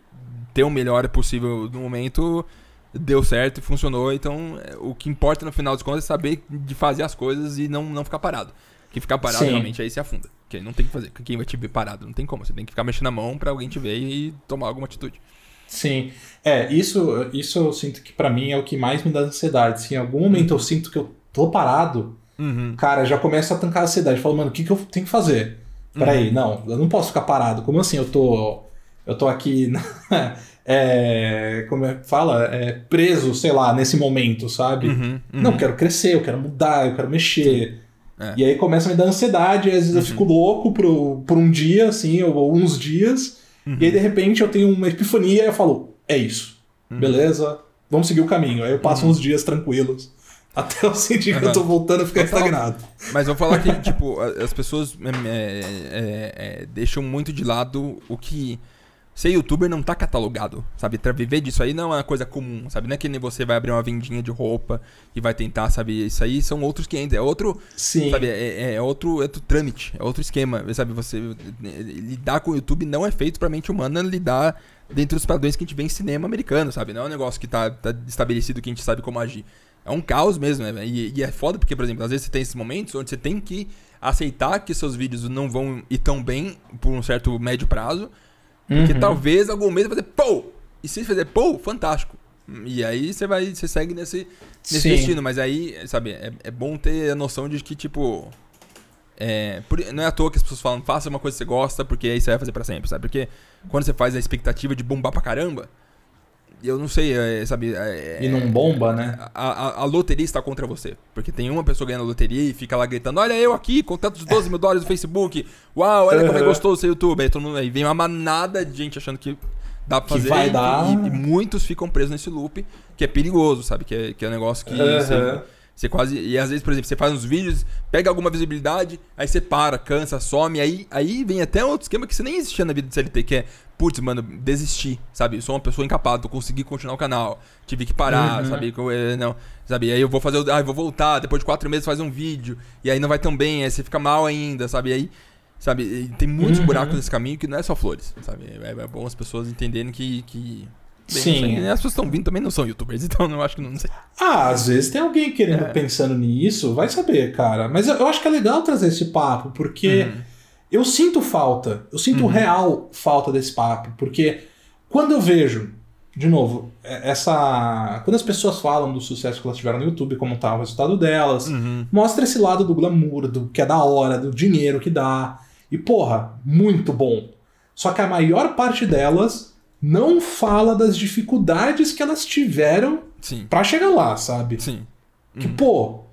B: ter o melhor possível no momento, deu certo e funcionou. Então, é, o que importa no final dos contos é saber de fazer as coisas e não, não ficar parado. Que ficar parado
A: Sim.
B: realmente aí se afunda. Que aí não tem que fazer. Quem vai te ver parado? Não tem como. Você tem que ficar mexendo a mão pra alguém te ver e tomar alguma atitude.
A: Sim. É, isso, isso eu sinto que pra mim é o que mais me dá ansiedade. Se em algum momento eu sinto que eu tô parado,
B: Uhum.
A: cara, já começa a tancar a ansiedade. Falo, mano, o que, que eu tenho que fazer? Peraí,
B: Uhum.
A: não, eu não posso ficar parado. Como assim? Eu tô. Eu tô aqui. na- é, como é que fala? É, preso, sei lá, nesse momento, sabe?
B: Uhum. Uhum.
A: Não, eu quero crescer, eu quero mudar, eu quero mexer.
B: É.
A: E aí começa a me dar ansiedade, às vezes eu
B: Uhum.
A: fico louco por, por um dia, assim, ou, uns dias,
B: Uhum.
A: e aí de repente eu tenho uma epifania e eu falo, é isso,
B: Uhum.
A: beleza, vamos seguir o caminho. Aí eu passo uns dias tranquilos, até eu sentir que eu tô voltando a ficar
B: falar-
A: estagnado.
B: Mas vou falar que, tipo, as pessoas é, é, é, é, deixam muito de lado o que. Ser youtuber não tá catalogado, sabe? Pra viver disso aí não é uma coisa comum, sabe? Não é que nem você vai abrir uma vendinha de roupa e vai tentar, sabe? Isso aí são outros 500, é outro,
A: Sim.
B: sabe? É, é outro, é outro trâmite, é outro esquema, sabe? Você lidar com o YouTube não é feito pra mente humana lidar dentro dos padrões que a gente vê em cinema americano, sabe? Não é um negócio que tá, tá estabelecido que a gente sabe como agir. É um caos mesmo, né? E, e é foda porque, por exemplo, às vezes você tem esses momentos onde você tem que aceitar que seus vídeos não vão ir tão bem por um certo médio prazo, porque
A: Uhum.
B: talvez algum mês vai fazer pô! E se fazer pô, fantástico. E aí você vai, você segue nesse, nesse
A: Sim.
B: destino, mas aí, sabe, é, é bom ter a noção de que, tipo. É, por- não é à toa que as pessoas falam, faça uma coisa que você gosta, porque aí você vai fazer pra sempre, sabe? Porque quando você faz a expectativa de bombar pra caramba, eu não sei, é, sabe? é-
A: E não bomba, né?
B: a, a, a loteria está contra você. Porque tem uma pessoa ganhando a loteria e fica lá gritando: Olha eu aqui, com tantos 12 mil dólares no Facebook. Uau, olha como é gostoso ser YouTube. Aí, todo mundo, aí vem uma manada de gente achando que dá pra
A: Que
B: fazer.
A: vai
B: e,
A: dar.
B: e- e muitos ficam presos nesse loop, que é perigoso, sabe? Que é, que é um negócio que
A: Uhum.
B: Você quase. E às vezes, por exemplo, você faz uns vídeos, pega alguma visibilidade, aí você para, cansa, some. Aí, aí vem até outro esquema que você nem existia na vida de CLT, que é. Putz, mano, desisti, sabe? Eu sou uma pessoa incapaz, eu consegui continuar o canal. Tive que parar,
A: Uhum.
B: sabe? Eh, não, sabe? Aí eu vou fazer. Ah, vou voltar, depois de quatro meses fazer um vídeo. E aí não vai tão bem, aí você fica mal ainda, sabe? E aí Sabe? tem muitos uhum. buracos nesse caminho que não é só flores, sabe? É, é bom as pessoas entenderem que. que... Bem, Sim. As pessoas estão vindo também não são youtubers, então eu acho que não, não sei.
A: Ah, às vezes tem alguém querendo, é. pensando nisso, vai saber, cara. Mas eu, eu, acho que é legal trazer esse papo, porque uhum. eu sinto falta, eu sinto uhum. real falta desse papo, porque quando eu vejo de novo, é, essa. Quando as pessoas falam do sucesso que elas tiveram no YouTube, como tá o resultado delas, uhum. mostra esse lado do glamour, do que é da hora, do dinheiro que dá. E, porra, muito bom. Só que a maior parte delas não fala das dificuldades que elas tiveram para chegar lá, sabe?
B: Sim.
A: Uhum. Que, pô,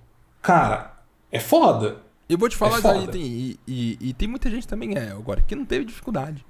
A: cara, é foda.
B: Eu vou te falar, é tem, e, e, e, tem muita gente também, é, agora, que não teve dificuldade.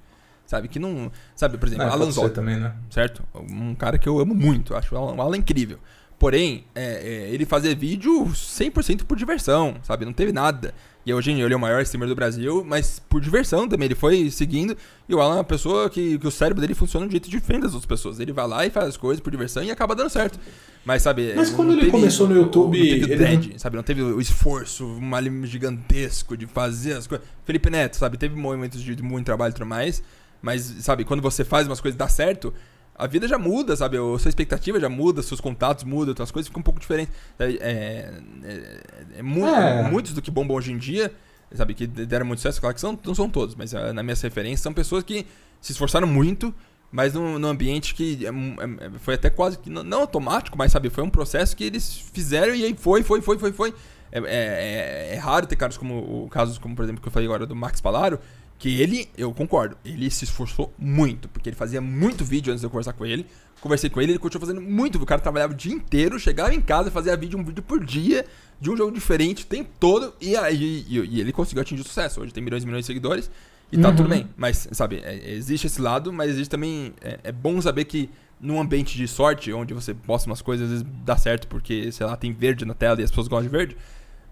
B: Sabe? Que não. Sabe, por exemplo, é, Alan Zoll.
A: também, né?
B: Certo? Um cara que eu amo muito, acho o Alan, Alan incrível. Porém, é, é, ele fazia vídeo 100% por diversão, sabe? Não teve nada. E hoje ele é o maior streamer do Brasil, mas por diversão também. Ele foi seguindo. E o Alan é uma pessoa que, que o cérebro dele funciona de jeito diferente das outras pessoas. Ele vai lá e faz as coisas por diversão e acaba dando certo. Mas, sabe.
A: Mas quando ele começou no YouTube. Não
B: teve o dread, não... sabe? Não teve o esforço uma gigantesco de fazer as coisas. Felipe Neto, sabe? Teve momentos de muito trabalho e tudo mais. Mas, sabe, quando você faz umas coisas e dá certo, a vida já muda, sabe? A sua expectativa já muda, seus contatos mudam, as coisas ficam um pouco diferentes. É, é, é, é, é. muitos do que bombam hoje em dia, sabe, que deram muito sucesso, claro que são, não são todos, mas uh, na minha referência são pessoas que se esforçaram muito, mas num, num ambiente que é foi até quase que não, automático, mas sabe, foi um processo que eles fizeram e aí foi, foi, foi, foi, foi. É, raro ter casos como casos como por exemplo que eu falei agora do Max Palaro, que ele, eu concordo, ele se esforçou muito, porque ele fazia muito vídeo antes de eu conversar com ele. Conversei com ele, ele continuou fazendo muito. O cara trabalhava o dia inteiro, chegava em casa, fazia vídeo, um vídeo por dia, de um jogo diferente, o tempo todo, e, aí, e, e ele conseguiu atingir sucesso. Hoje tem milhões e milhões de seguidores, e tá uhum. tudo bem. Mas, sabe, é, existe esse lado, mas existe também. É, é, bom saber que num ambiente de sorte, onde você posta umas coisas, às vezes dá certo, porque, sei lá, tem verde na tela e as pessoas gostam de verde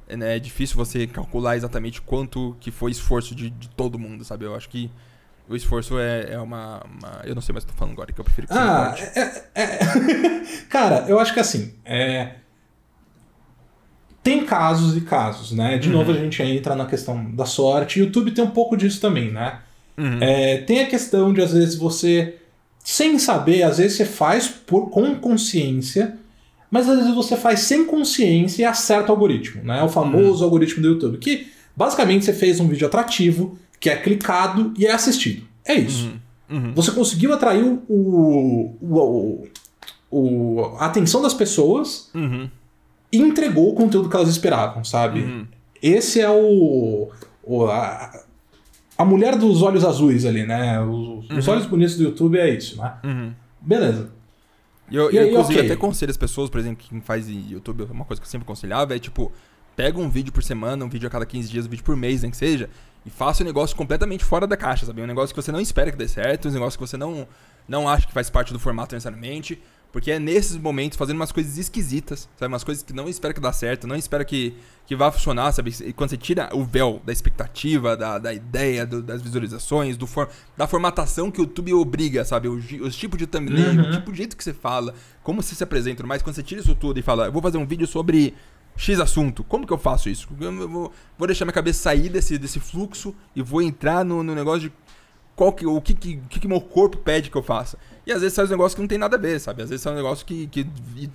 B: é difícil você calcular exatamente quanto que foi esforço de, de todo mundo, sabe? Eu acho que o esforço é, é uma, uma, Eu não sei mais o que eu tô falando agora, que eu prefiro que
A: ah, é, é, é... Cara, eu acho que assim. É... Tem casos e casos, né? De uhum. novo a gente entra na questão da sorte. YouTube tem um pouco disso também, né? Uhum. É, tem a questão de às vezes você, sem saber, às vezes você faz por, com consciência mas às vezes você faz sem consciência e acerta o algoritmo, né? O famoso uhum. algoritmo do YouTube, que basicamente você fez um vídeo atrativo, que é clicado e é assistido. É isso. Uhum. Uhum. Você conseguiu atrair o, o, o, a atenção das pessoas
B: uhum.
A: e entregou o conteúdo que elas esperavam, sabe? Uhum. Esse é o. o a, a mulher dos olhos azuis ali, né? Os, os uhum. olhos bonitos do YouTube é isso, né? Beleza.
B: E eu, eu aí, inclusive, okay. até aconselho as pessoas, por exemplo, quem faz YouTube, uma coisa que eu sempre aconselhava é tipo, pega um vídeo por semana, um vídeo a cada 15 dias, um vídeo por mês, nem que seja, e faça um negócio completamente fora da caixa, sabe? Um negócio que você não espera que dê certo, um negócio que você não, não acha que faz parte do formato necessariamente. Porque é nesses momentos, fazendo umas coisas esquisitas, sabe? Umas coisas que não espera que dá certo, não espera que, que vá funcionar, sabe? E quando você tira o véu da expectativa, da, da ideia, do, das visualizações, do for, da formatação que o YouTube obriga, sabe? Os, os tipos de thumbnail, uhum. o tipo de jeito que você fala, como você se apresenta, mas quando você tira isso tudo e fala, eu vou fazer um vídeo sobre X assunto, como que eu faço isso? Eu vou, vou deixar minha cabeça sair desse, desse fluxo e vou entrar no, no negócio de qual que, o que, que, que, meu corpo pede que eu faça. E às vezes sai um negócio que não tem nada a ver, sabe? Às vezes sai um negócio que, que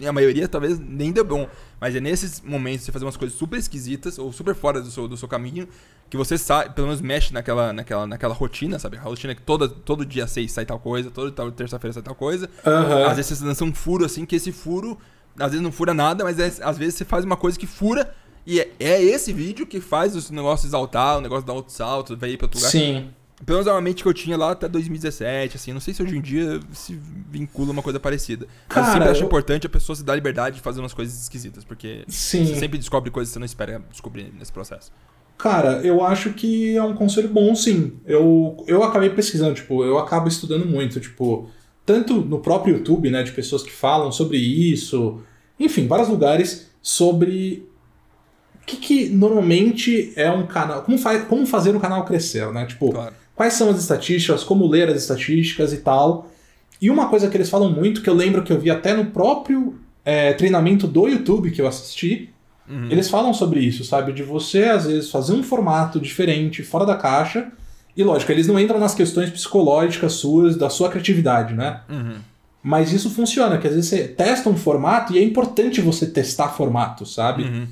B: a maioria talvez nem deu bom. Mas é nesses momentos você fazer umas coisas super esquisitas ou super fora do seu, do seu caminho que você sai, pelo menos mexe naquela, naquela, naquela rotina, sabe? A rotina que toda, todo dia seis sai tal coisa, toda terça-feira sai tal coisa.
A: Uhum.
B: Às vezes você lança um furo assim, que esse furo, às vezes não fura nada, mas é, às vezes você faz uma coisa que fura. E é, é esse vídeo que faz o negócio exaltar, o negócio dar outro salto, vai ir pra outro lugar.
A: Sim.
B: Pelo menos é uma mente que eu tinha lá até 2017, assim. Não sei se hoje em dia se vincula uma coisa parecida. Cara, Mas eu sempre acho eu... importante a pessoa se dar liberdade de fazer umas coisas esquisitas, porque
A: Sim.
B: você sempre descobre coisas que você não espera descobrir nesse processo.
A: Cara, eu acho que é um conselho bom, sim. Eu, eu acabei pesquisando, tipo, eu acabo estudando muito, tipo, tanto no próprio YouTube, né, de pessoas que falam sobre isso, enfim, vários lugares sobre o que, que normalmente é um canal, como, faz, como fazer um canal crescer, né? Tipo, claro quais são as estatísticas, como ler as estatísticas e tal. E uma coisa que eles falam muito, que eu lembro que eu vi até no próprio é, treinamento do YouTube que eu assisti, Uhum. Eles falam sobre isso, sabe? De você, às vezes, fazer um formato diferente, fora da caixa. E lógico, eles não entram nas questões psicológicas suas, da sua criatividade, né? Uhum. Mas isso funciona, que às vezes você testa um formato e é importante você testar formato, sabe? Uhum.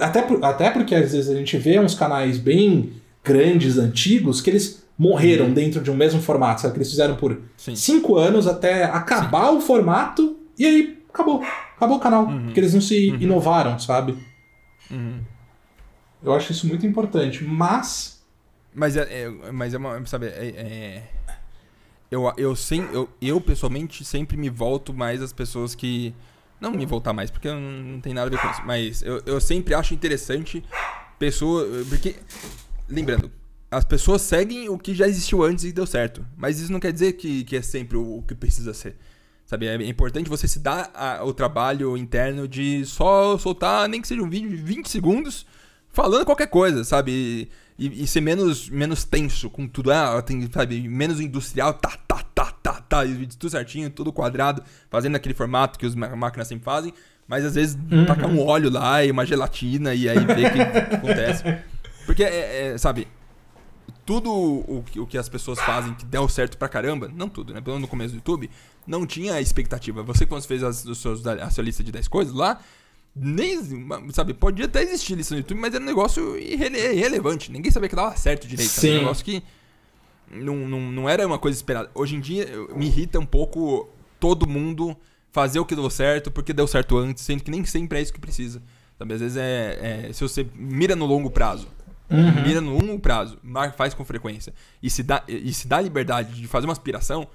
A: Até, até porque às vezes a gente vê uns canais bem grandes, antigos, que eles morreram uhum. dentro de um mesmo formato, sabe? Que eles fizeram por Sim. cinco anos até acabar Sim. o formato e aí acabou. Acabou o canal. Uhum. Porque eles não se uhum. inovaram, sabe? Uhum. Eu acho isso muito importante, mas.
B: Mas é, é mas é uma. Sabe, é, é, eu, eu, sem, eu, eu pessoalmente sempre me volto mais às pessoas que. Não me voltar mais, porque não, não tem nada a ver com isso. Mas eu, eu sempre acho interessante pessoa. Porque. Lembrando, as pessoas seguem o que já existiu antes e deu certo. Mas isso não quer dizer que, que é sempre o, o que precisa ser. Sabe, é importante você se dar a, o trabalho interno de só soltar, nem que seja um vídeo de 20 segundos, falando qualquer coisa, sabe? E, e ser menos, menos tenso com tudo. Ah, tem, sabe, menos industrial, tá, tá, tá, tá, tá, e tudo certinho, tudo quadrado, fazendo aquele formato que as máquinas sempre fazem. Mas às vezes uhum. taca um óleo lá e uma gelatina e aí vê o que acontece. Porque, é, é, sabe, tudo o, o que as pessoas fazem que deu certo pra caramba, não tudo, né? Pelo menos no começo do YouTube, não tinha expectativa. Você, quando fez as, seus, a sua lista de 10 coisas lá, nem, sabe, podia até existir lista no YouTube, mas era um negócio irrele irrelevante. Ninguém sabia que dava certo direito. Sim. Era um negócio que não, não, não era uma coisa esperada. Hoje em dia, me irrita um pouco todo mundo fazer o que deu certo porque deu certo antes, sendo que nem sempre é isso que precisa. Sabe? Às vezes é, é se você mira no longo prazo Uhum. Mira no longo prazo, faz com frequência e se, dá, e se dá liberdade de fazer uma aspiração,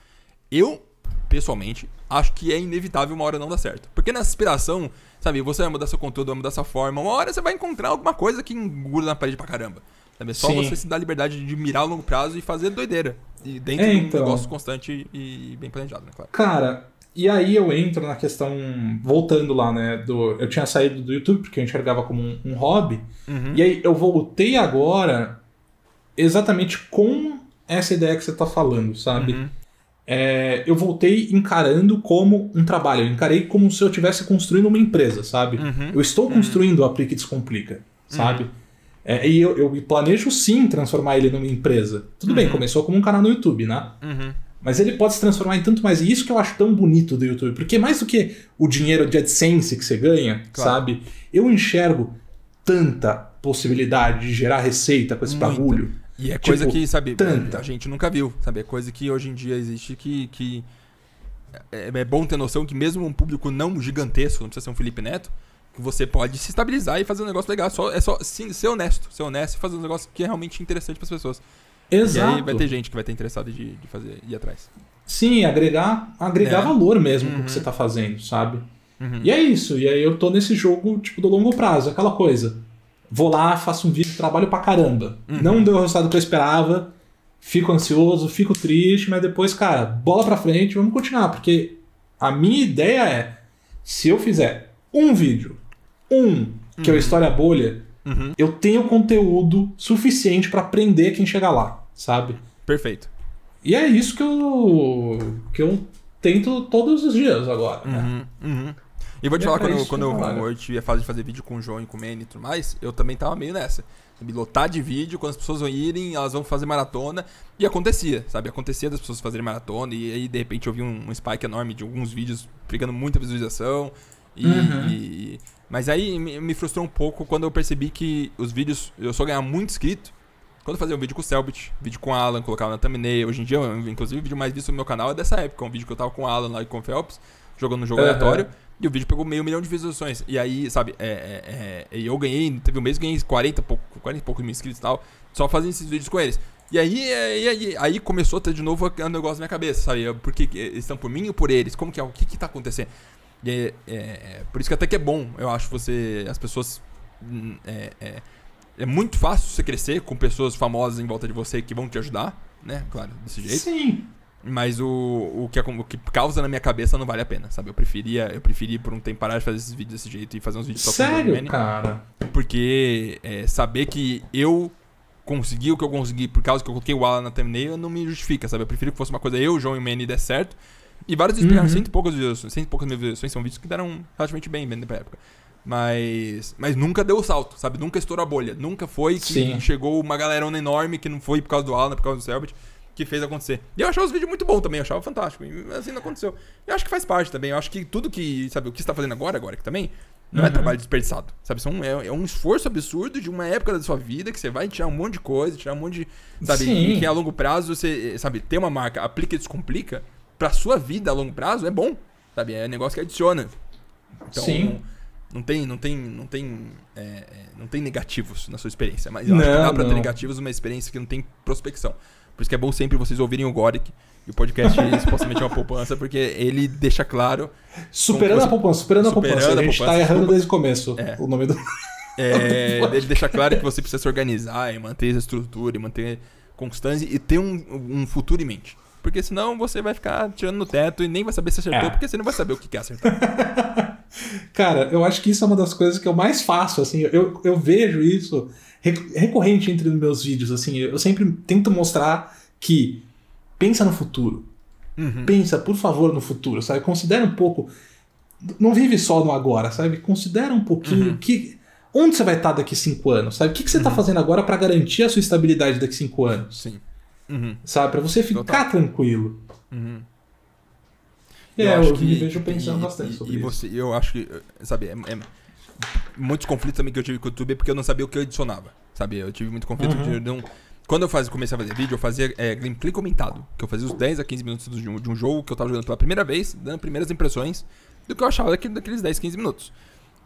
B: eu, pessoalmente, acho que é inevitável uma hora não dar certo. Porque nessa aspiração, sabe, você vai mudar seu conteúdo, vai mudar sua forma, uma hora você vai encontrar alguma coisa que engula na parede pra caramba. Sabe? É só Sim. você se dar liberdade de mirar a longo prazo e fazer doideira. E dentro é, então... de um negócio constante e bem planejado, né,
A: claro. Cara, e aí eu entro na questão, voltando lá, né? Do, eu tinha saído do YouTube porque eu enxergava como um, um hobby. Uhum. E aí eu voltei agora exatamente com essa ideia que você está falando, sabe? Uhum. É, eu voltei encarando como um trabalho. Eu encarei como se eu estivesse construindo uma empresa, sabe? Uhum. Eu estou uhum. construindo o Aplique Descomplica, sabe? Uhum. É, e eu, eu, planejo sim transformar ele numa empresa. Tudo bem, uhum. começou como um canal no YouTube, né? Mas ele pode se transformar em tanto mais. E isso que eu acho tão bonito do YouTube. Porque mais do que o dinheiro de AdSense que você ganha, claro. sabe? Eu enxergo tanta possibilidade de gerar receita com esse Muita. bagulho.
B: E é tipo, coisa que, sabe, tanta. a gente nunca viu, sabe? É coisa que hoje em dia existe que. que é, é bom ter noção que mesmo um público não gigantesco, não precisa ser um Felipe Neto, que você pode se estabilizar e fazer um negócio legal. Só, é só sim, ser honesto. Ser honesto e fazer um negócio que é realmente interessante para as pessoas. Exato. E aí vai ter gente que vai ter interessado de, de fazer, ir atrás.
A: Sim, agregar, agregar é. valor mesmo uhum. com o que você está fazendo, sabe? Uhum. E é isso. E aí eu tô nesse jogo, tipo, do longo prazo, aquela coisa. Vou lá, faço um vídeo, trabalho pra caramba. Uhum. Não deu o resultado que eu esperava, fico ansioso, fico triste, mas depois, cara, bola pra frente, vamos continuar. Porque a minha ideia é, se eu fizer um vídeo, um, que é o uhum. História Bolha, uhum. eu tenho conteúdo suficiente para aprender quem chegar lá sabe?
B: Perfeito.
A: E é isso que eu, que eu tento todos os dias agora. Né?
B: Uhum, uhum. E vou te e é falar, é quando, quando eu, eu tive a fase de fazer vídeo com o João e com o Manny e tudo mais, eu também tava meio nessa. Me lotar de vídeo, quando as pessoas vão irem, elas vão fazer maratona. E acontecia, sabe? Acontecia das pessoas fazerem maratona. E aí, de repente, eu vi um, um spike enorme de alguns vídeos pegando muita visualização. E, uhum. e... Mas aí me, frustrou um pouco quando eu percebi que os vídeos, eu só ganhar muito inscrito quando eu fazia um vídeo com o Selbit, vídeo com o Alan, colocava na thumbnail. Hoje em dia, inclusive, o vídeo mais visto no meu canal é dessa época. Um vídeo que eu tava com o Alan lá e com o Phelps, jogando um jogo uhum. aleatório. E o vídeo pegou meio milhão de visualizações. E aí, sabe, é, é, é, eu ganhei, teve um mês que ganhei 40, pouco, 40 e poucos mil inscritos e tal, só fazendo esses vídeos com eles. E aí, e aí, aí começou a ter de novo um negócio na minha cabeça, sabe? Porque eles estão por mim ou por eles? Como que é? O que que tá acontecendo? E é, é, por isso que até que é bom, eu acho, você. As pessoas. Hum, é, é, é muito fácil você crescer com pessoas famosas em volta de você que vão te ajudar, né? Claro, desse jeito.
A: Sim.
B: Mas o, o, que, o que causa na minha cabeça não vale a pena, sabe? Eu preferia, eu preferia por um tempo parar de fazer esses vídeos desse jeito e fazer uns vídeos só
A: Sério, com o cara?
B: Porque é, saber que eu consegui o que eu consegui por causa que eu coloquei o Alan na thumbnail não me justifica, sabe? Eu prefiro que fosse uma coisa eu, João e o Manny der certo. E vários vídeos uhum. pegaram cento e poucas visualizações, cento e poucas mil visualizações, são vídeos que deram relativamente bem, bem pra época. Mas, mas nunca deu o salto, sabe? Nunca estourou a bolha. Nunca foi que
A: Sim.
B: chegou uma galerona enorme que não foi por causa do Alan, por causa do Selbit, que fez acontecer. E eu achava os vídeos muito bons também, eu achava fantástico. E assim não aconteceu. Eu acho que faz parte também. Eu acho que tudo que, sabe, o que você tá fazendo agora, agora que também, não é
A: Uhum.
B: trabalho desperdiçado. Sabe? São, é, é um esforço absurdo de uma época da sua vida que você vai tirar um monte de coisa, tirar um monte de. Sabe?
A: Sim.
B: E que a longo prazo você, sabe, ter uma marca, aplica e descomplica, pra sua vida a longo prazo é bom. Sabe? É um negócio que adiciona. Então,
A: Sim.
B: Não tem, não tem, não tem, é, é, não tem negativos na sua experiência, mas eu acho que
A: Não,
B: dá pra ter
A: não.
B: negativos numa experiência que não tem prospecção. Por isso que é bom sempre vocês ouvirem o Goric e o podcast supostamente é uma poupança, porque ele deixa claro
A: Superando
B: Como
A: a poupança, superando,
B: Superando
A: a poupança.
B: a
A: A gente
B: poupança,
A: tá errando desde o começo
B: É.
A: o nome do.
B: É, ele deixa claro que você precisa se organizar e manter essa estrutura e manter constância e ter um, um futuro em mente. Porque senão você vai ficar tirando no teto e nem vai saber se acertou,
A: É.
B: porque você não vai saber o que quer acertar.
A: Cara, eu acho que isso é uma das coisas que eu mais faço, assim, eu, eu vejo isso rec- recorrente entre os meus vídeos, assim, eu sempre tento mostrar que pensa no futuro,
B: Uhum.
A: pensa, por favor, no futuro, sabe? Considera um pouco, não vive só no agora, sabe? Considera um pouquinho
B: Uhum.
A: que onde você vai estar daqui cinco anos, sabe? O que, que você tá fazendo agora para garantir a sua estabilidade daqui cinco anos,
B: Sim. Uhum.
A: sabe? Para você ficar
B: Total.
A: tranquilo.
B: Uhum.
A: É, eu,
B: acho
A: me vejo pensando
B: e-
A: bastante
B: e,
A: sobre
B: e
A: isso.
B: você, eu acho que, sabe, é, é- muitos conflitos também que eu tive com o YouTube é porque eu não sabia o que eu adicionava, sabe? Eu tive muito conflito
A: Uhum.
B: de não... Quando eu fazia, comecei a fazer vídeo, eu fazia é, gameplay comentado, que eu fazia os 10 a 15 minutos de um, de um jogo que eu tava jogando pela primeira vez, dando primeiras impressões do que eu achava daquele, daqueles 10, 15 minutos.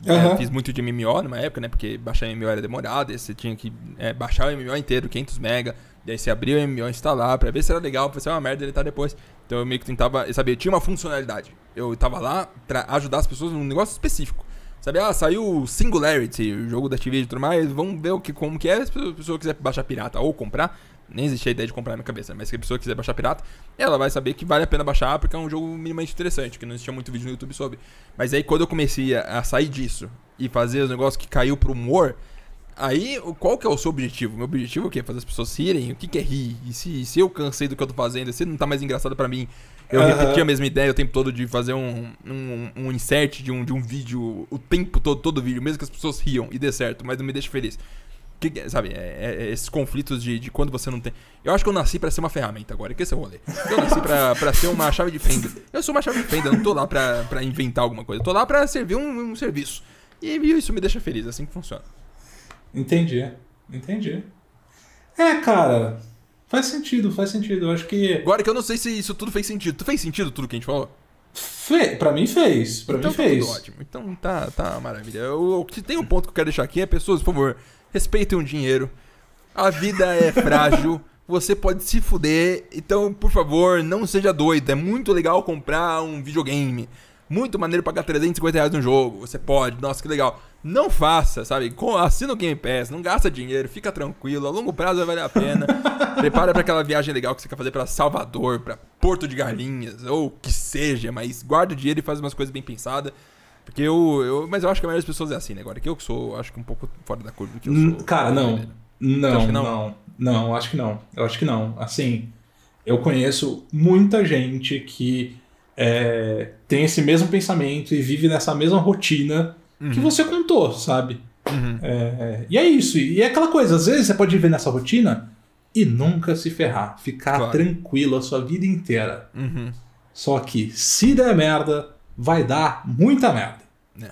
B: É,
A: Aham.
B: fiz muito de MMO numa época, né? Porque baixar MMO era demorado, você tinha que é, baixar o MMO inteiro, 500 MB, daí você abria o MMO, instalar pra ver se era legal, pra ser uma merda ele tá depois. Então eu meio que tentava, sabe, tinha uma funcionalidade. Eu tava lá pra ajudar as pessoas num negócio específico. Sabe, ah, saiu Singularity, o jogo da Activision e tudo mais, vamos ver o que, como que é, se a pessoa quiser baixar pirata ou comprar, nem existia a ideia de comprar na minha cabeça, mas se a pessoa quiser baixar pirata, ela vai saber que vale a pena baixar porque é um jogo minimamente interessante, que não existia muito vídeo no YouTube sobre. Mas aí quando eu comecei a sair disso e fazer os negócios que caiu pro humor, aí qual que é o seu objetivo? Meu objetivo é o quê? Fazer as pessoas rirem? O que, que é rir? E se, se eu cansei do que eu tô fazendo, se não tá mais engraçado pra mim, eu repetir a mesma ideia o tempo todo de fazer um, um, um insert de um, de um vídeo o tempo todo, todo vídeo, mesmo que as pessoas riam e dê certo, mas não me deixe feliz. Que é, sabe, é, é esses conflitos de, de quando você não tem. Eu acho que eu nasci pra ser uma ferramenta agora, que esse é o rolê. Eu nasci pra, pra ser uma chave de fenda. Eu sou uma chave de fenda, eu não tô lá pra, pra inventar alguma coisa. Eu tô lá pra servir um, um serviço. E isso me deixa feliz, é assim que funciona.
A: Entendi, entendi. É, cara, faz sentido, faz sentido. Eu acho que.
B: Agora que eu não sei se isso tudo fez sentido. Tu fez sentido tudo que a gente falou?
A: Fe... Pra mim fez. Pra
B: então
A: mim
B: tá
A: fez.
B: tudo ótimo. Então tá, tá maravilha. Eu, o que tem um ponto que eu quero deixar aqui é, pessoas, por favor, respeitem o dinheiro. A vida é frágil. Você pode se fuder. Então, por favor, não seja doido. É muito legal comprar um videogame. Muito maneiro pagar 350 reais no jogo. Você pode. Nossa, que legal. Não faça, sabe? Assina o Game Pass. Não gasta dinheiro. Fica tranquilo. A longo prazo vai valer a pena. Prepara pra aquela viagem legal que você quer fazer pra Salvador, pra Porto de Galinhas, ou o que seja. Mas guarda o dinheiro e faz umas coisas bem pensadas. Porque eu, eu. Mas eu acho que a maioria das pessoas é assim, né? Agora que eu que sou, acho que um pouco fora da curva do que eu
A: Hum,
B: sou.
A: Cara, não. Não,
B: não?
A: não. Não, acho que não. Eu acho que não. Assim, eu conheço muita gente que é, tem esse mesmo pensamento e vive nessa mesma rotina que você contou, sabe?
B: Uhum.
A: É, e é isso. E é aquela coisa, às vezes você pode viver nessa rotina e nunca se ferrar. Ficar
B: Claro.
A: tranquilo a sua vida inteira.
B: Uhum.
A: Só que se der merda, vai dar muita merda.
B: É.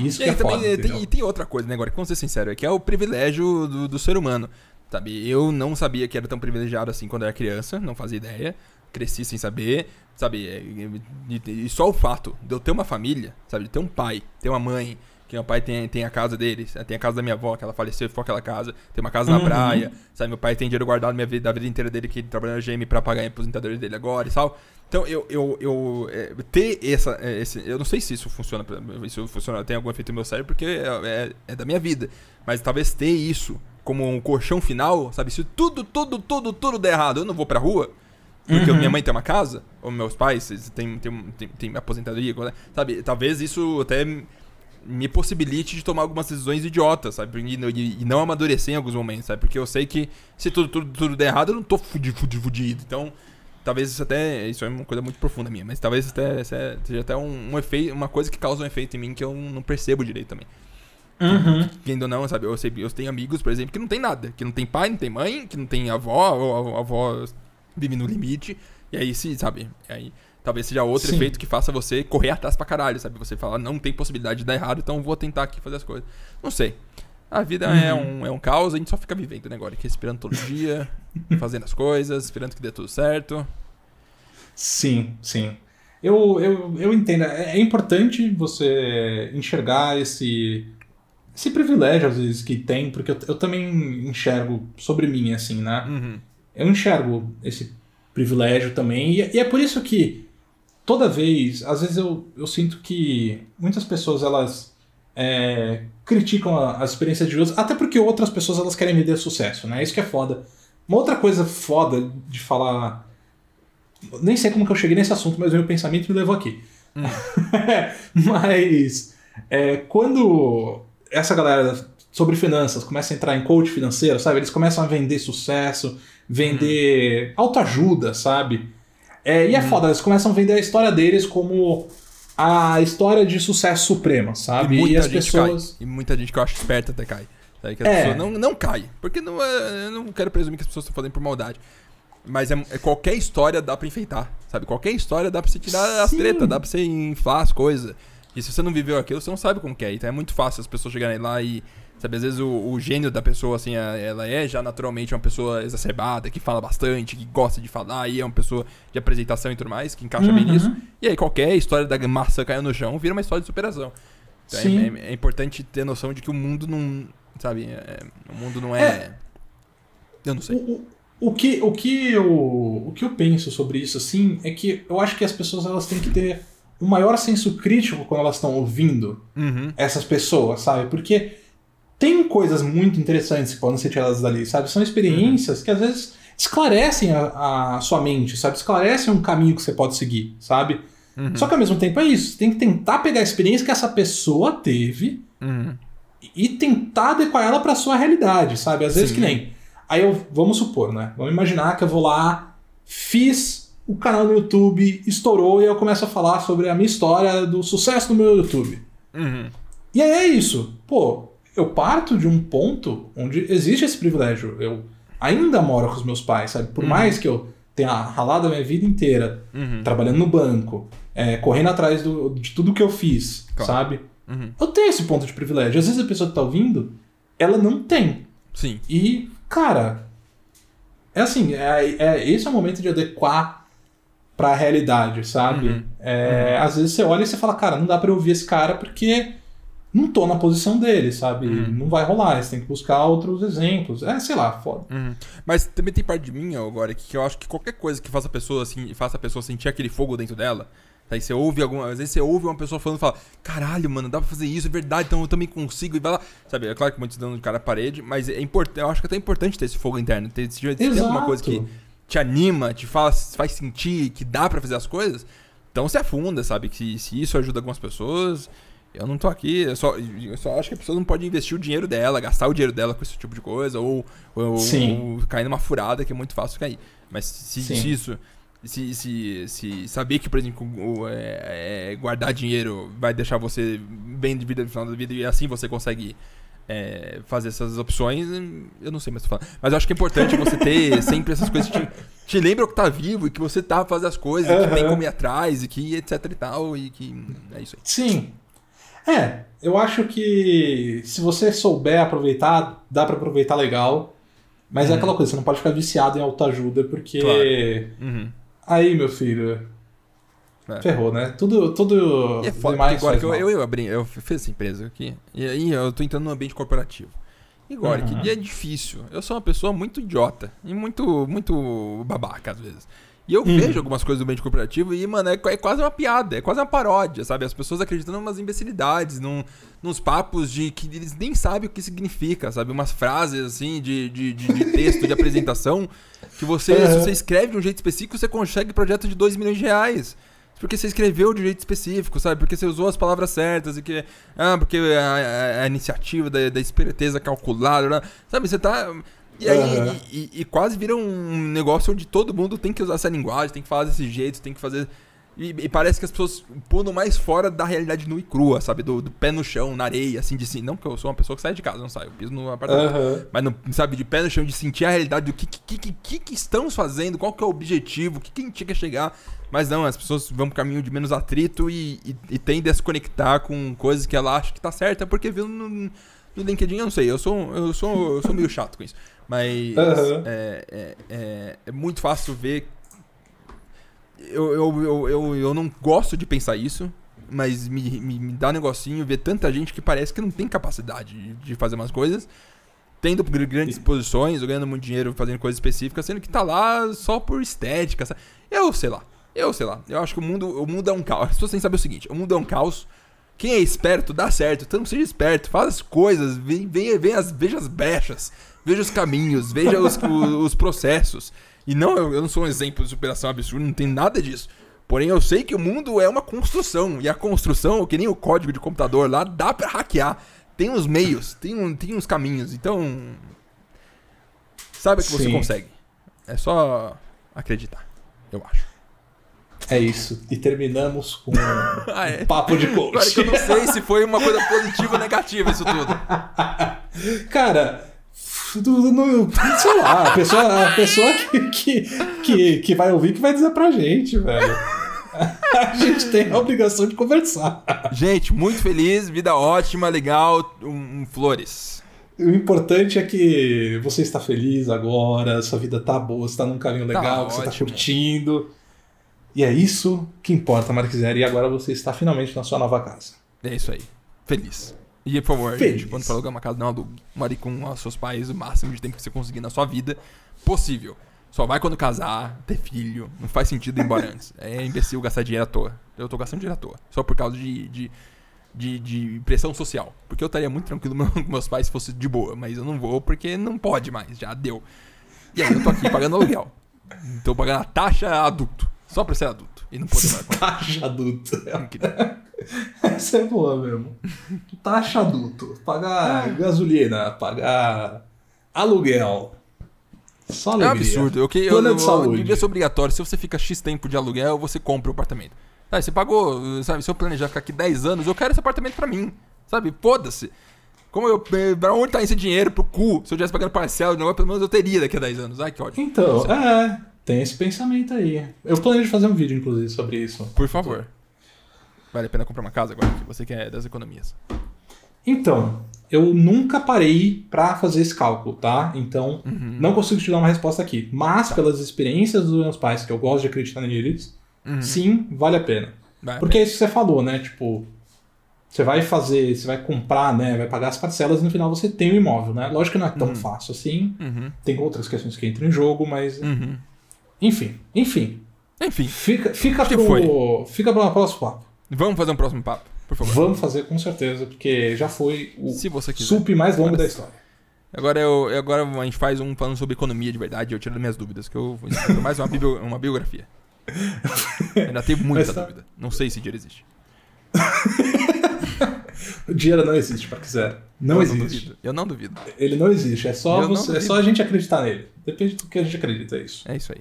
A: Isso
B: E
A: que é
B: também
A: foda,
B: tem, e tem outra coisa, né, agora, que vamos ser sinceros, é que é o privilégio do, do ser humano. Sabe, eu não sabia que era tão privilegiado assim quando eu era criança, não fazia ideia. Cresci sem saber, sabe? eh, E, só o fato de eu ter uma família, sabe? De ter um pai, ter uma mãe, que meu pai tem, tem a casa deles, tem a casa da minha avó, que ela faleceu ficou aquela casa, tem uma casa na
A: Uhum.
B: praia, sabe? Meu pai tem dinheiro guardado minha vida, da vida inteira dele, que ele trabalha na GM pra pagar a aposentadoria dele agora e tal. Então, eu, eu, eu eh, ter essa, eh, esse, eu não sei se isso funciona, isso funciona, tem algum efeito no meu cérebro, porque é, é, é da minha vida. Mas talvez ter isso como um colchão final, sabe? Se tudo, tudo, tudo, tudo der errado, eu não vou pra rua, porque
A: Uhum.
B: minha mãe tem uma casa, ou meus pais têm, têm, têm, têm aposentadoria, sabe? Talvez isso até me possibilite de tomar algumas decisões idiotas, sabe? E, e- e não amadurecer em alguns momentos, sabe? Porque eu sei que se tudo, tudo, tudo der errado, eu não tô fudido, fudido, fudido. Então, talvez isso até. Isso é uma coisa muito profunda minha, mas talvez até seja até um, um, efeito, uma coisa que causa um efeito em mim que eu não percebo direito também.
A: Uhum.
B: Que ainda não, sabe? Eu, sei, eu tenho amigos, por exemplo, que não tem nada. Que não tem pai, não tem mãe, que não tem avó, ou avó vive no limite. E aí, se, sabe? Aí talvez seja outro Sim. efeito que faça você correr atrás pra caralho, sabe? Você fala, não tem possibilidade de dar errado, então vou tentar aqui fazer as coisas. Não sei. A vida é uhum. é, um, é um caos, a gente só fica vivendo, né, agora? Respirando todo dia, fazendo as coisas, esperando que dê tudo certo.
A: Sim, sim. Eu, eu, eu entendo. É, é importante você enxergar esse, esse privilégio, às vezes, que tem, porque eu, eu também enxergo sobre mim, assim, né?
B: Uhum.
A: Eu enxergo esse privilégio também, e, e é por isso que toda vez, às vezes eu, eu sinto que muitas pessoas elas é, criticam a, a experiência de outros, até porque outras pessoas elas querem vender sucesso, né? Isso que é foda. Uma outra coisa foda de falar. Nem sei como que eu cheguei nesse assunto, mas o meu pensamento me levou aqui. Hum. mas é, quando essa galera sobre finanças começa a entrar em coach financeiro, sabe? Eles começam a vender sucesso, vender autoajuda, sabe? É, e é hum. foda, eles começam a vender a história deles como a história de sucesso suprema, sabe?
B: E, e as pessoas. Cai. E muita gente que eu acho esperta até cai. Sabe? Que é. não, não cai. Porque não, é, eu não quero presumir que as pessoas estão fazendo por maldade. Mas é, é, qualquer história dá pra enfeitar, sabe? Qualquer história dá pra você tirar Sim. as tretas, dá pra você inflar as coisas. E se você não viveu aquilo, você não sabe como que é. Então é muito fácil as pessoas chegarem lá e Sabe, às vezes o, o, gênio da pessoa, assim, ela é já naturalmente uma pessoa exacerbada, que fala bastante, que gosta de falar, e é uma pessoa de apresentação e tudo mais, que encaixa uhum. bem nisso. E aí qualquer história da maçã caindo no chão vira uma história de superação. Então é, é, é, importante ter noção de que o mundo não. Sabe, é, o mundo não é. é eu não sei.
A: O, o, que, o, que eu, o que eu penso sobre isso, assim, é que eu acho que as pessoas elas têm que ter um maior senso crítico quando elas estão ouvindo
B: uhum.
A: essas pessoas, sabe? Porque tem coisas muito interessantes que podem ser tiradas dali, sabe? São experiências uhum. que às vezes esclarecem a, a, sua mente, sabe? Esclarecem um caminho que você pode seguir, sabe? Uhum. Só que ao mesmo tempo é isso. Você tem que tentar pegar a experiência que essa pessoa teve
B: uhum.
A: e tentar adequar ela para sua realidade, sabe? Às vezes Sim. que nem. Aí eu, vamos supor, né? Vamos imaginar que eu vou lá, fiz o canal no YouTube, estourou e eu começo a falar sobre a minha história do sucesso no meu YouTube.
B: Uhum.
A: E aí é isso. Pô, eu parto de um ponto onde existe esse privilégio. Eu ainda moro com os meus pais, sabe? Por uhum. mais que eu tenha ralado a minha vida inteira
B: uhum.
A: trabalhando no banco, é, correndo atrás do, de tudo que eu fiz, claro. sabe?
B: Uhum.
A: Eu tenho esse ponto de privilégio. Às vezes a pessoa que tá ouvindo, ela não tem.
B: Sim.
A: E, cara, é assim, é, é, esse é o momento de adequar pra realidade, sabe?
B: Uhum.
A: É, às vezes você olha e você fala, cara, não dá pra ouvir esse cara porque não tô na posição dele, sabe? Uhum. Não vai rolar, você tem que buscar outros exemplos. É, sei lá, foda.
B: Uhum. Mas também tem parte de mim agora que eu acho que qualquer coisa que faça a pessoa assim, faça a pessoa sentir aquele fogo dentro dela. Aí você ouve alguma. Às vezes você ouve uma pessoa falando e fala, caralho, mano, dá pra fazer isso, é verdade, então eu também consigo. E vai lá. Sabe, é claro que muitos dando de cara à parede, mas é importante. Eu acho que é até importante ter esse fogo interno. Ter, se tem alguma coisa que te anima, te faz, faz sentir que dá para fazer as coisas, então se afunda, sabe? Que se isso ajuda algumas pessoas. Eu não tô aqui, eu só, eu só acho que a pessoa não pode investir o dinheiro dela, gastar o dinheiro dela com esse tipo de coisa, ou, ou, ou cair numa furada que é muito fácil cair. Mas se, se isso. Se, se, se saber que, por exemplo, é, é, guardar dinheiro vai deixar você bem de vida no final da vida e assim você consegue é, fazer essas opções, eu não sei mais o que falar. Mas eu acho que é importante você ter sempre essas coisas que te, te lembram que tá vivo e que você tá fazendo as coisas, uhum. que tem como ir atrás e que etc e tal, e que é isso aí.
A: Sim, é, eu acho que se você souber aproveitar, dá para aproveitar legal. Mas é uhum. é aquela coisa, você não pode ficar viciado em autoajuda, porque.
B: Claro. Uhum.
A: Aí, meu filho. É. Ferrou, né? Tudo. tudo
B: e é foda, demais agora que eu, eu, eu, abri, eu fiz essa empresa aqui. E aí eu tô entrando no ambiente corporativo. E agora, uhum. que é difícil. Eu sou uma pessoa muito idiota. E muito, muito babaca, às vezes. E eu uhum. vejo algumas coisas do ambiente corporativo e, mano, é, é, quase uma piada, é quase uma paródia, sabe? As pessoas acreditando em umas imbecilidades, num, nos papos de que eles nem sabem o que significa, sabe? Umas frases, assim, de, de, de, de texto, de apresentação, que você, uhum. se você escreve de um jeito específico, você consegue projeto de 2 milhões de reais. Porque você escreveu de um jeito específico, sabe? Porque você usou as palavras certas e que. Ah, porque a, a, a iniciativa da, da esperteza calculada, né? sabe? Você tá E aí, uhum. e, e, quase vira um negócio onde todo mundo tem que usar essa linguagem, tem que falar desse jeito, tem que fazer. E, e parece que as pessoas pulam mais fora da realidade nua e crua, sabe? Do, do, pé no chão, na areia, assim, de si. Não que eu sou uma pessoa que sai de casa, não saio, eu piso no apartamento. Uhum. Mas, no, sabe, de pé no chão, de sentir a realidade do que, que, que, que, que estamos fazendo, qual que é o objetivo, o que, que a gente quer chegar. Mas não, as pessoas vão pro caminho de menos atrito e, e, e tendem a se conectar com coisas que ela acha que tá certa, porque viu no, no LinkedIn, eu não sei, eu sou, eu sou, eu sou meio chato com isso. Mas uhum. é, é, é, muito fácil ver. Eu, eu, eu, eu, eu não gosto de pensar isso, mas me, me, me dá um negocinho ver tanta gente que parece que não tem capacidade de fazer umas coisas, tendo grandes posições, ganhando muito dinheiro fazendo coisas específicas, sendo que tá lá só por estética. Sabe? Eu sei lá. Eu sei lá. Eu acho que o mundo, o mundo é um caos. As pessoas têm que saber o seguinte: o mundo é um caos. Quem é esperto, dá certo. Mundo seja esperto, faz as coisas, vem, vem, vem as, veja as brechas veja os caminhos, veja os, os, processos. E não, eu, eu não sou um exemplo de superação absurda, não tem nada disso. Porém, eu sei que o mundo é uma construção. E a construção, que nem o código de computador lá, dá para hackear. Tem uns meios, tem, um, tem uns caminhos. Então. Sabe que Sim. você consegue. É só acreditar, eu acho.
A: É isso. E terminamos com ah, é? um papo de coach.
B: Agora que eu não sei se foi uma coisa positiva ou negativa isso tudo.
A: Cara, no, sei lá, a pessoa, a pessoa que, que, que, que vai ouvir que vai dizer pra gente, velho. A gente tem a obrigação de conversar.
B: Gente, muito feliz, vida ótima, legal, um, um, flores.
A: O importante é que você está feliz agora, sua vida tá boa, você tá num caminho tá legal, tá você tá curtindo. E é isso que importa, Marquisere. E agora você está finalmente na sua nova casa.
B: É isso aí. Feliz. E, por favor, Feliz. gente, quando for alugar uma casa, não alugue. More com os seus pais o máximo de tempo que você conseguir na sua vida possível. Só vai quando casar, ter filho. Não faz sentido ir embora antes. É imbecil gastar dinheiro à toa. Eu tô gastando dinheiro à toa. Só por causa de, de, de, de pressão social. Porque eu estaria muito tranquilo com meus pais se fosse de boa. Mas eu não vou porque não pode mais. Já deu. E aí eu tô aqui pagando aluguel. Tô pagando a taxa adulto. Só pra ser adulto. E não poder mais.
A: Taxa adulto. Essa é boa mesmo. Taxa adulto. Pagar gasolina, pagar aluguel.
B: Só alegria. É um absurdo. Eu, que, Plano eu, de saúde. Devia ser obrigatório. Se você fica X tempo de aluguel, você compra o apartamento. Sabe, você pagou, sabe, se eu planejar ficar aqui 10 anos, eu quero esse apartamento pra mim. Sabe, foda-se. Como eu. Pra onde tá esse dinheiro? Pro cu. Se eu tivesse pagando parcela de negócio, pelo menos eu teria daqui a 10 anos. Ai, que ódio.
A: Então, é. Tem esse pensamento aí. Eu planejo fazer um vídeo, inclusive, sobre isso.
B: Por favor. Vale a pena comprar uma casa agora que você quer das economias?
A: Então, eu nunca parei para fazer esse cálculo, tá? Então, uhum. não consigo te dar uma resposta aqui. Mas, tá. pelas experiências dos meus pais, que eu gosto de acreditar neles, uhum. sim, vale a pena. Vai, Porque é isso que você falou, né? Tipo, você vai fazer, você vai comprar, né? Vai pagar as parcelas e no final você tem o imóvel, né? Lógico que não é tão uhum. fácil assim. Uhum. Tem outras questões que entram em jogo, mas. Enfim, enfim.
B: Enfim.
A: Fica, fica, pro, fica para o próximo papo.
B: Vamos fazer um próximo papo, por favor.
A: Vamos fazer com certeza, porque já foi o
B: Se você quiser.
A: sup mais longo da história.
B: Agora, eu, agora a gente faz um falando sobre economia de verdade, eu tiro minhas dúvidas, que eu vou mais uma, bio, uma biografia. Ainda tenho muita tá... dúvida. Não sei se dinheiro existe.
A: o dinheiro não existe, para quiser. Não eu existe.
B: Não eu não duvido.
A: Ele não existe. É só, você, é só a gente acreditar nele. Depende do que a gente acredita, é isso.
B: É isso aí.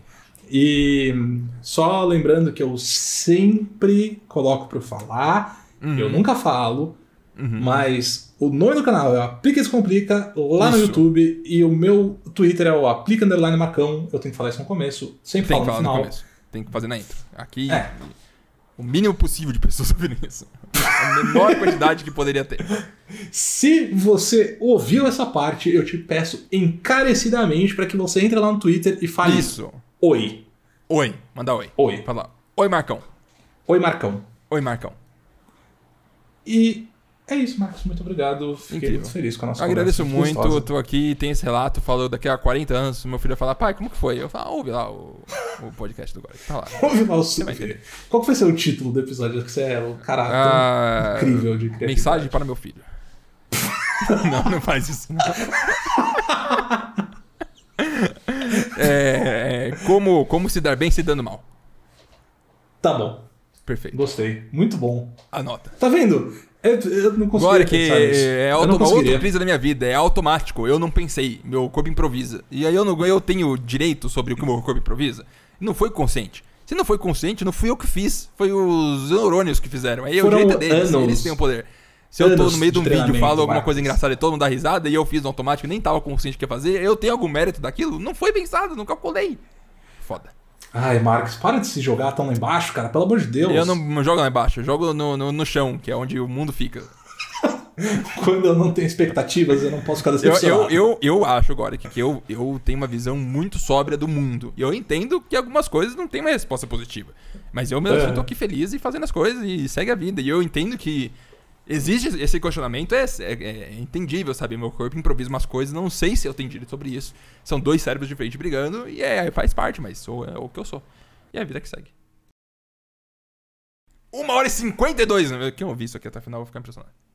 A: E só lembrando que eu sempre coloco para falar, uhum. eu nunca falo, uhum. mas o nome do canal é Aplica e Complica lá isso. no YouTube e o meu Twitter é o Aplica Underline Marcão. Eu tenho que falar isso no começo, sempre Tem falo no final. No.
B: Tem que fazer na intro. Aqui, é. o mínimo possível de pessoas ouvirem isso. A menor quantidade que poderia ter.
A: Se você ouviu essa parte, eu te peço encarecidamente para que você entre lá no Twitter e fale isso. Oi.
B: Oi. Manda oi.
A: Oi.
B: Fala. Oi, Marcão.
A: Oi, Marcão.
B: Oi, Marcão.
A: E é isso, Marcos. Muito obrigado. Fiquei Incrível. muito feliz com a nossa
B: Agradeço muito. Gostosa. Tô aqui, tem esse relato. Falou daqui a 40 anos. Meu filho vai falar, pai, como que foi? Eu falo, ah, ouve lá o, o podcast do Gore. Tá lá.
A: ouve lá o super. Qual foi seu título do episódio? Que você é o cara ah, incrível de criatividade.
B: Mensagem para meu filho. não, não faz isso. Não. É, é, como, como se dar bem se dando mal.
A: Tá bom.
B: Perfeito.
A: Gostei. Muito bom.
B: Anota.
A: Tá vendo? Eu, eu não consigo.
B: Agora que é automa outra crise da minha vida, é automático. Eu não pensei, meu corpo improvisa. E aí eu não eu tenho direito sobre o que o meu corpo improvisa. Não foi consciente. Se não foi consciente, não fui eu que fiz. Foi os neurônios que fizeram. Aí é o direito deles, anos, eles têm o poder. Se eu tô no meio de um vídeo e falo alguma coisa engraçada e todo mundo dá risada e eu fiz no automático e nem tava consciente que ia fazer, eu tenho algum mérito daquilo? Não foi pensado, não calculei. Foda.
A: Ai, Marcos, para de se jogar tão lá embaixo, cara, pelo amor de Deus.
B: Eu não jogo lá embaixo, eu jogo no, no, no chão, que é onde o mundo fica.
A: Quando eu não tenho expectativas, eu não posso ficar decepcionado.
B: Eu, eu, eu, eu acho agora que, eu, eu tenho uma visão muito sóbria do mundo. E eu entendo que algumas coisas não têm uma resposta positiva. Mas eu mesmo é. tô aqui feliz e fazendo as coisas e segue a vida. E eu entendo que existe esse questionamento, é, é, é, entendível, sabe? Meu corpo improvisa umas coisas, não sei se eu tenho direito sobre isso. São dois cérebros diferentes brigando e é, faz parte, mas sou é o que eu sou. E é a vida que segue. Uma hora e 52 minutos. Quem ouviu isso aqui até o final, vou ficar impressionado.